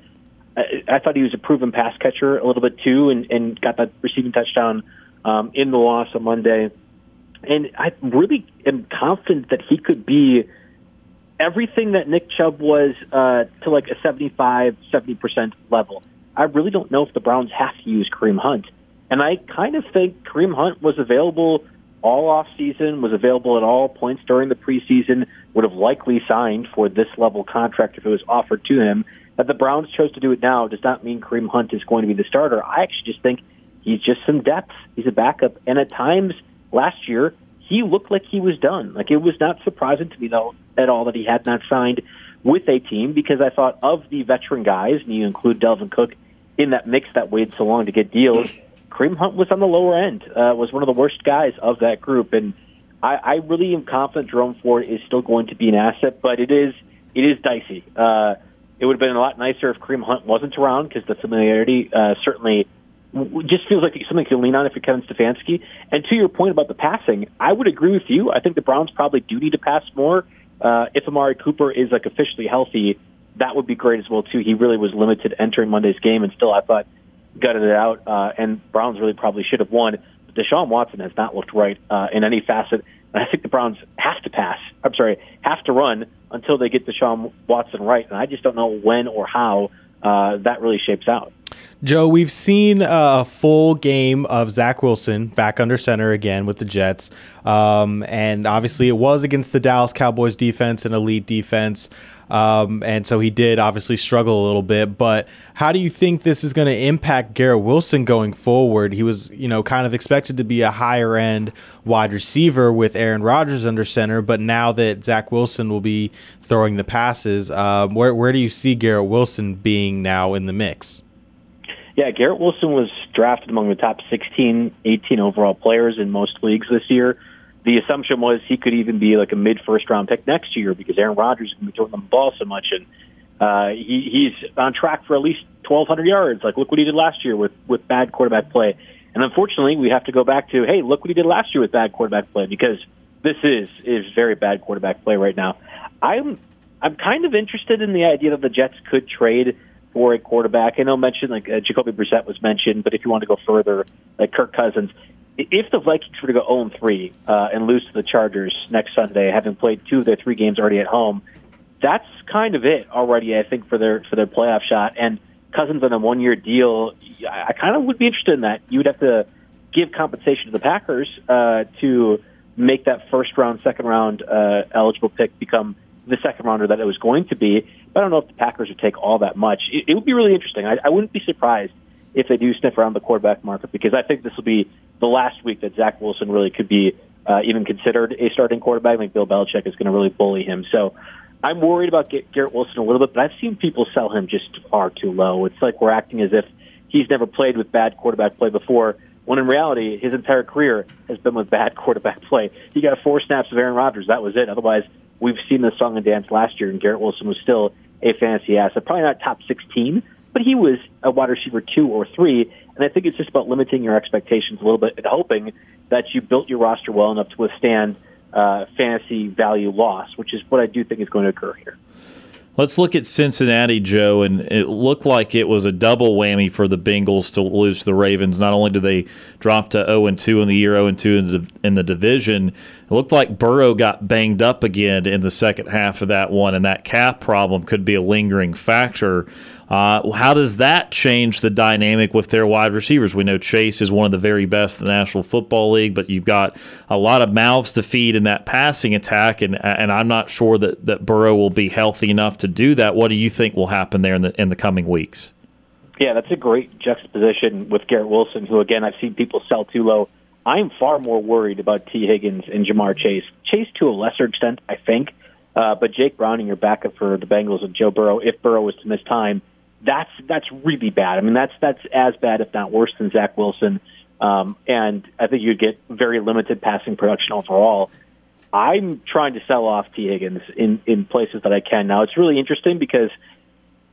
S14: I, I thought he was a proven pass catcher a little bit too, and, and got that receiving touchdown um, in the loss on Monday. And I really am confident that he could be everything that Nick Chubb was uh, to like a 75, 70% level. I really don't know if the Browns have to use Kareem Hunt. And I kind of think Kareem Hunt was available all off season, was available at all points during the preseason, would have likely signed for this level contract if it was offered to him. That the Browns chose to do it now does not mean Kareem Hunt is going to be the starter. I actually just think he's just some depth. He's a backup. And at times last year, he looked like he was done. Like it was not surprising to me though at all that he had not signed with a team because I thought of the veteran guys, and you include Dalvin Cook in that mix that waited so long to get deals. Kareem Hunt was on the lower end, uh, was one of the worst guys of that group, and I, I really am confident Jerome Ford is still going to be an asset, but it is it is dicey. Uh, it would have been a lot nicer if Kareem Hunt wasn't around because the familiarity uh, certainly just feels like something you can lean on if you're Kevin Stefanski. And to your point about the passing, I would agree with you. I think the Browns probably do need to pass more. Uh, if Amari Cooper is like officially healthy, that would be great as well too. He really was limited entering Monday's game, and still I thought gutted it out. Uh, and Browns really probably should have won. But Deshaun Watson has not looked right uh, in any facet. And I think the Browns have to pass. I'm sorry, have to run until they get Deshaun Watson right. And I just don't know when or how uh, that really shapes out.
S2: Joe, we've seen a full game of Zach Wilson back under center again with the Jets. Um, and obviously, it was against the Dallas Cowboys defense, an elite defense. Um, and so he did obviously struggle a little bit. But how do you think this is going to impact Garrett Wilson going forward? He was, you know, kind of expected to be a higher end wide receiver with Aaron Rodgers under center. But now that Zach Wilson will be throwing the passes, um, where, where do you see Garrett Wilson being now in the mix?
S14: Yeah, Garrett Wilson was drafted among the top 16, 18 overall players in most leagues this year. The assumption was he could even be like a mid first round pick next year because Aaron Rodgers is going to be throwing the ball so much, and uh, he, he's on track for at least 1,200 yards. Like look what he did last year with with bad quarterback play. And unfortunately, we have to go back to hey, look what he did last year with bad quarterback play because this is is very bad quarterback play right now. I'm I'm kind of interested in the idea that the Jets could trade for a quarterback. I know mentioned like uh, Jacoby Brissett was mentioned, but if you want to go further, like Kirk Cousins, if the Vikings were to go 0 3 uh, and lose to the Chargers next Sunday, having played two of their three games already at home, that's kind of it already. I think for their for their playoff shot. And Cousins on a one year deal, I, kind of would be interested in that. You would have to give compensation to the Packers uh, to make that first round, second round uh, eligible pick become the second rounder that it was going to be. I don't know if the Packers would take all that much. It, it would be really interesting. I, I wouldn't be surprised if they do sniff around the quarterback market because I think this will be the last week that Zach Wilson really could be uh, even considered a starting quarterback. I think Bill Belichick is going to really bully him. So I'm worried about Garrett Wilson a little bit, but I've seen people sell him just far too low. It's like we're acting as if he's never played with bad quarterback play before, when in reality, his entire career has been with bad quarterback play. He got four snaps of Aaron Rodgers. That was it. Otherwise, we've seen the song and dance last year, and Garrett Wilson was still a fantasy asset. Probably not top 16, but he was a wide receiver two or three. And I think it's just about limiting your expectations a little bit and hoping that you built your roster well enough to withstand uh, fantasy value loss, which is what I do think is going to occur here.
S1: Let's look at Cincinnati, Joe, and it looked like it was a double whammy for the Bengals to lose to the Ravens. Not only did they drop to 0 and 2 in the year, 0 and 2 in the, in the division, it looked like Burrow got banged up again in the second half of that one, and that cap problem could be a lingering factor. Uh, how does that change the dynamic with their wide receivers? We know Chase is one of the very best in the National Football League, but you've got a lot of mouths to feed in that passing attack, and and I'm not sure that, that Burrow will be healthy enough to do that. What do you think will happen there in the in the coming weeks?
S14: Yeah, that's a great juxtaposition with Garrett Wilson, who again I've seen people sell too low. I'm far more worried about Tee Higgins and Ja'Marr Chase. Chase to a lesser extent, I think, uh, but Jake Browning, your backup for the Bengals, and Joe Burrow, if Burrow was to miss time, that's that's really bad. I mean, that's that's as bad, if not worse, than Zach Wilson. Um, and I think you'd get very limited passing production overall. I'm trying to sell off Tee Higgins in in places that I can. Now it's really interesting because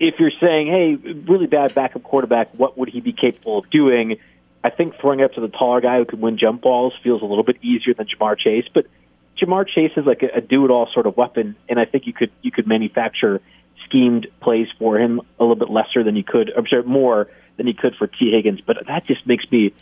S14: if you're saying, hey, really bad backup quarterback, what would he be capable of doing? I think throwing it up to the taller guy who can win jump balls feels a little bit easier than Ja'Marr Chase, but Ja'Marr Chase is like a, a do-it-all sort of weapon, and I think you could you could manufacture schemed plays for him a little bit lesser than you could, I'm sorry, more than you could for Tee Higgins. But that just makes me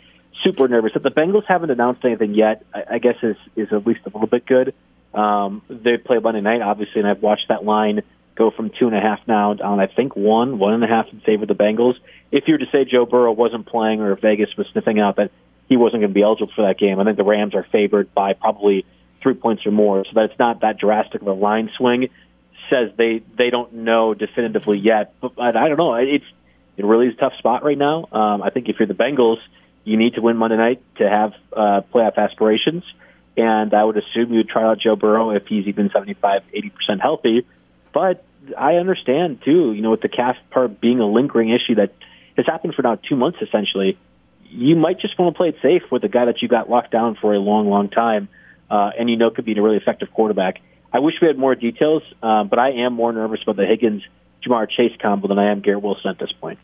S14: super nervous. That the Bengals haven't announced anything yet, I, I guess is is at least a little bit good. Um, they play Monday night, obviously, and I've watched that line go from two and a half now down, I think, one, one and a half in favor of the Bengals. If you were to say Joe Burrow wasn't playing or Vegas was sniffing out that he wasn't going to be eligible for that game, I think the Rams are favored by probably three points or more. So that it's not that drastic of a line swing. Says they they don't know definitively yet, but I don't know. It's it really is a tough spot right now. Um, I think if you're the Bengals, you need to win Monday night to have uh, playoff aspirations. And I would assume you would try out Joe Burrow if he's even 75, 80% healthy. But I understand too, you know, with the calf part being a lingering issue that has happened for now two months essentially, you might just want to play it safe with a guy that you got locked down for a long, long time, uh, and you know could be a really effective quarterback. I wish we had more details, um, but I am more nervous about the Higgins Ja'Marr Chase combo than I am Garrett Wilson at this point.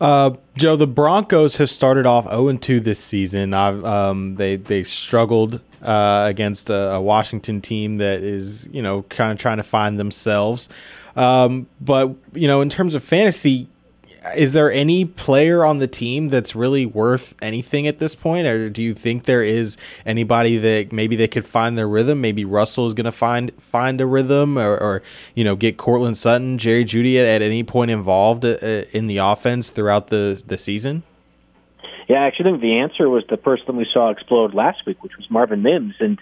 S2: Uh, Joe, the Broncos have started off 0 2 this season. Um, they they struggled uh, against a, a, Washington team that is, you know, kind of trying to find themselves. Um, but you know, in terms of fantasy, is there any player on the team that's really worth anything at this point, or do you think there is anybody that maybe they could find their rhythm? Maybe Russell is going to find find a rhythm, or, or, you know, get Courtland Sutton, Jerry Jeudy at, at any point involved uh, in the offense throughout the the season?
S14: Yeah, I actually think the answer was the person we saw explode last week, which was Marvin Mims, and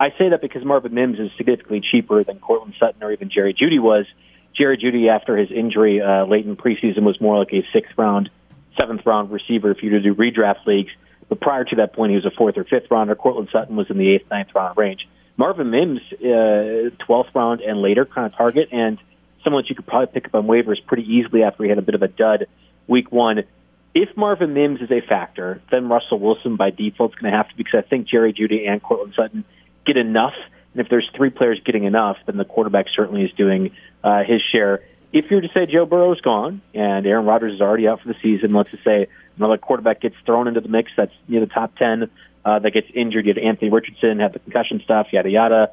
S14: I say that because Marvin Mims is significantly cheaper than Courtland Sutton or even Jerry Jeudy was Jerry Jeudy, after his injury uh, late in preseason, was more like a sixth round, seventh round receiver if you were to do redraft leagues. But prior to that point, he was a fourth or fifth rounder. Courtland Sutton was in the eighth, ninth round range. Marvin Mims, uh, 12th round and later kind of target, and someone that you could probably pick up on waivers pretty easily after he had a bit of a dud week one. If Marvin Mims is a factor, then Russell Wilson by default is going to have to because I think Jerry Jeudy and Courtland Sutton get enough and if there's three players getting enough, then the quarterback certainly is doing uh, his share. If you're to say Joe Burrow's gone and Aaron Rodgers is already out for the season, let's just say another quarterback gets thrown into the mix that's near the top 10 uh, that gets injured. You have Anthony Richardson, have the concussion stuff, yada, yada.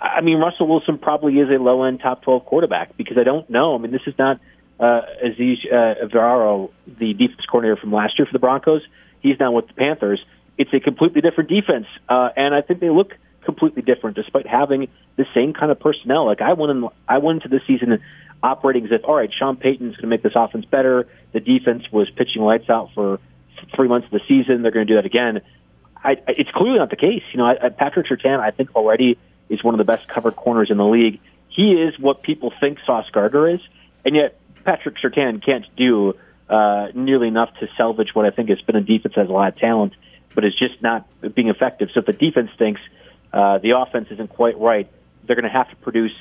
S14: I mean, Russell Wilson probably is a low end top 12 quarterback because I don't know. I mean, this is not uh, Aziz uh, the defense coordinator from last year for the Broncos. He's now with the Panthers. It's a completely different defense, uh, and I think they look completely different, despite having the same kind of personnel. Like I went in, I went into this season operating as if, all right, Sean Payton's going to make this offense better. The defense was pitching lights out for three months of the season. They're going to do that again. I, it's clearly not the case. You know, I, Patrick Surtain, I think already is one of the best covered corners in the league. He is what people think Sauce Gardner is, and yet Patrick Surtain can't do uh, nearly enough to salvage what I think has been a defense that has a lot of talent, but is just not being effective. So if the defense thinks uh, the offense isn't quite right, they're going to have to produce,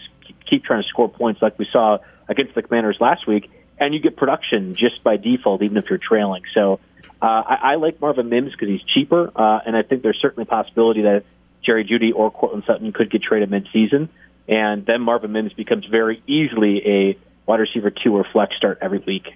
S14: keep trying to score points like we saw against the Commanders last week, and you get production just by default, even if you're trailing. So uh, I, I like Marvin Mims because he's cheaper, uh, and I think there's certainly a possibility that Jerry Jeudy or Courtland Sutton could get traded midseason, and then Marvin Mims becomes very easily a wide receiver two or flex start every week.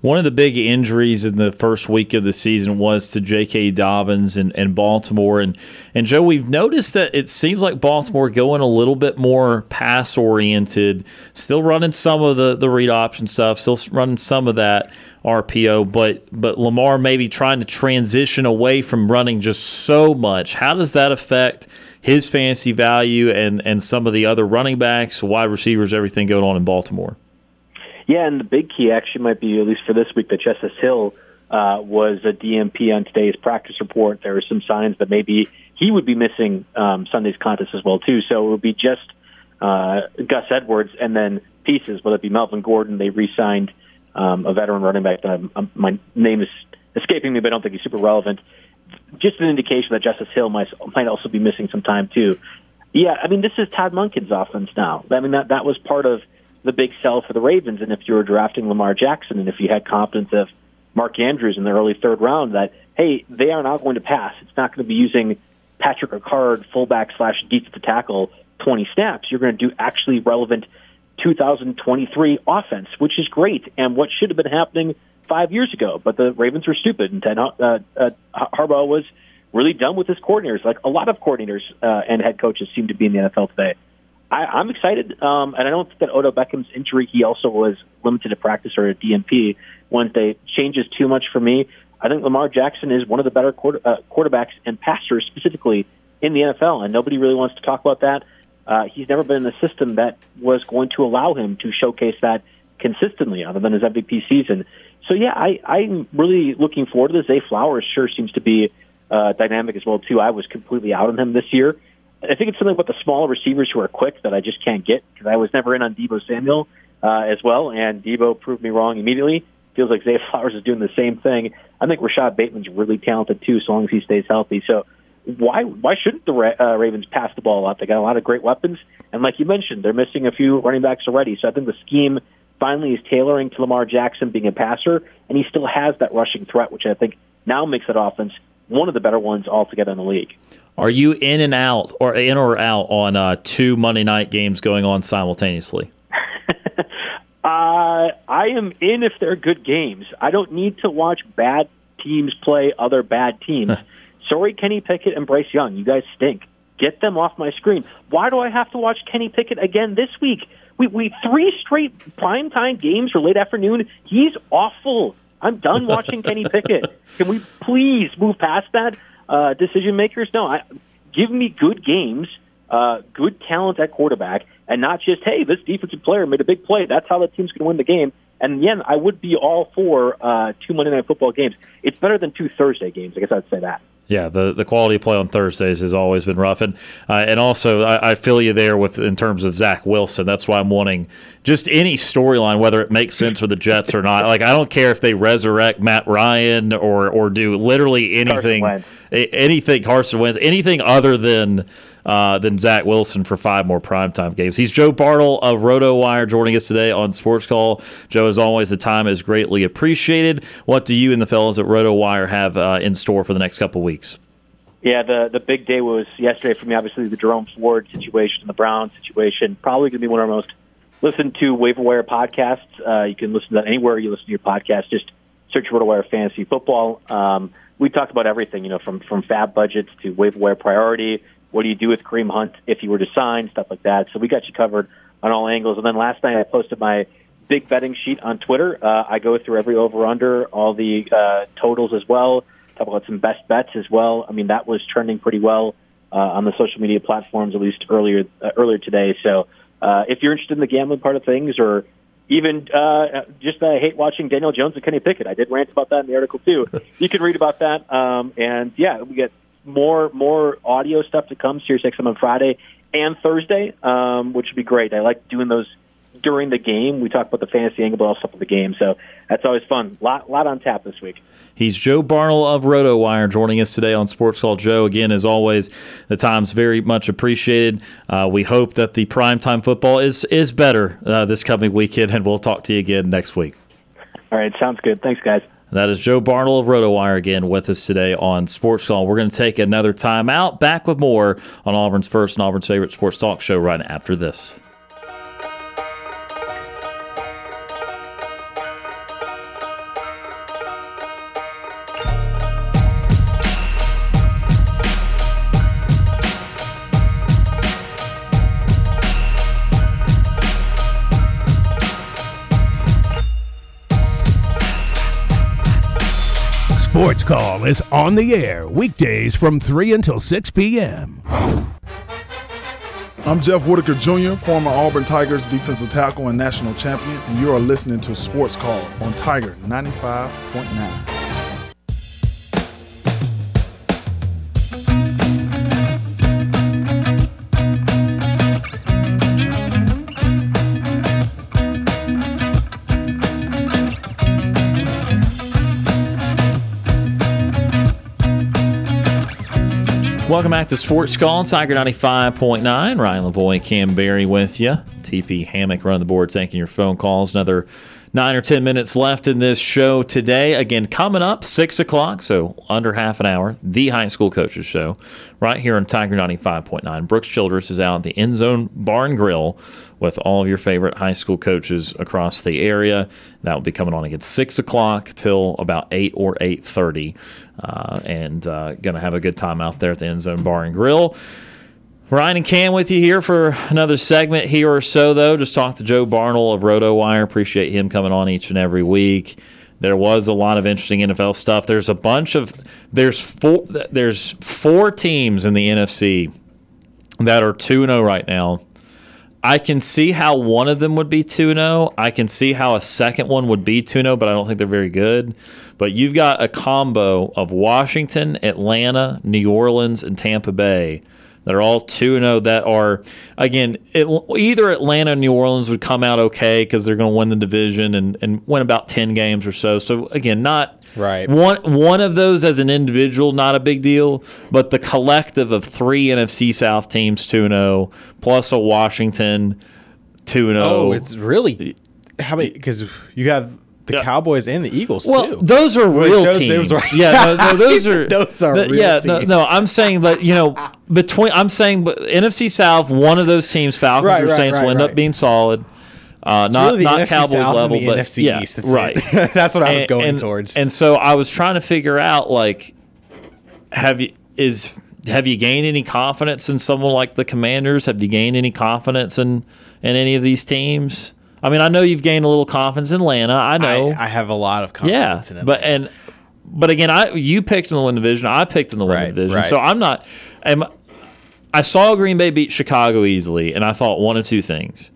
S1: One of the big injuries in the first week of the season was to J.K. Dobbins and, and Baltimore. And, and Joe, we've noticed that it seems like Baltimore going a little bit more pass oriented, still running some of the, the read option stuff, still running some of that RPO, but but Lamar maybe trying to transition away from running just so much. How does that affect his fantasy value and, and some of the other running backs, wide receivers, everything going on in Baltimore?
S14: Yeah, and the big key actually might be, at least for this week, that Justice Hill uh, was a DNP on today's practice report. There are some signs that maybe he would be missing um, Sunday's contest as well, too. So it would be just uh, Gus Edwards and then pieces, whether it be Melvin Gordon, they re signed um, a veteran running back that I'm, I'm, my name is escaping me, but I don't think he's super relevant. Just an indication that Justice Hill might might also be missing some time too. Yeah, I mean this is Todd Monken's offense now. I mean that that was part of the big sell for the Ravens, and if you were drafting Lamar Jackson, and if you had confidence of Mark Andrews in the early third round, that hey, they are not going to pass. It's not going to be using Patrick Ricard, fullback slash defensive tackle, 20 snaps. You're going to do actually relevant 2023 offense, which is great, and what should have been happening five years ago. But the Ravens were stupid, and Ted uh, uh, Harbaugh was really done with his coordinators, like a lot of coordinators uh, and head coaches seem to be in the NFL today. I, I'm excited, um, and I don't think that Odell Beckham's injury, he also was limited to practice or a DNP Wednesday, changes too much for me. I think Lamar Jackson is one of the better quarter, uh, quarterbacks and passers specifically in the NFL, and nobody really wants to talk about that. Uh, he's never been in a system that was going to allow him to showcase that consistently, other than his MVP season. So yeah, I, I'm really looking forward to this. Zay Flowers sure seems to be uh, dynamic as well too. I was completely out on him this year. I think it's something about the smaller receivers who are quick that I just can't get because I was never in on Deebo Samuel uh, as well, and Deebo proved me wrong immediately. Feels like Zay Flowers is doing the same thing. I think Rashod Bateman's really talented too, so long as he stays healthy. So why why shouldn't the Ra- uh, Ravens pass the ball out? They got a lot of great weapons, and like you mentioned, they're missing a few running backs already. So I think the scheme finally is tailoring to Lamar Jackson being a passer, and he still has that rushing threat, which I think now makes that offense one of the better ones altogether in the league.
S1: Are you in and out, or in or out on uh, two Monday night games going on simultaneously?
S14: Uh, I am in if they're good games. I don't need to watch bad teams play other bad teams. Sorry, Kenny Pickett and Bryce Young. You guys stink. Get them off my screen. Why do I have to watch Kenny Pickett again this week? We we three straight primetime games for late afternoon. He's awful. I'm done watching Kenny Pickett. Can we please move past that? Uh, decision makers, no. I, give me good games, uh, good talent at quarterback, and not just hey, this defensive player made a big play. That's how the team's going to win the game. And again, I would be all for uh, two Monday Night Football games. It's better than two Thursday games. I guess I'd say that.
S1: Yeah, the, the quality of play on Thursdays has always been rough, and uh, and also I, I, feel you there with in terms of Zach Wilson. That's why I'm wanting just any storyline, whether it makes sense for the Jets or not. Like I don't care if they resurrect Matt Ryan or or do literally anything, Carson anything Carson Wentz, anything other than uh, than Zach Wilson for five more primetime games. He's Joe Bartel of RotoWire joining us today on Sports Call. Joe, as always, the time is greatly appreciated. What do you and the fellas at RotoWire have uh, in store for the next couple weeks?
S14: Yeah, the the big day was yesterday for me. Obviously, the Jerome Ford situation, and the Brown situation, probably going to be one of our most listened to waiver wire podcasts. Uh, you can listen to that anywhere you listen to your podcast. Just search RotoWire Fantasy Football. Um, we talked about everything, you know, from from FAAB budgets to waiver wire priority what do you do with Kareem Hunt if you were to sign? Stuff like that. So we got you covered on all angles. And then last night I posted my big betting sheet on Twitter. Uh, I go through every over under, all the uh, totals as well. Talk about some best bets as well. I mean that was trending pretty well uh, on the social media platforms at least earlier uh, earlier today. So uh, if you're interested in the gambling part of things, or even uh, just I hate watching Daniel Jones and Kenny Pickett. I did rant about that in the article too. you can read about that. Um, and yeah, we get more more audio stuff to come. Sirius XM on Friday and Thursday, um, which would be great. I like doing those during the game. We talk about the fantasy angle, but also the game. So that's always fun. Lot lot on tap this week.
S1: He's Joe Bartel of RotoWire joining us today on Sports Call. Joe, again, as always, the time's very much appreciated. Uh, we hope that the primetime football is is better uh, this coming weekend, and we'll talk to you again next week.
S14: All right, sounds good. Thanks, guys.
S1: That is Joe Bartel of RotoWire again with us today on Sports Call. We're going to take another time out. Back with more on Auburn's first and Auburn's favorite sports talk show right after this.
S3: Call is on the air weekdays from 3 until 6 p.m.
S15: I'm Jeff Whitaker Jr., former Auburn Tigers defensive tackle and national champion, and you are listening to Sports Call on Tiger 95.9.
S1: Welcome back to Sports Call, Tiger 95.9. Ryan Lavoie, Kam Berry with you. TP Hammock running the board, taking your phone calls. Another nine or 10 minutes left in this show today. Again, coming up, 6 o'clock, so under half an hour, the high school coaches show right here on Tiger 95.9. Brooks Childress is out at the End Zone barn Grill with all of your favorite high school coaches across the area. That will be coming on again 6 o'clock till about 8 or 8.30. Uh, and uh, going to have a good time out there at the End Zone Bar and Grill. Ryan and Kam with you here for another segment here or so, though. Just talk to Joe Bartel of RotoWire. Appreciate him coming on each and every week. There was a lot of interesting NFL stuff. There's a bunch of there's four there's four teams in the NFC that are 2 0 right now. I can see how one of them would be 2 0. I can see how a second one would be 2 0, but I don't think they're very good. But you've got a combo of Washington, Atlanta, New Orleans, and Tampa Bay that are all 2 0 that are, again, it, either Atlanta or New Orleans would come out okay because they're going to win the division and, and win about 10 games or so. So, again, not.
S2: Right.
S1: One one of those as an individual, not a big deal, but the collective of three NFC South teams 2 0 plus a Washington 2 0.
S2: Oh, it's really how many? Because you have the Cowboys and the Eagles
S1: well,
S2: too.
S1: those are real
S2: those-
S1: teams.
S2: those are-
S1: yeah, no, no, those are
S2: Those are
S1: the-
S2: real
S1: yeah. No,
S2: teams.
S1: no, I'm saying that you know between I'm saying but NFC South, one of those teams, Falcons
S2: Right,
S1: or
S2: right,
S1: Saints, will
S2: right,
S1: end up being solid. Uh,
S2: It's
S1: not
S2: really the
S1: not
S2: NFC
S1: Cowboys
S2: South and
S1: level,
S2: the
S1: but
S2: NFC
S1: yeah,
S2: East. That's
S1: right.
S2: That's what I was
S1: And-
S2: going
S1: and-
S2: towards.
S1: And so I was trying to figure out like, have you is have you gained any confidence in someone like the Commanders? Have you gained any confidence in in any of these teams? I mean, I know you've gained a little confidence in Atlanta. I know.
S2: I have a lot of
S1: yeah,
S2: confidence in it.
S1: but and but again, I you picked in the win division. I picked in the win
S2: Right,
S1: division.
S2: right.
S1: So I'm not. Am, I saw Green Bay beat Chicago easily, and I thought one of two things.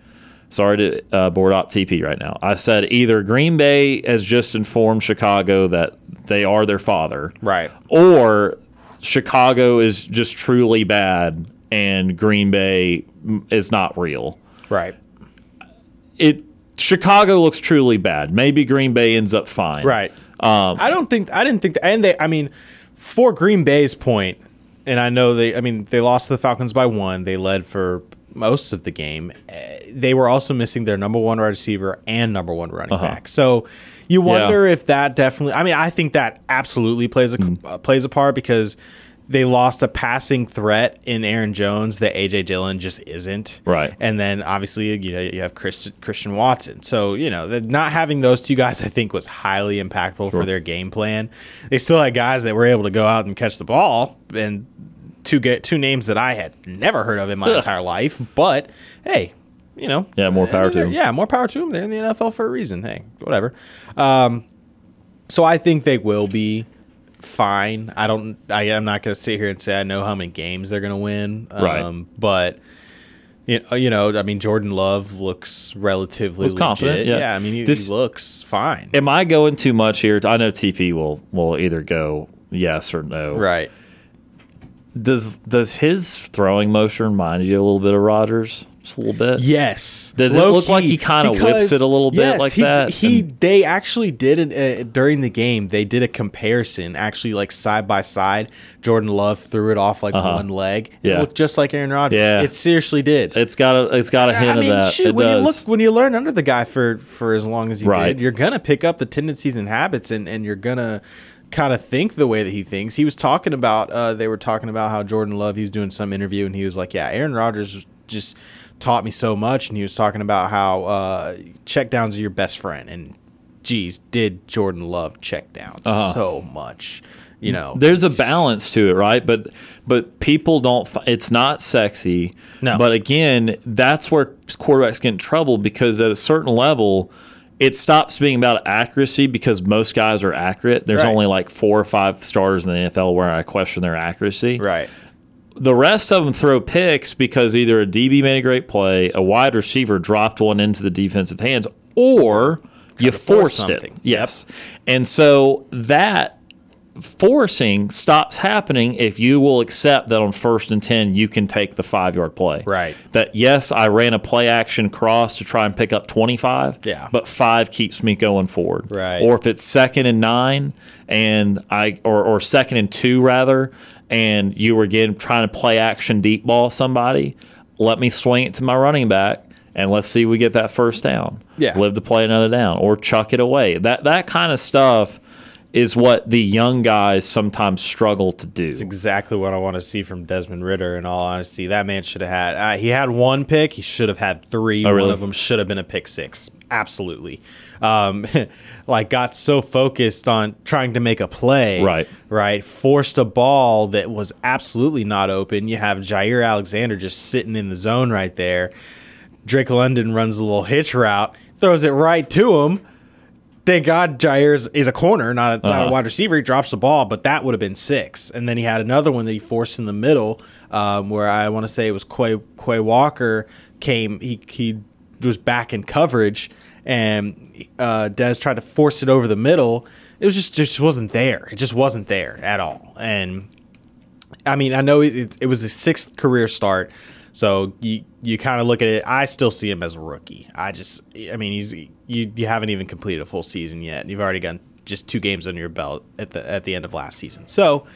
S1: Sorry to uh, board op TP right now. I said either Green Bay has just informed Chicago that they are their father,
S2: Right.
S1: or Chicago is just truly bad and Green Bay is not real.
S2: Right.
S1: It Chicago looks truly bad. Maybe Green Bay ends up fine.
S2: Right.
S1: Um,
S2: I don't think I didn't think that, and they I mean for Green Bay's point, and I know they I mean they lost to the Falcons by one. They led for most of the game. Eh, They were also missing their number one wide receiver and number one running
S1: Uh-huh.
S2: back. So you wonder if that definitely. I mean, I think that absolutely plays a
S1: Mm-hmm.
S2: uh, plays a part because they lost a passing threat in Aaron Jones that AJ Dillon just isn't.
S1: Right.
S2: And then obviously you know you have Chris, Christian Watson. So you know the, not having those two guys I think was highly impactful for their game plan. They still had guys that were able to go out and catch the ball and two get two names that I had never heard of in my
S1: Ugh.
S2: entire life. But hey, you know
S1: Yeah, more power to them.
S2: Yeah, more power to them. They're in the NFL for a reason. Hey, whatever. Um, so I think they will be fine. I don't. I am not going to sit here and say I know how many games they're going to win. Um,
S1: Right.
S2: But you know, I mean, Jordan Love looks relatively
S1: Looks confident,
S2: legit.
S1: yeah.
S2: I mean, he,
S1: This-
S2: he looks fine.
S1: Am I going too much here? I know TP will will either go yes or no.
S2: Right.
S1: Does does his throwing motion remind you a little bit of Rodgers? Just a little bit.
S2: Yes.
S1: Does it
S2: Low
S1: look like he kind of whips it a little bit like
S2: he,
S1: that?
S2: He
S1: And-
S2: they actually did it uh, during the game. They did a comparison, actually like side by side. Jordan Love threw it off like
S1: Uh-huh.
S2: one leg.
S1: Yeah.
S2: It looked just like Aaron Rodgers.
S1: Yeah.
S2: It seriously did.
S1: it's got a it's got a hint
S2: I mean,
S1: of that.
S2: shoot,
S1: it
S2: when
S1: does.
S2: you look when you learn under the guy for for as long as he
S1: Right.
S2: did, you're gonna pick up the tendencies and habits, and and you're gonna kind of think the way that he thinks. He was talking about uh, they were talking about how Jordan Love. He was doing some interview, and he was like, "Yeah, Aaron Rodgers just taught me so much," and he was talking about how uh, check downs are your best friend, and geez, did Jordan Love check downs
S1: Uh-huh.
S2: so much. You know,
S1: there's a balance to it, right? But but people don't. It's not sexy.
S2: No.
S1: But again, that's where quarterbacks get in trouble because at a certain level, it stops being about accuracy because most guys are accurate. There's
S2: Right.
S1: only like four or five starters in the NFL where I question their accuracy.
S2: right.
S1: The rest of them throw picks because either a DB made a great play, a wide receiver dropped one into the defensive hands, or you
S2: to force
S1: forced it. Yes. And so that forcing stops happening if you will accept that on first and 10 you can take the five yard play
S2: Right.
S1: that yes i ran a play action cross to try and pick up 25
S2: Yeah.
S1: but five keeps me going forward
S2: Right.
S1: or if it's second and nine and i or, or second and two rather and you were again trying to play action deep ball somebody let me swing it to my running back and let's see we get that first down
S2: Yeah.
S1: live to play another down or chuck it away that that kind of stuff is what the young guys sometimes struggle to do.
S2: It's exactly what I want to see from Desmond Ridder. In all honesty, that man should have had. Uh, he had one pick. He should have had three.
S1: Oh, really?
S2: One of them should have been a pick six. Absolutely. Um, like got so focused on trying to make a play.
S1: Right.
S2: Right. Forced a ball that was absolutely not open. You have Jaire Alexander just sitting in the zone right there. Drake London runs a little hitch route, throws it right to him. Thank God Jaire is, a corner, not a, not a
S1: Uh-huh.
S2: wide receiver. He drops the ball, but that would have been six. And then he had another one that he forced in the middle, um, where I want to say it was Quay, Quay Walker came. He he was back in coverage, and uh, Des tried to force it over the middle. It was just just wasn't there. It just wasn't there at all. And I mean, I know it, it was his sixth career start, so you you kind of look at it. I still see him as a rookie. I just, I mean, he's you you haven't even completed a full season yet. You've already got just two games under your belt at the at the end of last season. So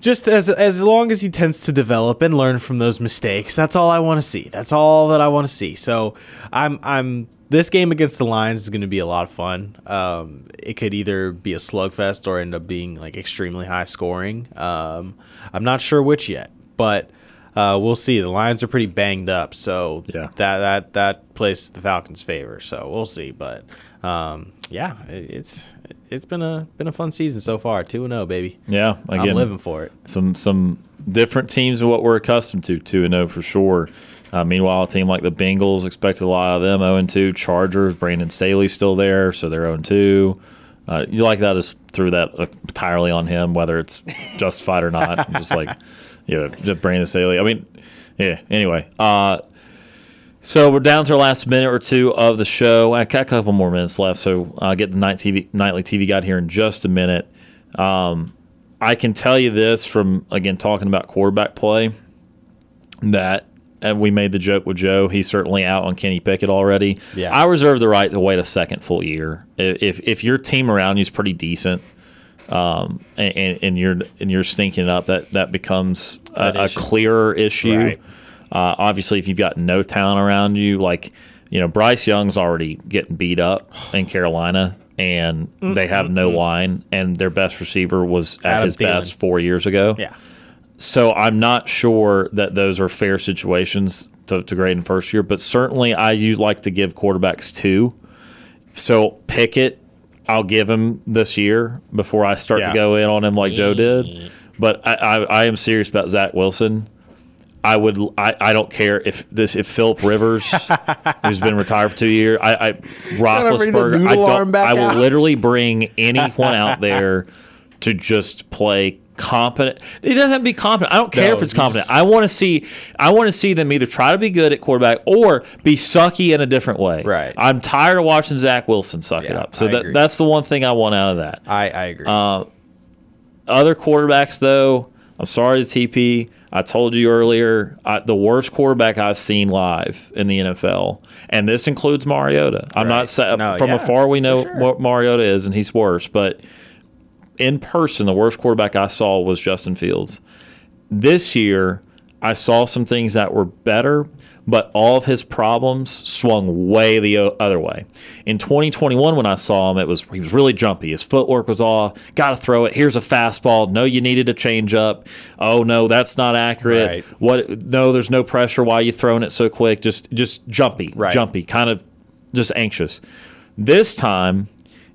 S2: just as as long as he tends to develop and learn from those mistakes, that's all I want to see. That's all that I want to see. So I'm I'm this game against the Lions is going to be a lot of fun. Um, it could either be a slugfest or end up being like extremely high scoring. Um, I'm not sure which yet, but uh, we'll see. The Lions are pretty banged up, so
S1: Yeah.
S2: that that that plays the Falcons' favor. So we'll see. But um, yeah, it, it's it's been a been a fun season so far. Two and zero, baby.
S1: Yeah, again,
S2: I'm living for it.
S1: Some some different teams than what we're accustomed to. Two and zero for sure. Uh, meanwhile, a team like the Bengals expected a lot of them. Zero and two. Chargers. Brandon Staley's still there, so they're zero and two. Uh, you like that? Just threw that entirely on him, whether it's justified or not. just like just Brandon Staley. I mean, yeah. Anyway, uh, so we're down to our last minute or two of the show. I got a couple more minutes left, so I'll get the night TV, nightly TV guide here in just a minute. Um, I can tell you this from again talking about quarterback play that and we made the joke with Joe. He's certainly out on Kenny Pickett already.
S2: Yeah.
S1: I reserve the right to wait a second full year if if your team around you is pretty decent. Um, and, and, and you're and you're stinking up. That that becomes a,
S2: An
S1: a clearer issue.
S2: Right.
S1: Uh, obviously, if you've got no talent around you, like you know, Bryce Young's already getting beat up in Carolina, and they have no line, and their best receiver was at
S2: Adam
S1: his
S2: Thielen.
S1: best four years ago.
S2: Yeah.
S1: So I'm not sure that those are fair situations to, to grade in first year, but certainly I use like to give quarterbacks two. So Pickett, I'll give him this year before I start
S2: Yeah.
S1: to go in on him like Joe did. But I, I, I am serious about Zach Wilson. I would I, I don't care if this if Philip Rivers, who's been retired for two years, I, I Roethlisberger, I don't I will
S2: out.
S1: literally bring anyone out there to just play competent. It doesn't have to be competent. I don't care
S2: No,
S1: if it's competent.
S2: just-
S1: I want to see I want to see them either try to be good at quarterback or be sucky in a different way.
S2: Right.
S1: I'm tired of watching Zach Wilson suck it up. So
S2: I
S1: that,
S2: agree.
S1: that's the one thing I want out of that.
S2: I, I agree.
S1: Uh, other quarterbacks, though, I'm sorry to TP. I told you earlier, I, the worst quarterback I've seen live in the NFL, and this includes Mariota. I'm not saying
S2: No,
S1: from
S2: yeah,
S1: afar we know
S2: sure.
S1: what Mariota is, and he's worse, but in person, the worst quarterback I saw was Justin Fields. This year, I saw some things that were better, but all of his problems swung way the other way. In 2021, when I saw him, it was he was really jumpy. His footwork was off. Got to throw it. Here's a fastball. No, you needed to change up. Oh no, that's not accurate.
S2: Right.
S1: What? No, there's no pressure. Why are you throwing it so quick? Just just jumpy,
S2: Right.
S1: jumpy, kind of just anxious. This time,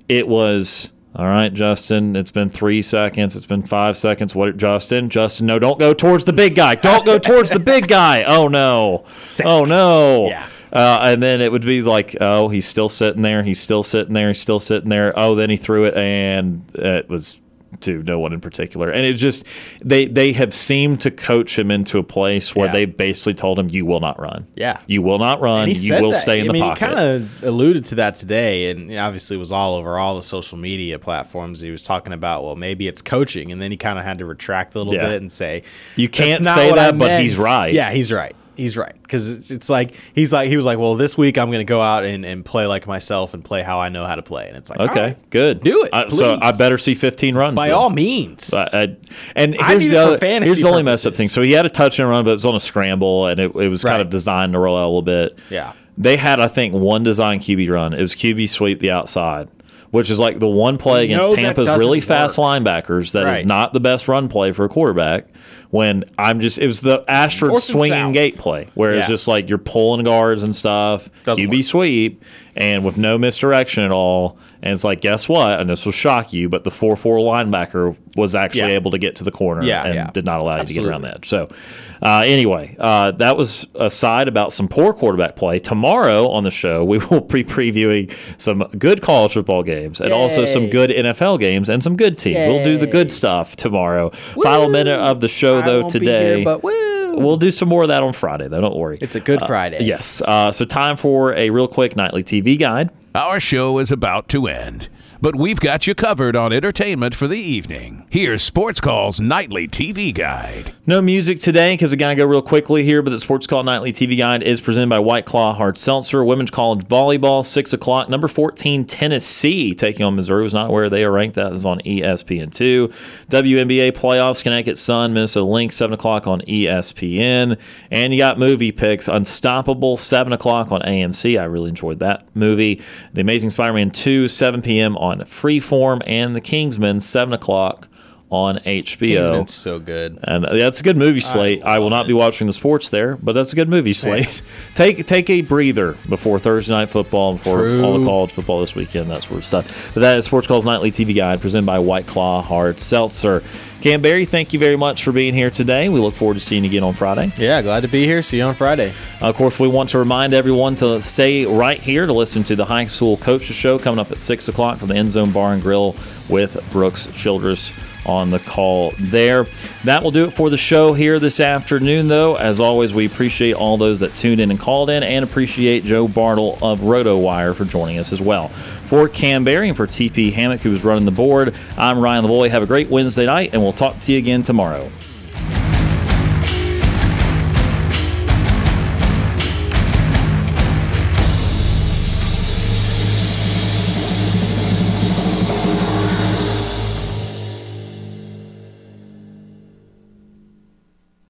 S1: it was all right, Justin. It's been three seconds. It's been five seconds. What, Justin? Justin, no, don't go towards the big guy. Don't go towards the big guy. Oh no. Oh no.
S2: Yeah.
S1: Uh, and then it would be like, oh, he's still sitting there. He's still sitting there. He's still sitting there. Oh, then he threw it, and it was to no one in particular. And it's just they they have seemed to coach him into a place where
S2: Yeah.
S1: they basically told him, "You will not run.
S2: Yeah.
S1: you will not run. You will
S2: that.
S1: stay in
S2: I
S1: the
S2: mean,
S1: pocket."
S2: He kind of alluded to that today, and obviously it was all over all the social media platforms. He was talking about, well, maybe it's coaching, and then he kind of had to retract a little
S1: Yeah.
S2: bit and say,
S1: You can't say that, but he's right.
S2: Yeah, he's right. He's right because it's, it's like he's like he was like, well, this week I'm going to go out and, and play like myself and play how I know how to play, and it's like,
S1: Okay,
S2: right,
S1: good.
S2: do it,
S1: Uh, so. I better see 15 runs.
S2: by
S1: then.
S2: all means.
S1: But, uh, and here's the other, here's the only messed up thing. So he had a touch and run, but it was on a scramble, and it, it was kind of designed to roll out a little bit.
S2: Yeah.
S1: They had, I think, one design QB run. It was QB sweep the outside, which is like the one play against Tampa's really fast linebackers that is
S2: Right.
S1: not the best run play for a quarterback. When I'm just, it was the Ashford
S2: North
S1: swinging gate play, where it's
S2: Yeah.
S1: just like you're pulling guards and stuff,
S2: Doesn't
S1: QB sweep, and with no misdirection at all. And it's like, guess what? And this will shock you, but the 4 4 linebacker was actually
S2: Yeah.
S1: able to get to the corner
S2: Yeah,
S1: and
S2: yeah.
S1: did not allow you to get around
S2: Absolutely.
S1: that. So, uh, anyway, uh, that was a side about some poor quarterback play. Tomorrow on the show, we will be previewing some good college football games and also some good NFL games and some good teams. We'll do the good stuff tomorrow. Final minute of the show,
S2: I
S1: though,
S2: won't be
S1: today.
S2: here, but woo.
S1: We'll do some more of that on Friday, though. Don't worry.
S2: It's a good
S1: Uh,
S2: Friday.
S1: yes. Uh, so, time for a real quick nightly TV guide.
S3: Our show is about to end, but we've got you covered on entertainment for the evening. Here's Sports Call's nightly TV guide.
S1: No music today because I got to go real quickly here, but the Sports Call Nightly TV Guide is presented by White Claw Hard Seltzer. Women's College Volleyball, 6 o'clock. Number 14, Tennessee, taking on Missouri. Was not where they are ranked. That is on E ESPN2. WNBA Playoffs, Connecticut Sun, Minnesota Lynx, 7 o'clock on ESPN. And you got movie picks. Unstoppable, 7 o'clock on AMC. I really enjoyed that movie. The Amazing Spider Man 2, 7 p.m. on Freeform. And The Kingsman, 7 o'clock on HBO.
S2: Kingsman's so good.
S1: And that's a good movie slate. I, will not be watching the sports there, but that's a good movie slate. take take a breather before Thursday night football, before
S2: True.
S1: all the college football this weekend, that sort of stuff. But that is Sports Call's nightly TV guide presented by White Claw Hard Seltzer. Kam Berry, thank you very much for being here today. We look forward to seeing you again on Friday.
S2: Yeah, glad to be here. See you on Friday.
S1: Of course, we want to remind everyone to stay right here to listen to the High School Coaches Show coming up at 6 o'clock from the End Zone Bar and Grill with Brooks Childress on the call there. That will do it for the show here this afternoon, though. As always, we appreciate all those that tuned in and called in and appreciate Joe Bartel of RotoWire for joining us as well. For Kam Berry and for TP Hammock, who was running the board, I'm Ryan Lavoie. Have a great Wednesday night, and we'll talk to you again tomorrow.